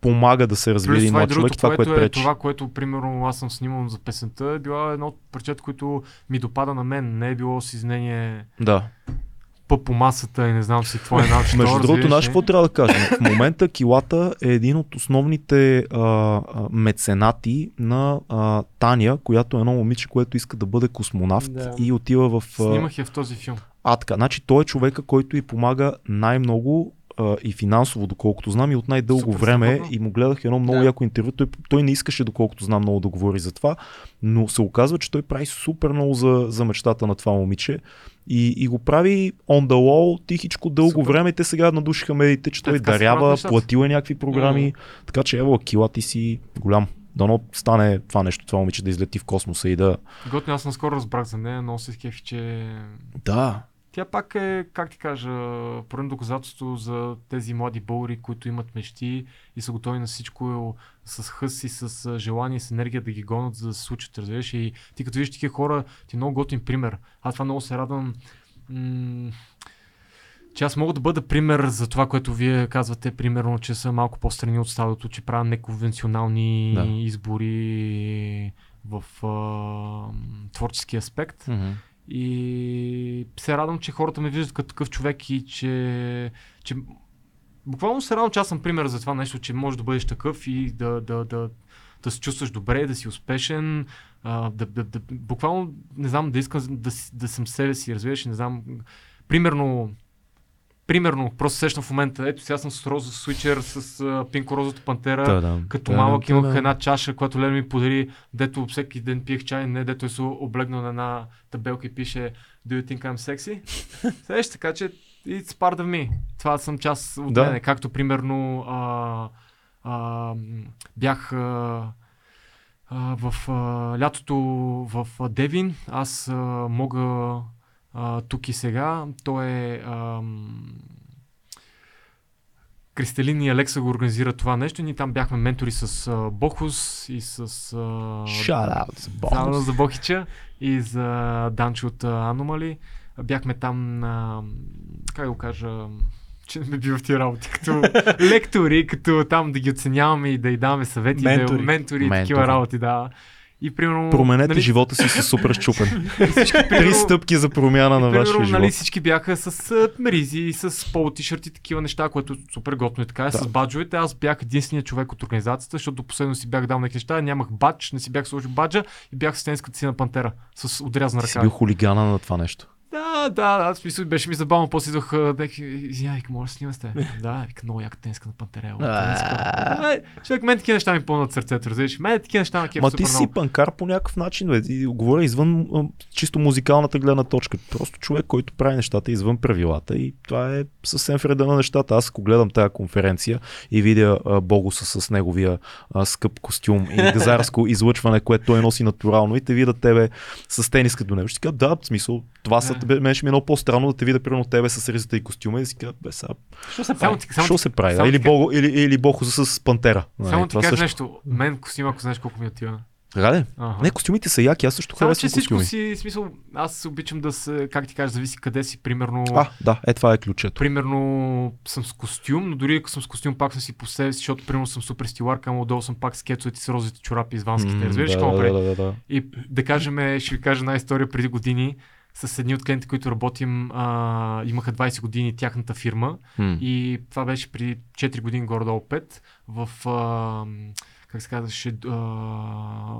помага да се развие един това е млад човек, това, което което е пречи. това, което примерно аз съм снимал за песента, е било едно от парчета, които ми допада на мен. Не е било с изнение Да. пъп по масата и не знам си какво е що, Между другото, знаеш какво трябва да кажем? В момента Килата е един от основните а, а, меценати на а, Таня, която е едно момиче, което иска да бъде космонавт Да. и отива в... А, Снимах я в този филм. А, така. Значи той е човека, който и помага най-много а, и финансово, доколкото знам, и от най-дълго Супер време. страхотно. И му гледах едно много Да. яко интервю. Той, той не искаше, доколкото знам, много да говори за това, но се оказва, че той прави супер много за, за мечтата на това момиче. И, и го прави on the wall, тихичко, дълго Супер. време. Те сега надушиха медиите, че Те той дарява, платил е някакви програми. Така че ево, кила ти си голям. Дано стане това нещо, това момиче да излети в космоса и да... Готино, аз наскоро разбрах за нея, но се скефи, че Да, тя пак е, как ти кажа, поредно доказателство за тези млади българи, които имат мечти и са готови на всичко с хъс и с желание с енергия да ги гонят, за да се случат, разбираш. И ти като виждаш такива хора, ти е много готин пример. Аз това много се радвам. М- че аз мога да бъда пример за това, което вие казвате, примерно, че са малко по-страни от стадото, че правят неконвенционални Да. избори в а, творчески аспект. Мгм. И се радвам, че хората ме виждат като такъв човек и че, че буквално се радвам, че аз съм пример за това нещо, че можеш да бъдеш такъв и да, да, да, да се чувстваш добре, да си успешен, а, да, да, да, буквално, не знам, да искам да, да съм себе си, разбираш, не знам, примерно, примерно, просто сещам в момента, ето сега съм с розов свичер, с а, пинко-розовата пантера, Та, да. като Да, малък да, имах да. една чаша, която Лено ми подари, дето всеки ден пиех чай, не дето е се облегнал на една табелка и пише Do you think I'm sexy? Сещаш, така че it's part of me. Това съм част от Да. мене. Както примерно а, а, бях а, а, в а, лятото в а, Девин. Аз а, мога а, тук и сега. То е ам, Кристалин и Алекса го организира това нещо. Ние там бяхме ментори с а, Бохус и с... А, Shout out за Бохича и за Данчо от Аномали. Бяхме там на, как го кажа, че не ме бива в тия работи, като лектори, като там да ги оценяваме и да й даваме съвети, Ментори. да ментори Ментори. такива работи, да. И примерно... Променете нали, живота си с супер щупен. Три стъпки за промяна на вашия живот. нали, всички бяха с ризи, с поло тишърти, такива неща, което е супер готно и така. Да. С баджовете аз бях единственият човек от организацията, защото последно си бях дал на неща, нямах бадж, не си бях сложил баджа и бях с тенската си на пантера, с отрязана Ти си ръка. бил хулигана на това нещо. Да, да, да, в смисъл беше ми забавно, после а, дек, извинявай, може да снимате. да, вика, много яка тенска на тенска. Е, Човек, мен такива неща ми пълнат сърцето, разбираш. Мен такива неща кеф Ма ти си панкар по някакъв начин, бе. И говоря извън чисто музикалната гледна точка. Просто човек, който прави нещата извън правилата и това е съвсем в реда на нещата. Аз ако гледам тази конференция и видя а, Богуса с неговия а, скъп костюм и газарско излъчване, което той носи натурално и те видят тебе с тениска до него, ще кажа, да, в смисъл, това са. Тебе, ще ми е много по-странно да те видя примерно тебе с ризата и костюма и си кажа, бе, сега, Що се прави? що се прави? Или, Бого, или, или Богуса с пантера. Нали, само ти кажа нещо. Мен костюм, ако знаеш колко ми отива. Така ли? Ага. Не, костюмите са яки, аз също Само, че харесвам всичко костюми. си, смисъл, аз обичам да се, как ти кажа, зависи къде си, примерно, А, да, е това е ключето. примерно съм с костюм, но дори ако съм с костюм, пак съм си по себе си, защото примерно съм супер стиларка, ама отдолу съм пак с кецовете с розовите чорапи изванските. Разбираш да, какво да, да, да, да. И да кажем, ще ви кажа една история преди години. С едни от клиентите, които работим, а, имаха 20 години тяхната фирма М. и това беше при 4 години горе-долу 5 в, а, как се казваше,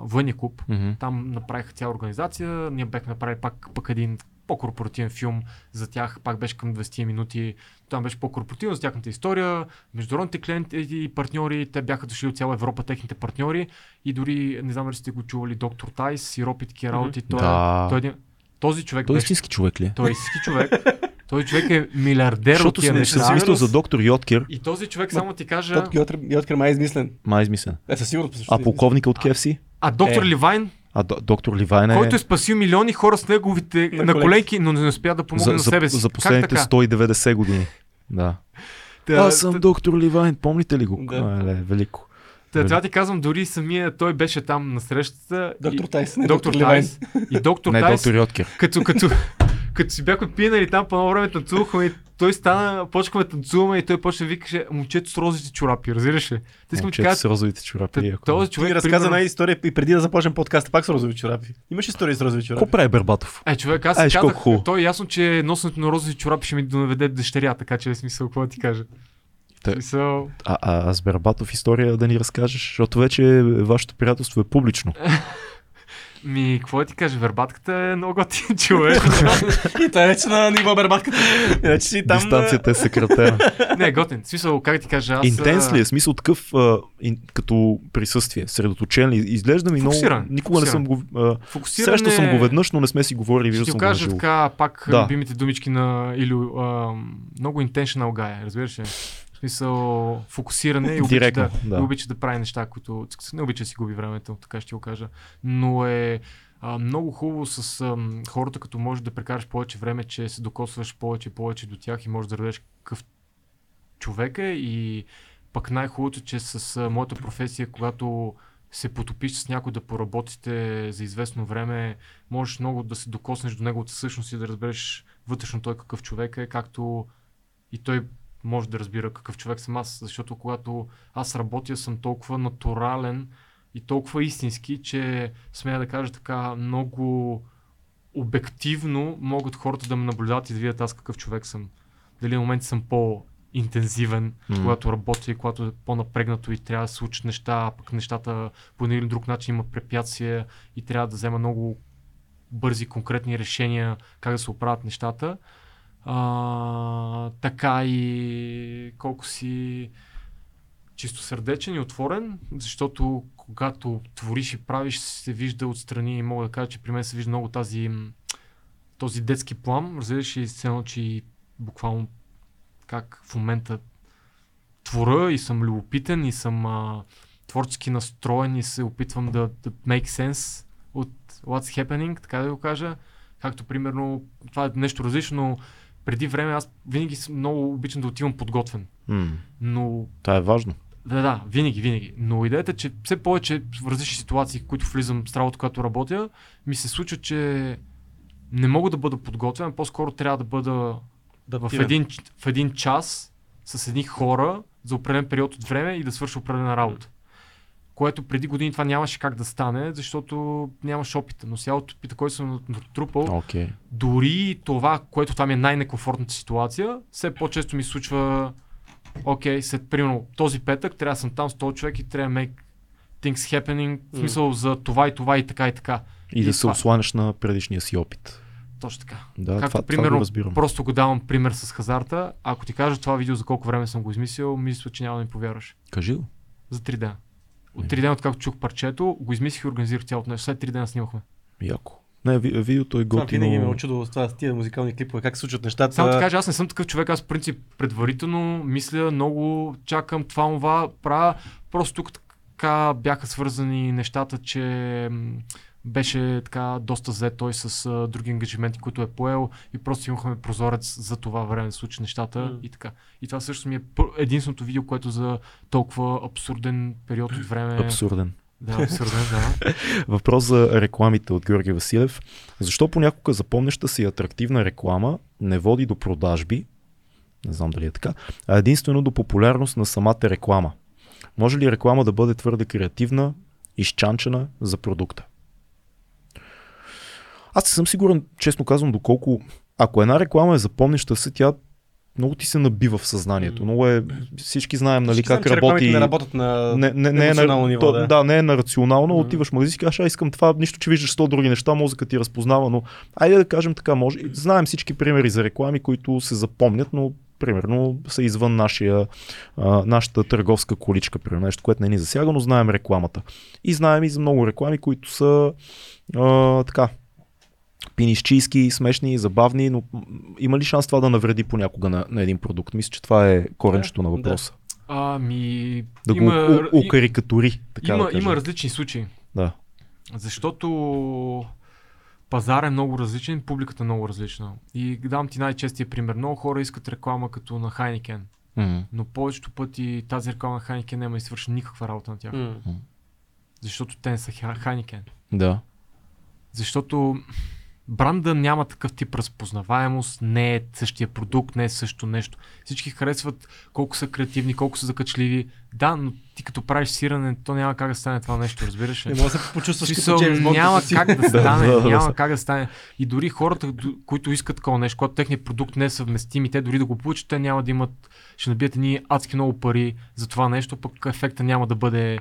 военния клуб. Мгм. Там направиха цяла организация, ние бяхме направили пак, пак един по-корпоративен филм за тях, пак беше към 20 минути. Там беше по-корпоративно за тяхната история, международните клиенти и партньори, те бяха дошли от цяла Европа, техните партньори и дори, не знам дали сте го чували, доктор Тайс, сиропи, такива работи. Той, Да. той е един, този човек Той е беше, истински човек ли? е? той е истински човек. Този човек е милиардер от Защото тия неща. съм си мислил за доктор Йоткер, И този човек, само ти кажа, Йоткер, Йоткер май е измислен. май измислен. Е, със сигурност. А е полковника от KFC? а доктор Е. Ливайн, А д- доктор Ливайн е който е спасил милиони хора с неговите На на коленки. но не успя да помогне за, на за, себе си. за Как последните така? 190 години. Да. Аз съм доктор Ливайн, помните ли го? Да. А, ле, велико. Та, това ти казвам, дори самия той беше там на срещата. Доктор и, Тайс, не доктор доктор. Тайс. И доктор Не, Тайс, доктор Йоткер. като, като, като си бяхме пинали там по едно време танцувахме и той стана, почвахме да танцуваме и той почна да викаше момчето с розовите чорапи, разбираш ли? Искам ти Момчето кажа, с розовите чорапи. та- този Ти човек, ми разказа примерно- една история и преди да започнем подкаста, пак с розови чорапи. Имаш история с розови чорапи? Какво прави Бербатов? Е, човек, аз Ай, казах, той е ясно, че носенето на розови чорапи ще ми доведе до дъщеря, така че е смисъл, какво да ти кажа. Те- Смисъл, А, а, а с Бербатов история да ни разкажеш, защото вече вашето приятелство е публично. Ми, какво да ти кажа, вербатката е много готин човек. И той е вече на ниво бербатката. Вече си там... Дистанцията е съкратена. не, готин. В смисъл, как ти кажа, аз... Интенс ли е? Смисъл такъв а, ин, като присъствие, средоточен ли? Изглежда ми много... Фокусиран, Никога не съм го... А, Фокусиране... срещал съм го веднъж, но не сме си говорили. Ще ти кажа така, пак Да. любимите думички на Илю. А, много intentional guy, разбираш ли? В смисъл, фокусиране и обича Директно, да, да. И обича да прави неща, които не обича да си губи времето, така ще го кажа. Но е а, много хубаво с ам, хората, като можеш да прекараш повече време, че се докосваш повече и повече до тях и можеш да дадеш какъв човек е и пък най-хубавото, че с а, моята професия, когато се потопиш с някой да поработите за известно време, можеш много да се докоснеш до неговата същност и да разбереш вътрешно той какъв човек е, както и той може да разбира какъв човек съм аз, защото когато аз работя съм толкова натурален и толкова истински, че смея да кажа така много обективно могат хората да ме наблюдават и да видят аз какъв човек съм. Дали на моменти съм по-интензивен, М. когато работя и когато е по-напрегнато и трябва да случат неща, а пък нещата по един или друг начин има препятствия и трябва да взема много бързи, конкретни решения как да се оправят нещата. А, така и колко си чисто сърдечен и отворен, защото когато твориш и правиш, се вижда отстрани и мога да кажа, че при мен се вижда много тази, този детски план. Разбираш и сцена, че буквално как в момента творя и съм любопитен и съм а, творчески настроен и се опитвам да, да make sense от what's happening, така да го кажа. Както примерно, това е нещо различно, но преди време аз винаги съм много обичам да отивам подготвен. М, Но Това е важно. да, да, винаги, винаги. Но идеята е, че все повече в различни ситуации, в които влизам с работа, когато работя, ми се случва, че не мога да бъда подготвен, по-скоро трябва да бъда в един, в един час с едни хора за определен период от време и да свърша определена работа. Което преди години това нямаше как да стане, защото нямаш опита. Но сега от опита, който съм натрупал, Окей. дори това, което там е най-некомфортната ситуация, все по-често ми случва, окей, след примерно този петък трябва да съм там с този човек и трябва да make things happening, в смисъл за това и това и така и така. И, И да се това- осланяш на предишния си опит. Точно така. Да, Както това, примерно, това го разбирам. просто го давам пример с хазарта. Ако ти кажа това видео за колко време съм го измислил, мисля, че няма да ми повярваш. Кажи го. За три дена. От три дена, откакто чух парчето, го измислих и организирах цялото нещо. След три дена снимахме. Яко. Не, ви- видеото е Това готино. винаги ме е очудвало с това, с тия музикални клипове, как се случват нещата. Само ти кажа, аз не съм такъв човек, аз в принцип предварително мисля много, чакам това, това, правя. Просто тук така бяха свързани нещата, че м, беше така доста зле той с а, други ангажименти, които е поел и просто имахме прозорец за това време да случи нещата М. и така. И това също ми е единственото видео, което за толкова абсурден период от време. Абсурден. Да, абсурден, да. Въпрос за рекламите от Георги Василев. Защо понякога запомняща си атрактивна реклама не води до продажби, не знам дали е така, а единствено до популярност на самата реклама? Може ли реклама да бъде твърде креативна, изчанчена за продукта? Аз не съм сигурен, честно казвам, доколко ако една реклама е запомняща се, тя много ти се набива в съзнанието. Много е, всички знаем нали, Всички как знам, работи Не работят на не, не, не е на, ниво, то, да. да. не е на рационално, Мгм. отиваш в магазин и кажеш, а искам това, нищо, че виждаш 100 други неща, мозъка ти разпознава, но айде да кажем така, може. Знаем всички примери за реклами, които се запомнят, но примерно са извън нашия, а, нашата търговска количка, примерно нещо, което не ни засяга, но знаем рекламата. И знаем и за много реклами, които са а, така, пинищийски, смешни, забавни, но има ли шанс това да навреди понякога на, на един продукт? Мисля, че това е коренчето на Да, въпроса. Ами, Да, има, го у- и- укарикатури, така има, да кажем. има различни случаи. Да. Защото пазар е много различен, публиката е много различна. И дам ти най-честия пример. Много хора искат реклама като на Хайникен, М. но повечето пъти тази реклама на Хайникен няма и свърши никаква работа на тях. М. Защото те не са Хай- Хайникен. Да. Защото бранда няма такъв тип разпознаваемост, не е същия продукт, не е също нещо. Всички харесват колко са креативни, колко са закачливи. Да, но ти като правиш сиране, то няма как да стане това нещо, разбираш ли? Не може да се почувстваш Смисъл, като Джеймс няма как да стане, да, да, няма да. как да стане. И дори хората, които искат такова нещо, когато техният продукт не е съвместим и те дори да го получат, те няма да имат, ще набият едни адски много пари за това нещо, пък ефекта няма да бъде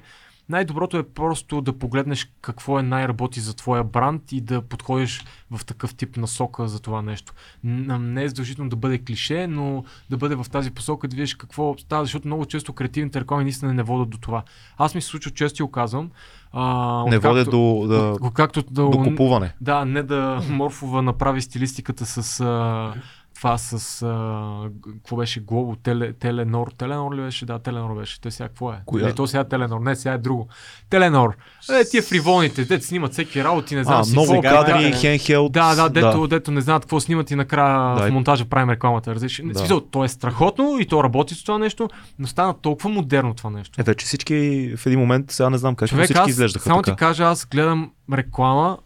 най-доброто е просто да погледнеш какво е най-работи за твоя бранд и да подходиш в такъв тип насока за това нещо. Не е задължително да бъде клише, но да бъде в тази посока, да видиш какво става, защото много често креативните реклами наистина не водят до това. Аз ми се случва често и го казвам. А, Не водят до, да, от- Откакто да, до купуване. да, не да Морфова направи стилистиката с а, това с а, какво беше Глобо, теле, Теленор, Теленор ли беше? Да, Теленор беше. Те сега какво е? Коя? Или то сега е Теленор, не, сега е друго. Теленор. Е, тия фриволните, те снимат всеки работи, не знам А, си много какво. кадри, да. хенхелд. Да, да, дето, дето не знаят какво снимат и накрая Да, в монтажа правим рекламата. Различни. Да. Да. Смисъл, то е страхотно и то работи с това нещо, но стана толкова модерно това нещо. Ето, че всички в един момент, сега не знам как, Човек, всички аз изглеждаха само така. ти кажа, аз гледам реклама,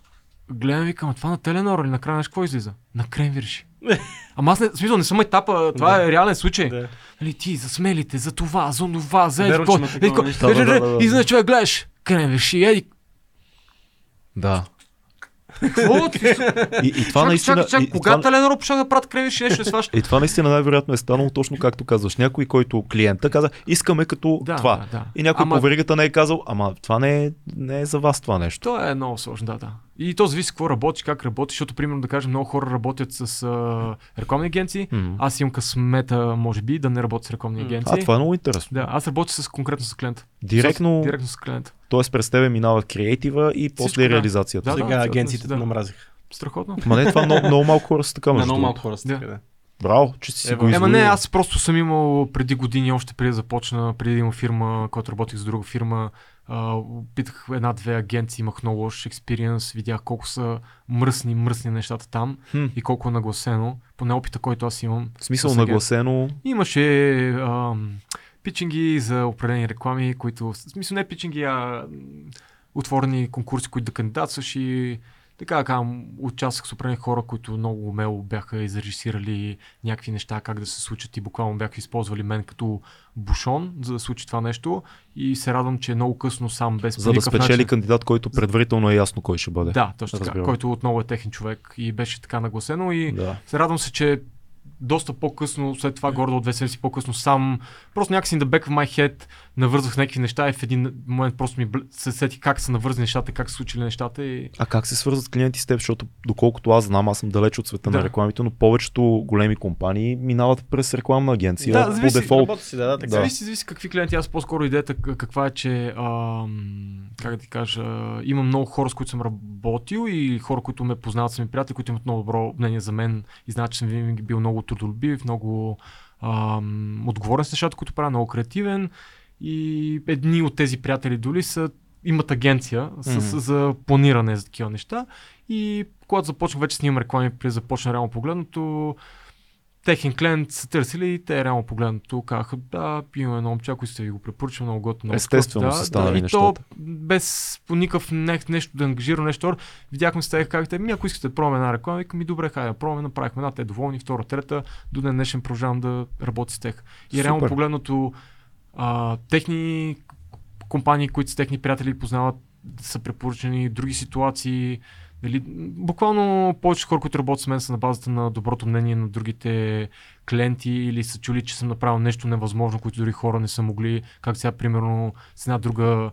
гледам и викам, това на Теленор или накрая нещо какво излиза? На Кренвирши. Ама аз не, в смисъл, не съм етапа, това Да. е реален случай. Да. Нали, ти за смелите, за това, за онова, за да. И изведнъж човек гледаш, Кренвирши, еди, Да. Какво? И, и това Чак, наистина... чак, чак, и, и кога това, Теленор почна да правят Кренвирши, нещо не сваща? и това наистина най-вероятно е станало точно както казваш. Някой, който клиента каза, искаме като Да, това. да, да. И някой Ама- по веригата не е казал, ама това не е, не е за вас това нещо. То е много сложно, да, да. И то зависи какво работиш, как работиш, защото, примерно, да кажем, много хора работят с а, рекламни агенции. М. Аз имам късмета, може би, да не работя с рекламни агенции. А, това е много интересно. Да, аз работя с конкретно с клиента. Директно, С, директно с клиента. т.е. през тебе минава креатива и после да. реализацията. Да, да. Сега абсолютно, агенциите да. намразиха. Страхотно. Ма не, това много, много малко хора са така, На между много малко хора са Да. така, да. Браво, че си Ева. го Ема не, аз просто съм имал преди години, още преди да започна, преди да имам фирма, която работих с друга фирма, а, питах една-две агенции, имах много лош експириенс, видях колко са мръсни, мръсни нещата там Хм. и колко е нагласено, поне опита, който аз имам. В смисъл нагласено. Имаше ам, питчинги за определени реклами, които, в смисъл не питчинги, а отворени конкурси, които да кандидатстваш и така, така участвах с определени хора, които много умело бяха изрежисирали някакви неща, как да се случат и буквално бяха използвали мен като бушон, за да случи това нещо и се радвам, че е много късно сам, без За да спечели начин. кандидат, който предварително е ясно кой ще бъде. Да, точно така, Разбирам. който отново е техен човек и беше така нагласено и Да. се радвам се, че доста по-късно, след това горе от две седмици по-късно сам, просто някакси in the back of my head навързах някакви неща и в един момент просто ми се сети как са навързани нещата, как са случили нещата и А как се свързват клиенти с теб? Защото доколкото аз знам, аз съм далеч от света Да. на рекламите, но повечето големи компании минават през рекламна агенция Да, по зависи. дефолт. Си, да, да, така. Да. Зависи, зависи какви клиенти. Аз по-скоро идеята каква е, че ам, как да ти кажа, имам много хора, с които съм работил и хора, които ме познават, са ми приятели, които имат много добро мнение за мен и знаят, че съм винаги бил много трудолюбив, много ам, отговорен с нещата, които правя, много креативен. И едни от тези приятели доли са имат агенция с, Мгм. за планиране за такива неща. И когато започнах вече снимам реклами, при започна реално погледното, техен клиент са търсили и те реално погледнато казаха, да, имаме едно момче, ако сте ви го препоръчам, много готино. Естествено такова, са станали да, и нещата. то без по никакъв не, нещо да ангажира нещо. Видяхме с тях как те, ми ако искате да пробваме една реклама, викам ми добре, хайде да пробваме, направихме една, те доволни, втора, трета, до ден днешен продължавам да работя с тях. И реално Супер. погледнато а, техни компании, които с техни приятели познават, са препоръчани други ситуации. Дали, буквално повече хора, които работят с мен са на базата на доброто мнение на другите клиенти или са чули, че съм направил нещо невъзможно, което дори хора не са могли. Как сега, примерно, с една друга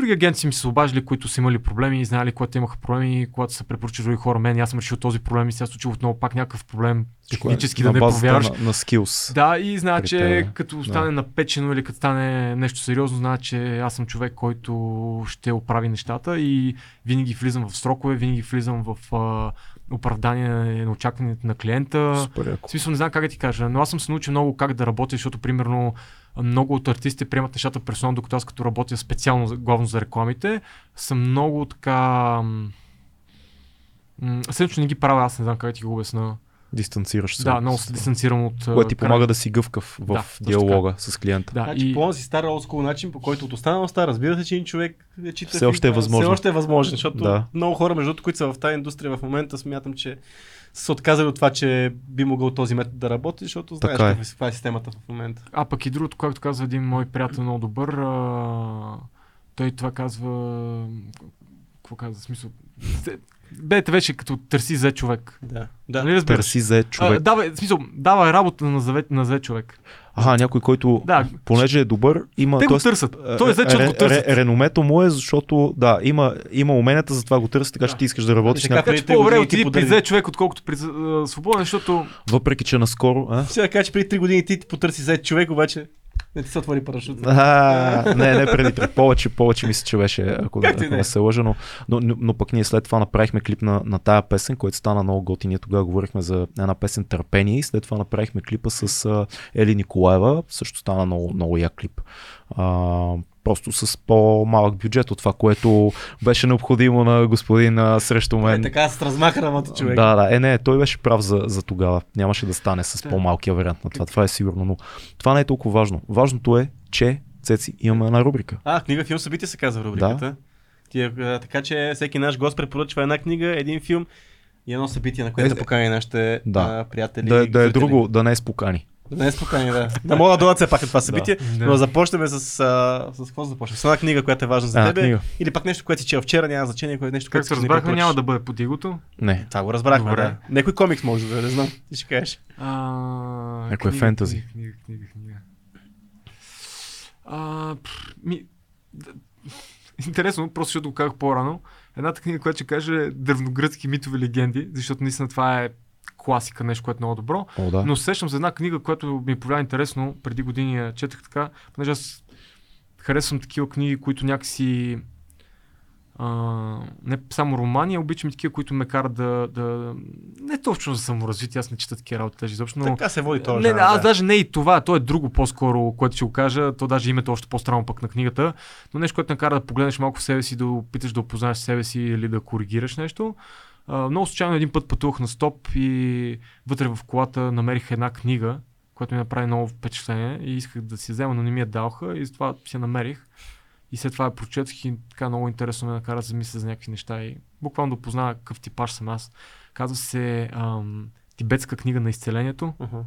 Други агенции ми се обаждали, които са имали проблеми и знаели, когато имаха проблеми, когато са препоръчали други хора. Мен, аз съм решил този проблем и сега се случило отново пак някакъв проблем технически да на не проверяваш. на, на skills. Да, и знае, при че тебе. като стане Да. напечено или като стане нещо сериозно, знае, че аз съм човек, който ще оправи нещата и винаги влизам в срокове, винаги влизам в а, оправдание на очакванията на клиента. Супер. В смисъл не знам как да ти кажа, но аз съм се научил много как да работя, защото примерно много от артистите приемат нещата персонално, докато аз като работя специално главно за рекламите, съм много така... Също че не ги правя, аз не знам как да ти го обясна. Дистанцираш се. Да, от- много се дистанцирам от... Което ти край- помага да си гъвкав в Да, диалога с клиента. Да, Значи, и... по си стар олдскул начин, по който от останалостта разбира се, че един човек е чита Все още е възможно. Все още е възможно, защото Да. много хора, между които са в тази индустрия в момента, смятам, че са се отказали от това, че би могъл този метод да работи, защото знаеш Така е. каква е- каква е системата в момента. А пък и другото, както казва един мой приятел много добър, а... той това казва... какво каза, в смисъл. Бете вече като търси за човек. Да. да. Нали? Търси за А, човек. давай, в смисъл, давай работа на за човек. Аха, някой, който Да. понеже е добър, има... Те го тоест, търсят. а, Той е че ре- го търсят. ре- Реномето му е, защото да, има, има уменията, затова го търсят, така че Да. ти искаш да работиш. Така, на... Така преди че три по-добре отиди при човек, отколкото при а, свободен, защото Въпреки, че наскоро... А? Сега кажа, че преди 3 години ти ти потърси за човек, обаче не ти се отвори парашут. А, не, не, преди, преди повече, повече мисля, че беше, ако, ако не се лъжа, но, но, но, но пък ние след това направихме клип на, на тая песен, който стана много готин. Ние тогава говорихме за една песен Търпение и след това направихме клипа с а, Ели Николаева, също стана много, много як клип. А, просто с по-малък бюджет от това, което беше необходимо на господин а, срещу Е, мен. така с размаханата човек. Да, да, е, не, той беше прав за, за тогава. Нямаше да стане с Да. по-малкия вариант на това. Това е сигурно, но това не е толкова важно. Важното е, че Цеци имаме една рубрика. А, книга, филм, събитие се казва рубриката. Ти, а, така че всеки наш гост препоръчва една книга, един филм и едно събитие, на което Е, да покани нашите да. а, приятели. Да, и да е друго, да не е спокани. Да не е спокойни, да. Да могат да дойдат все пак това събитие. Да. Но започнем с, а, с какво започнем? С една книга, която е важна за Една тебе. книга. Или пак нещо, което си чел вчера, няма значение, кое е нещо, което да ни разбрахме, няма да бъде под игото. Не. Това го разбрахме, Добре. да. Некой комикс може да не знам. Ти ще кажеш. А, Някое книга, фентази. Книга, книга, книга. А, пф, ми, д- интересно, просто защото го казах по-рано. Едната книга, която ще каже е древногръцки митови легенди, защото наистина това е класика, нещо, което е много добро. О, да. Но се сещам за една книга, която ми повлия интересно. Преди години я четах така, понеже аз харесвам такива книги, които някакси а, не само романи, а обичам и такива, които ме карат да, да... Не точно за саморазвитие, аз не чета такива работи даже изобщо, но... Така се води този не, жанр, аз да. даже не и това, то е друго по-скоро, което ще го кажа, то даже името е още по-странно пък на книгата, но нещо, което накара да погледнеш малко в себе си, да опиташ да опознаеш себе си или да коригираш нещо. А, много случайно един път пътувах на стоп и вътре в колата намерих една книга, която ми направи много впечатление и исках да си взема, но не ми я даваха и затова си я намерих. И след това я прочетох и така много интересно ме накара да замисля за някакви неща и буквално да позная какъв типаж съм аз. Казва се ам, Тибетска книга на изцелението. Мгм.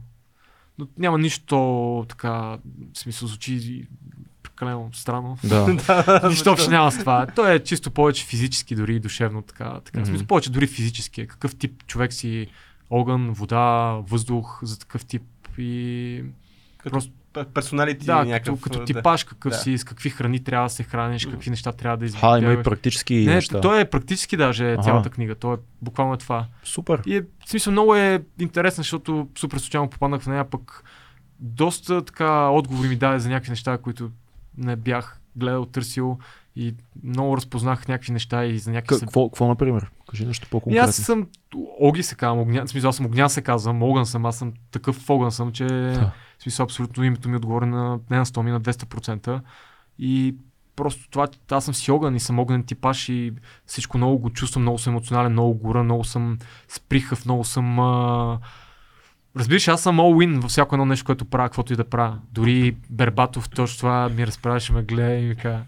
Но няма нищо така, в смисъл звучи прекалено странно. Да. Нищо общо няма с това. Той е чисто повече физически, дори и душевно. Така, така. В смисъл, повече дори физически. е. Какъв тип човек си огън, вода, въздух, за такъв тип и Като просто персоналити да, някакъв... като, като да. типаж какъв Да. си, с какви храни трябва да се храниш, какви неща трябва да Ха, има и практически Не, неща. той е практически даже Аха. цялата книга. Той е буквално е това. Супер. И е, в смисъл много е интересно, защото супер случайно попаднах в нея, пък доста така отговори ми даде за някакви неща, които не бях гледал, търсил и много разпознах някакви неща и за някакви... Какво, какво, например? Кажи нещо И по-конкретно. аз съм Оги се казвам, огня, в смисъл аз съм огня се казвам, огън съм, аз съм такъв огън съм, че в смисъл абсолютно името ми отговори на не на 100 ми, на 200%. И просто това, аз съм си огън и съм огнен типаж и всичко много го чувствам, много съм емоционален, много гора, много съм сприхав, много съм... А... Разбираш, аз съм all-in във всяко едно нещо, което правя, каквото и да правя. Дори Бербатов точно това ми разправяше, ме гледа и ми каза,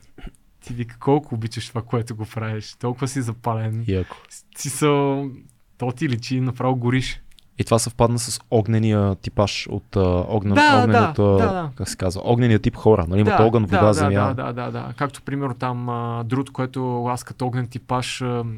ти вика колко обичаш това, което го правиш, толкова си запален. Яко. Си са... То ти личи, направо гориш. И това съвпадна с огнения типаж от огнен, Да, огненият, да, да, да. как се казва, огнения тип хора. Нали? Имат огън, вода, да, земя. Да, да, да, да. Както примерно там а, друг, което аз като огнен типаж, а, м,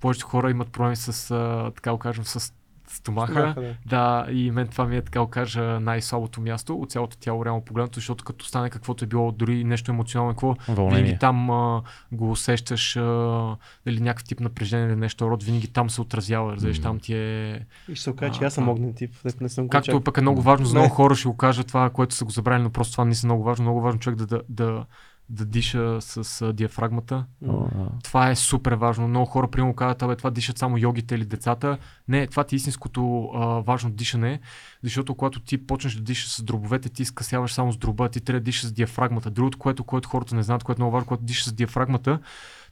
повечето хора имат проблеми с, а, така го кажем, с стомаха. Стомаха, да. Да, и мен това ми е така кажа най-слабото място от цялото тяло реално погледнато, защото като стане каквото е било, дори нещо емоционално, какво Вълнение. винаги там а, го усещаш, а, дали някакъв тип напрежение или нещо род, винаги там се отразява, разбираш, там ти е... И ще се окаже, че аз съм огнен тип. Не, съм Както чак- пък е много важно за много хора, ще го кажа това, което са го забравили, но просто това не е много важно. Много важно човек да, да, да, да диша с а, диафрагмата. Да. Това е супер важно. Много хора, примерно, казват, абе, това дишат само йогите или децата. Не, това ти е истинското а, важно дишане, защото когато ти почнеш да дишаш с дробовете, ти скъсяваш само с дроба, ти трябва да дишаш с диафрагмата. Другото, което, което хората не знаят, което е много важно, когато дишаш с диафрагмата,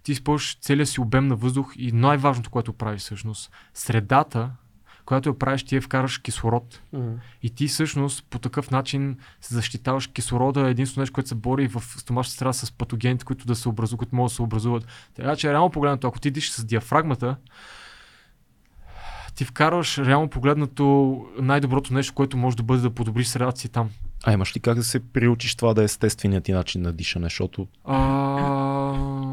ти използваш целия си обем на въздух и най-важното, което правиш всъщност, средата, която я правиш, ти е вкараш кислород. Мгм. И ти всъщност по такъв начин се защитаваш кислорода, е единствено нещо, което се бори в стомашната среда с патогените, които да се образуват, които могат да се образуват. Така че реално погледнато, ако ти дишаш с диафрагмата, ти вкарваш реално погледнато най-доброто нещо, което може да бъде да подобриш средата си там. А имаш ли как да се приучиш това да е естественият ти начин на дишане, защото А...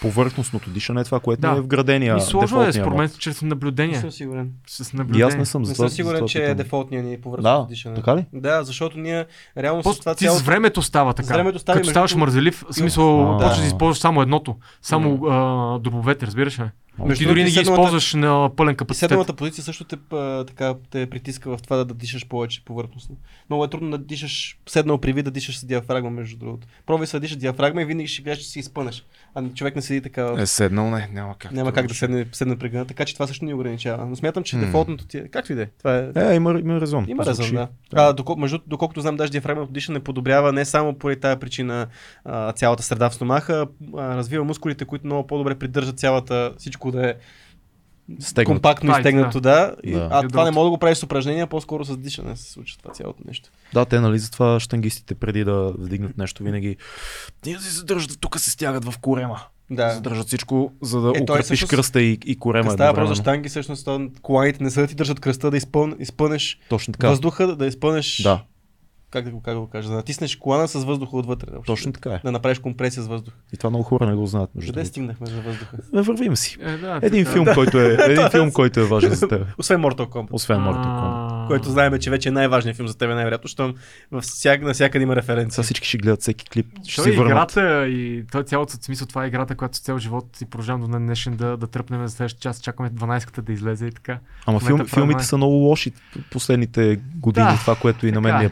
повърхностното дишане е това, което Да. е вградения И сложно е, според мен, чрез Не наблюдение. съм сигурен. С И наблюдение. аз не съм. Не съм сигурен, че е дефолтния ни повърхностно Да, дишане. така ли? Да, защото ние реално с това ти цялото... с времето става така. С времето става и Като между ставаш мързелив, в смисъл, А. почваш да използваш само едното. Само а, дробовете, разбираш ли? Между Ти дори не ги седмата- използваш на пълен капацитет. седмата позиция също те, а, така, те притиска в това да, да дишаш повече повърхностно. Много е трудно да дишаш седнал при вид да дишаш с диафрагма, между другото. Пробвай се да дишаш диафрагма и винаги ще гледаш, че си изпънеш. А човек не седи така. Е, седнал, не, няма как. Няма как да седне, седне при гъна, така че това също ни ограничава. Но смятам, че М. дефолтното ти е. Както и да е. Това е. Е, има, има резон. Има резон, да. А, доколко, между, доколкото знам, даже диафрагмното дишане подобрява не само поради тази причина а, цялата среда в стомаха, а, развива мускулите, които много по-добре придържат цялата, всичко да е Стегнат. компактно Тайт, изтегнато, да. И, Да. А това Ядрото. не мога да го правиш с упражнения, по-скоро с дишане се случва това цялото нещо. Да, те нали затова штангистите преди да вдигнат нещо винаги. Ние си задържат, тук се стягат в корема. Да. Задържат всичко, за да Е, укрепиш всъщност- кръста и, и корема. Става въпрос за штанги, всъщност коланите не са да ти държат кръста, да изпън, изпънеш Точно така. въздуха, да изпънеш, Да, как да го, как да го кажа, да натиснеш колана с въздуха отвътре. въобще. точно така е. Да направиш компресия с въздух. И това много хора не го знаят. Между Къде стигнахме за въздуха? Е, Вървим си. Е, да, Един така. филм, който е, един филм, който е важен за теб. Освен Mortal Kombat. Освен Mortal Kombat. Който знаем, че вече е най-важният филм за теб, най-вероятно, защото всяк, навсякъде има референция. Сега всички ще гледат всеки клип. Ще Той си е върнат. играта и той цялото смисъл, това е играта, която цял живот и продължавам до днешен да, да тръпнем за следващия час, чакаме 12-ката да излезе и така. Ама филм, правим филмите май. са много лоши последните години. Да, това, което и на мен ми е. е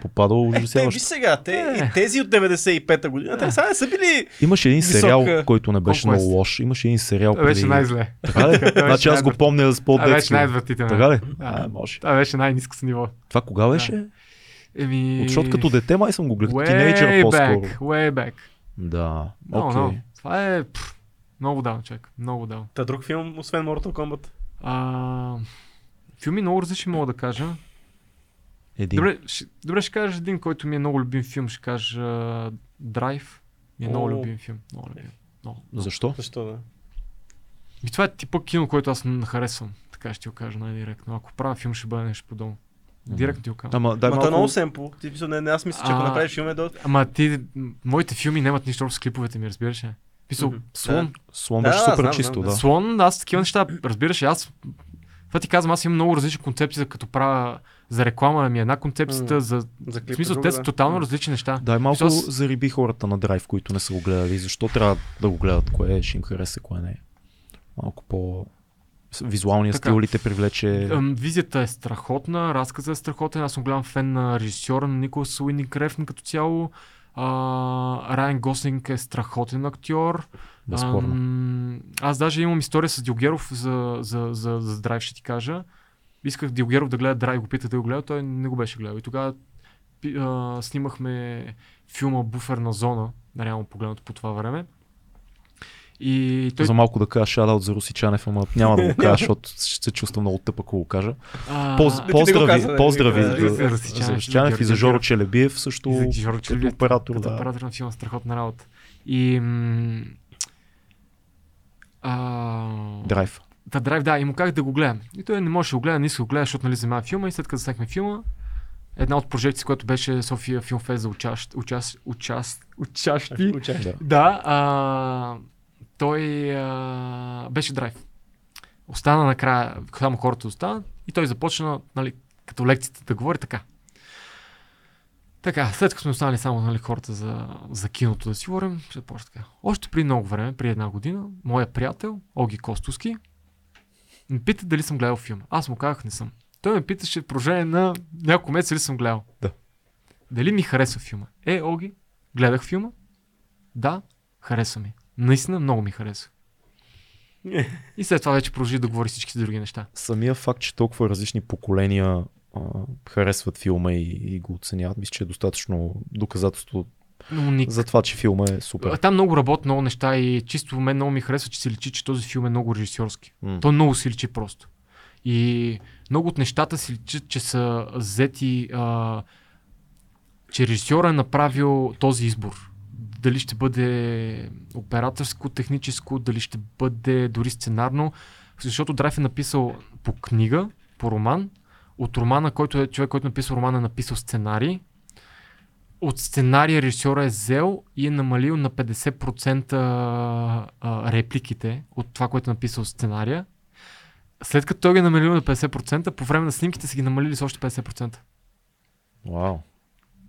Е, те, ужасяващо. виж сега, те, Е. и тези от 95-та година, те сега не са били... Имаше един Висок, сериал, който не беше много лош. Имаше един сериал Това беше преди... най-зле. Така ли? Значи аз го помня с Това по-детски. беше най-отвратително. Така ли? А, може. Това беше най-низко с ниво. Това кога беше? Еми... Защото като дете май съм го гледал. Тинейджър по-скоро. back, way back. Да. No, Окей. no. Това е пф, много давно, човек. Много давно. Та друг филм, освен Mortal Kombat. А, филми много различни мога да кажа. Един. Добре, ще, добре, ще кажа един, който ми е много любим филм. Ще кажа Драйв. Ми е много О. любим филм. Много любим. Много. Защо? Защо да? И това е типа кино, който аз харесвам. Така ще ти го кажа най-директно. Ако правя филм, ще бъде нещо подобно. Директно ти го казвам. Ама дай Ма то е много малко... семпл. Ти мисля, не, не, аз мисля, че ако направиш филм е до... Ама ти, моите филми нямат нищо общо с клиповете ми, разбираш ли? Писал. Слон. Слон Да, беше да, супер знам, чисто, да. да. Слон, аз такива неща, разбираш аз това ти казвам, аз имам много различни концепции, за като правя за реклама ми е една концепцията, М. за... За В клип. смисъл, друга, те са да. тотално различни неща. Дай малко Аз- зариби хората на драйв, които не са го гледали. Защо трябва да го гледат? Кое ще им хареса, кое не. Малко по... Визуалния Така. стил ли те привлече? Визията е страхотна, разказът е страхотен. Аз съм голям фен на режисьора на Николас Уининг Рефн като цяло. А, Райан Гослинг е страхотен актьор. Безспорно. Ам, аз даже имам история с Дилгеров за, за, за, за Драйв, ще ти кажа. Исках Дилгеров да гледа Драйв, го питах да го гледа, той не го беше гледал. И тогава а, снимахме филма Буферна зона, реално погледнато по това време. И той За малко да кажа шадаут за Русичанев, ама няма да го кажа, защото ще се чувствам много тъп, ако го кажа. а, Поз, го поздрави, каза, не, поздрави за, За Русичанев, и за Жоро. Челебиев също И за Жоро като Челебиев, оператор. като Да. оператор на филма, страхотна работа. И... М- а, Драйв. Та драйв, да, и му как да го гледам. И той не може да го гледа, не иска да го гледа, защото нали взема филма и след като заснехме филма, една от прожекции, която беше София Филм Фест за учащ, участ, участ, учащи. Учащи. Да. А, той а, беше драйв. Остана накрая, само хората останат и той започна, нали, като лекцията да говори така. Така, след като сме останали само нали, хората за, за киното да си говорим, ще така. Още при много време, при една година, моя приятел, Оги Костовски, ме пита дали съм гледал филм. Аз му казах не съм. Той ме питаше в продължение на няколко месеца ли съм гледал. Да. Дали ми харесва филма? Е, Оги, гледах филма. Да, харесва ми. Наистина много ми харесва. И след това вече продължи да говори всички други неща. Самия факт, че толкова различни поколения а, харесват филма и, и го оценяват, мисля, че е достатъчно доказателство Но ник... за това, че филма е супер. Там много работят много неща и чисто мен много ми харесва, че се личи, че този филм е много режисьорски. М. Той много си личи просто. И много от нещата си личат, че са взети, а, че режисьора е направил този избор. Дали ще бъде операторско, техническо, дали ще бъде дори сценарно. Защото Драйв е написал по книга, по роман. От романа, който е човек, който е написал романа, е написал сценарий. От сценария режисьора е взел и е намалил на 50% а, репликите от това, което е написал сценария. След като той ги е намалил на 50%, по време на снимките са ги намалили с още 50%. Вау.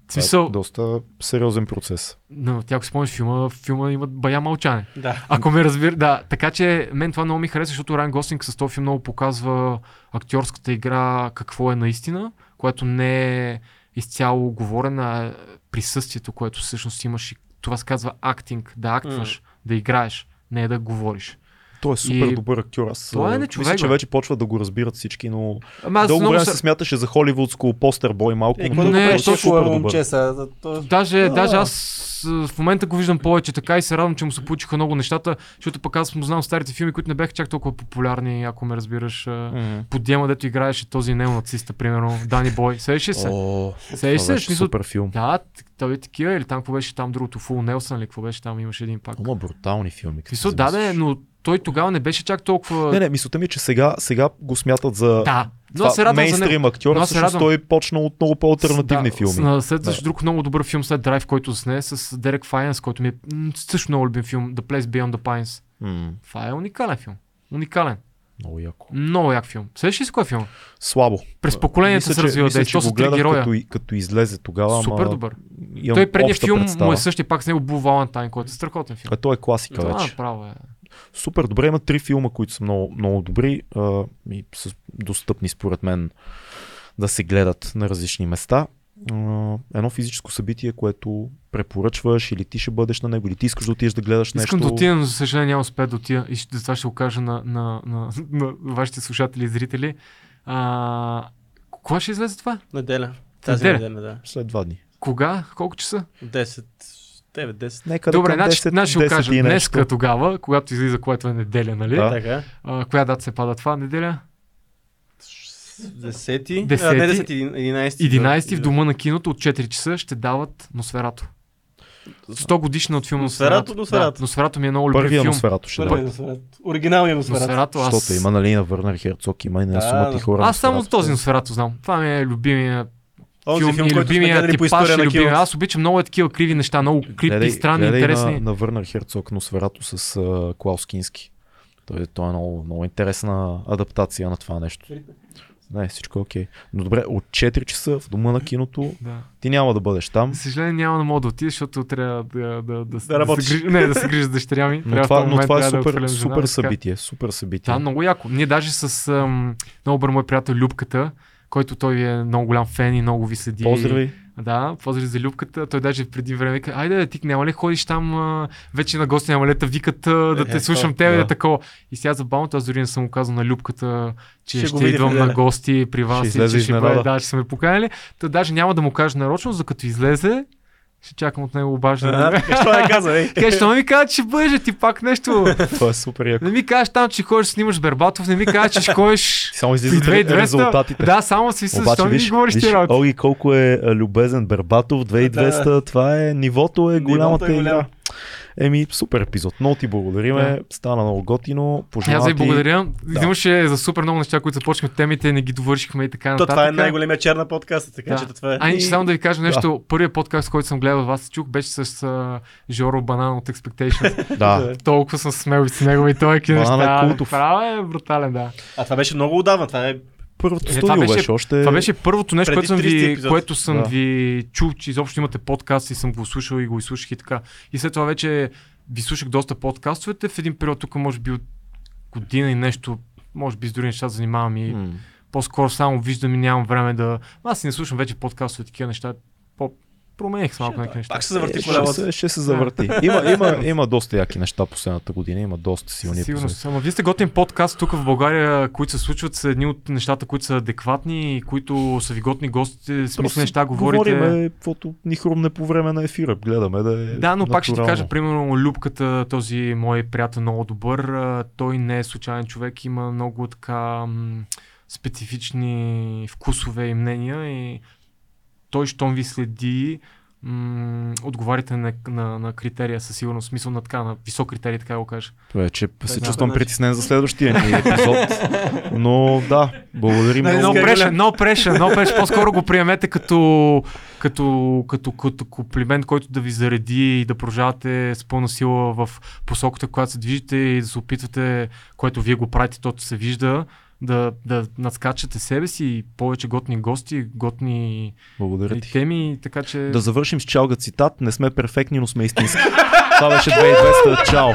Това смисъл, е доста сериозен процес. но тя ако спомняш филма, в филма има бая мълчане. Да. Ако ме разбира, да. Така че мен това много ми харесва, защото Райан Гослинг с този филм много показва актьорската игра какво е наистина, което не е изцяло говорена, е присъствието, което всъщност имаш и това се казва актинг, да актваш, да играеш, не да говориш. Той е супер И- добър актьор. Аз Това е а, не мисля, човек, че бе. вече почва да го разбират всички, но Ама аз дълго много време се... се смяташе за холивудско постер бой малко. Е, но Не, е супер добър. момче за- то- Даже, Да. даже аз а, в момента го виждам повече така и се радвам, че му се получиха много нещата, защото пък аз му знам старите филми, които не бяха чак толкова популярни, ако ме разбираш. А, Мгм. Подиема, дето играеше този неонациста, примерно, Дани Бой. Ли се? Това се? беше Смисъл, супер филм. Да, той е такива, или там какво беше там другото, Фул Нелсън или какво беше там, имаше един пак. Ама брутални филми. като Мисъл, се да, да, но той тогава не беше чак толкова... Не, не, мисълта ми е, че сега, сега го смятат за Да, но се радвам за мейнстрим актьор, Но всъщност радвам. той почна от много по-алтернативни да, филми. С, на следващ Да. друг много добър филм след Драйв, който засне с Дерек Файенс, който ми е също много любим филм, The Place Beyond the Pines. М, Това е уникален филм. Уникален. много яко. Много як филм. Сещаш ли с кой филм? Слабо. През поколенията Мисля, се развива мисля, че го гледах героя. Като, като излезе тогава, Супер добър. Той предния обща филм представа. му е същия пак с него Blue Valentine, който е страхотен филм. А той е класика вече. направо е. Супер добре, има три филма, които са много, много добри а, и са достъпни според мен да се гледат на различни места. А, едно физическо събитие, което препоръчваш или ти ще бъдеш на него, или ти искаш да отидеш да гледаш нещо. Искам да отида, но за съжаление няма успея да отида и ще, затова ще го кажа на, на, на, на вашите слушатели и зрители. А, кога ще излезе това? Неделя. Тази Неделя? неделя, да. След два дни. Кога? Колко часа? 10, 9, 10. Нека Добре, значи, 10, значи ще го 10 кажа. Днеска тогава, когато излиза, което е неделя, нали? Да. Така. А, коя дата се пада това? Неделя? 10. Десети. А, не 10, 11. 11 в дома на киното от 4 часа ще дават Носферато. 100 годишна от филма Носферато, Носферато. Да, Носферато ми е много любим Първия филм. Носферато ще Първият да. Носферато. Оригиналният Носферато. Носферато, аз... Защото има нали на Върнер Херцог, има и на Да, Сумати да. хора. Аз само Носферато. този Носферато знам. Това ми е любимия Онзи филм, който сме любимия гледали по история и на любимия. Аз обичам много е такива криви неща, много крипти, Гледай- странни, гледай интересни. На, на Върнер Херцог Носферато с uh, Клаус Кински. Той, той е много, много интересна адаптация на това нещо. Не, всичко е окей. Но добре, от 4 часа в дома на киното Да. ти няма да бъдеш там. За съжаление няма да мога да отида, защото трябва да, да, да, да, работиш. се грижа, не, да се грижа с дъщеря ми. Но Трябва това, но това е трябва да супер, жена, супер събитие. Супер събитие. Да, много яко. Ние даже с ам, много добър мой приятел Любката, който той е много голям фен и много ви следи. Поздрави. Да, поздрави за Любката. Той даже преди време вика, айде, ти няма ли ходиш там а, вече на гости, няма ли да викат а, да те Е, слушам то, тебе да. такова. И сега забавното, аз дори не съм му казал на Любката, че Ще ще, идвам на гости при вас Ще и че ще бъде, да, сме ме поканили. Та даже няма да му кажа нарочно, за като излезе, ще чакам от него обаждане. така, Що не каза, ей? Що не ми казва, че ще бъде ти пак нещо. Това е супер яко. Не ми кажеш там, че ходиш, снимаш Бербатов, не ми кажеш, че ще ходиш Само излизат 2200. резултатите. Да, само си се, Обаче виж, ми говориш виж ти работа? Оги колко е любезен Бербатов, 2200, това е, нивото е Нивото голямата е голямо. Еми, супер епизод. Много ти благодариме. Да. Стана много готино. Аз Пожелавам ви благодаря. Имаше за супер много неща, които започнахме темите, не ги довършихме и така То нататък. това е най-големия черна подкаст, така Да. че това е. А, И- само да ви кажа нещо. Първият подкаст, който съм гледал от вас, чух, беше с а, Жоро Банан от Expectations. Да. Толкова съм смел и с него и той е Банан е неща. култов. Право е брутален, да. А това беше много отдавна. Това е Първото Е, това студио беше- беше, още... Това беше първото нещо, което съм, 30 ви, епизод. което съм Да. ви чул, че изобщо имате подкаст и съм го слушал и го изслушах и така. И след това вече ви слушах доста подкастовете. В един период тук може би от година и нещо, може би с други неща занимавам и М. по-скоро само виждам и нямам време да... Аз си не слушам вече подкастове, такива неща. По... Промених с малко някакви неща. Пак се завърти Е, колелото. ще, се, ще се завърти. Има, има, има доста яки неща последната година, има доста силни епизоди. Ама вие сте готин подкаст тук в България, които се случват, са едни от нещата, които са адекватни и които са ви готни гости, смисли неща говорите. Говориме, каквото ни хрумне по време на ефира. Гледаме да е Да, но пак ще ти кажа, примерно, Любката, този мой приятел много добър, той не е случайен човек, има много така специфични вкусове и мнения и той, щом ви следи, м- отговаряте на, на, на критерия със сигурност, смисъл на така, на висок критерий, така да го кажа. Това е, че се да, чувствам да, притеснен за следващия ни епизод. Но да, благодарим Нали, много. No pressure, no pressure, no pressure. По-скоро го приемете като, като, като, като комплимент, който да ви зареди и да продължавате с пълна сила в посоката, която се движите и да се опитвате, което вие го правите, тото се вижда, да, да надскачате себе си и повече готни гости, готни Благодаря и ти. теми, така че... Да завършим с чалга цитат. Не сме перфектни, но сме истински. Това беше 2200. Чао!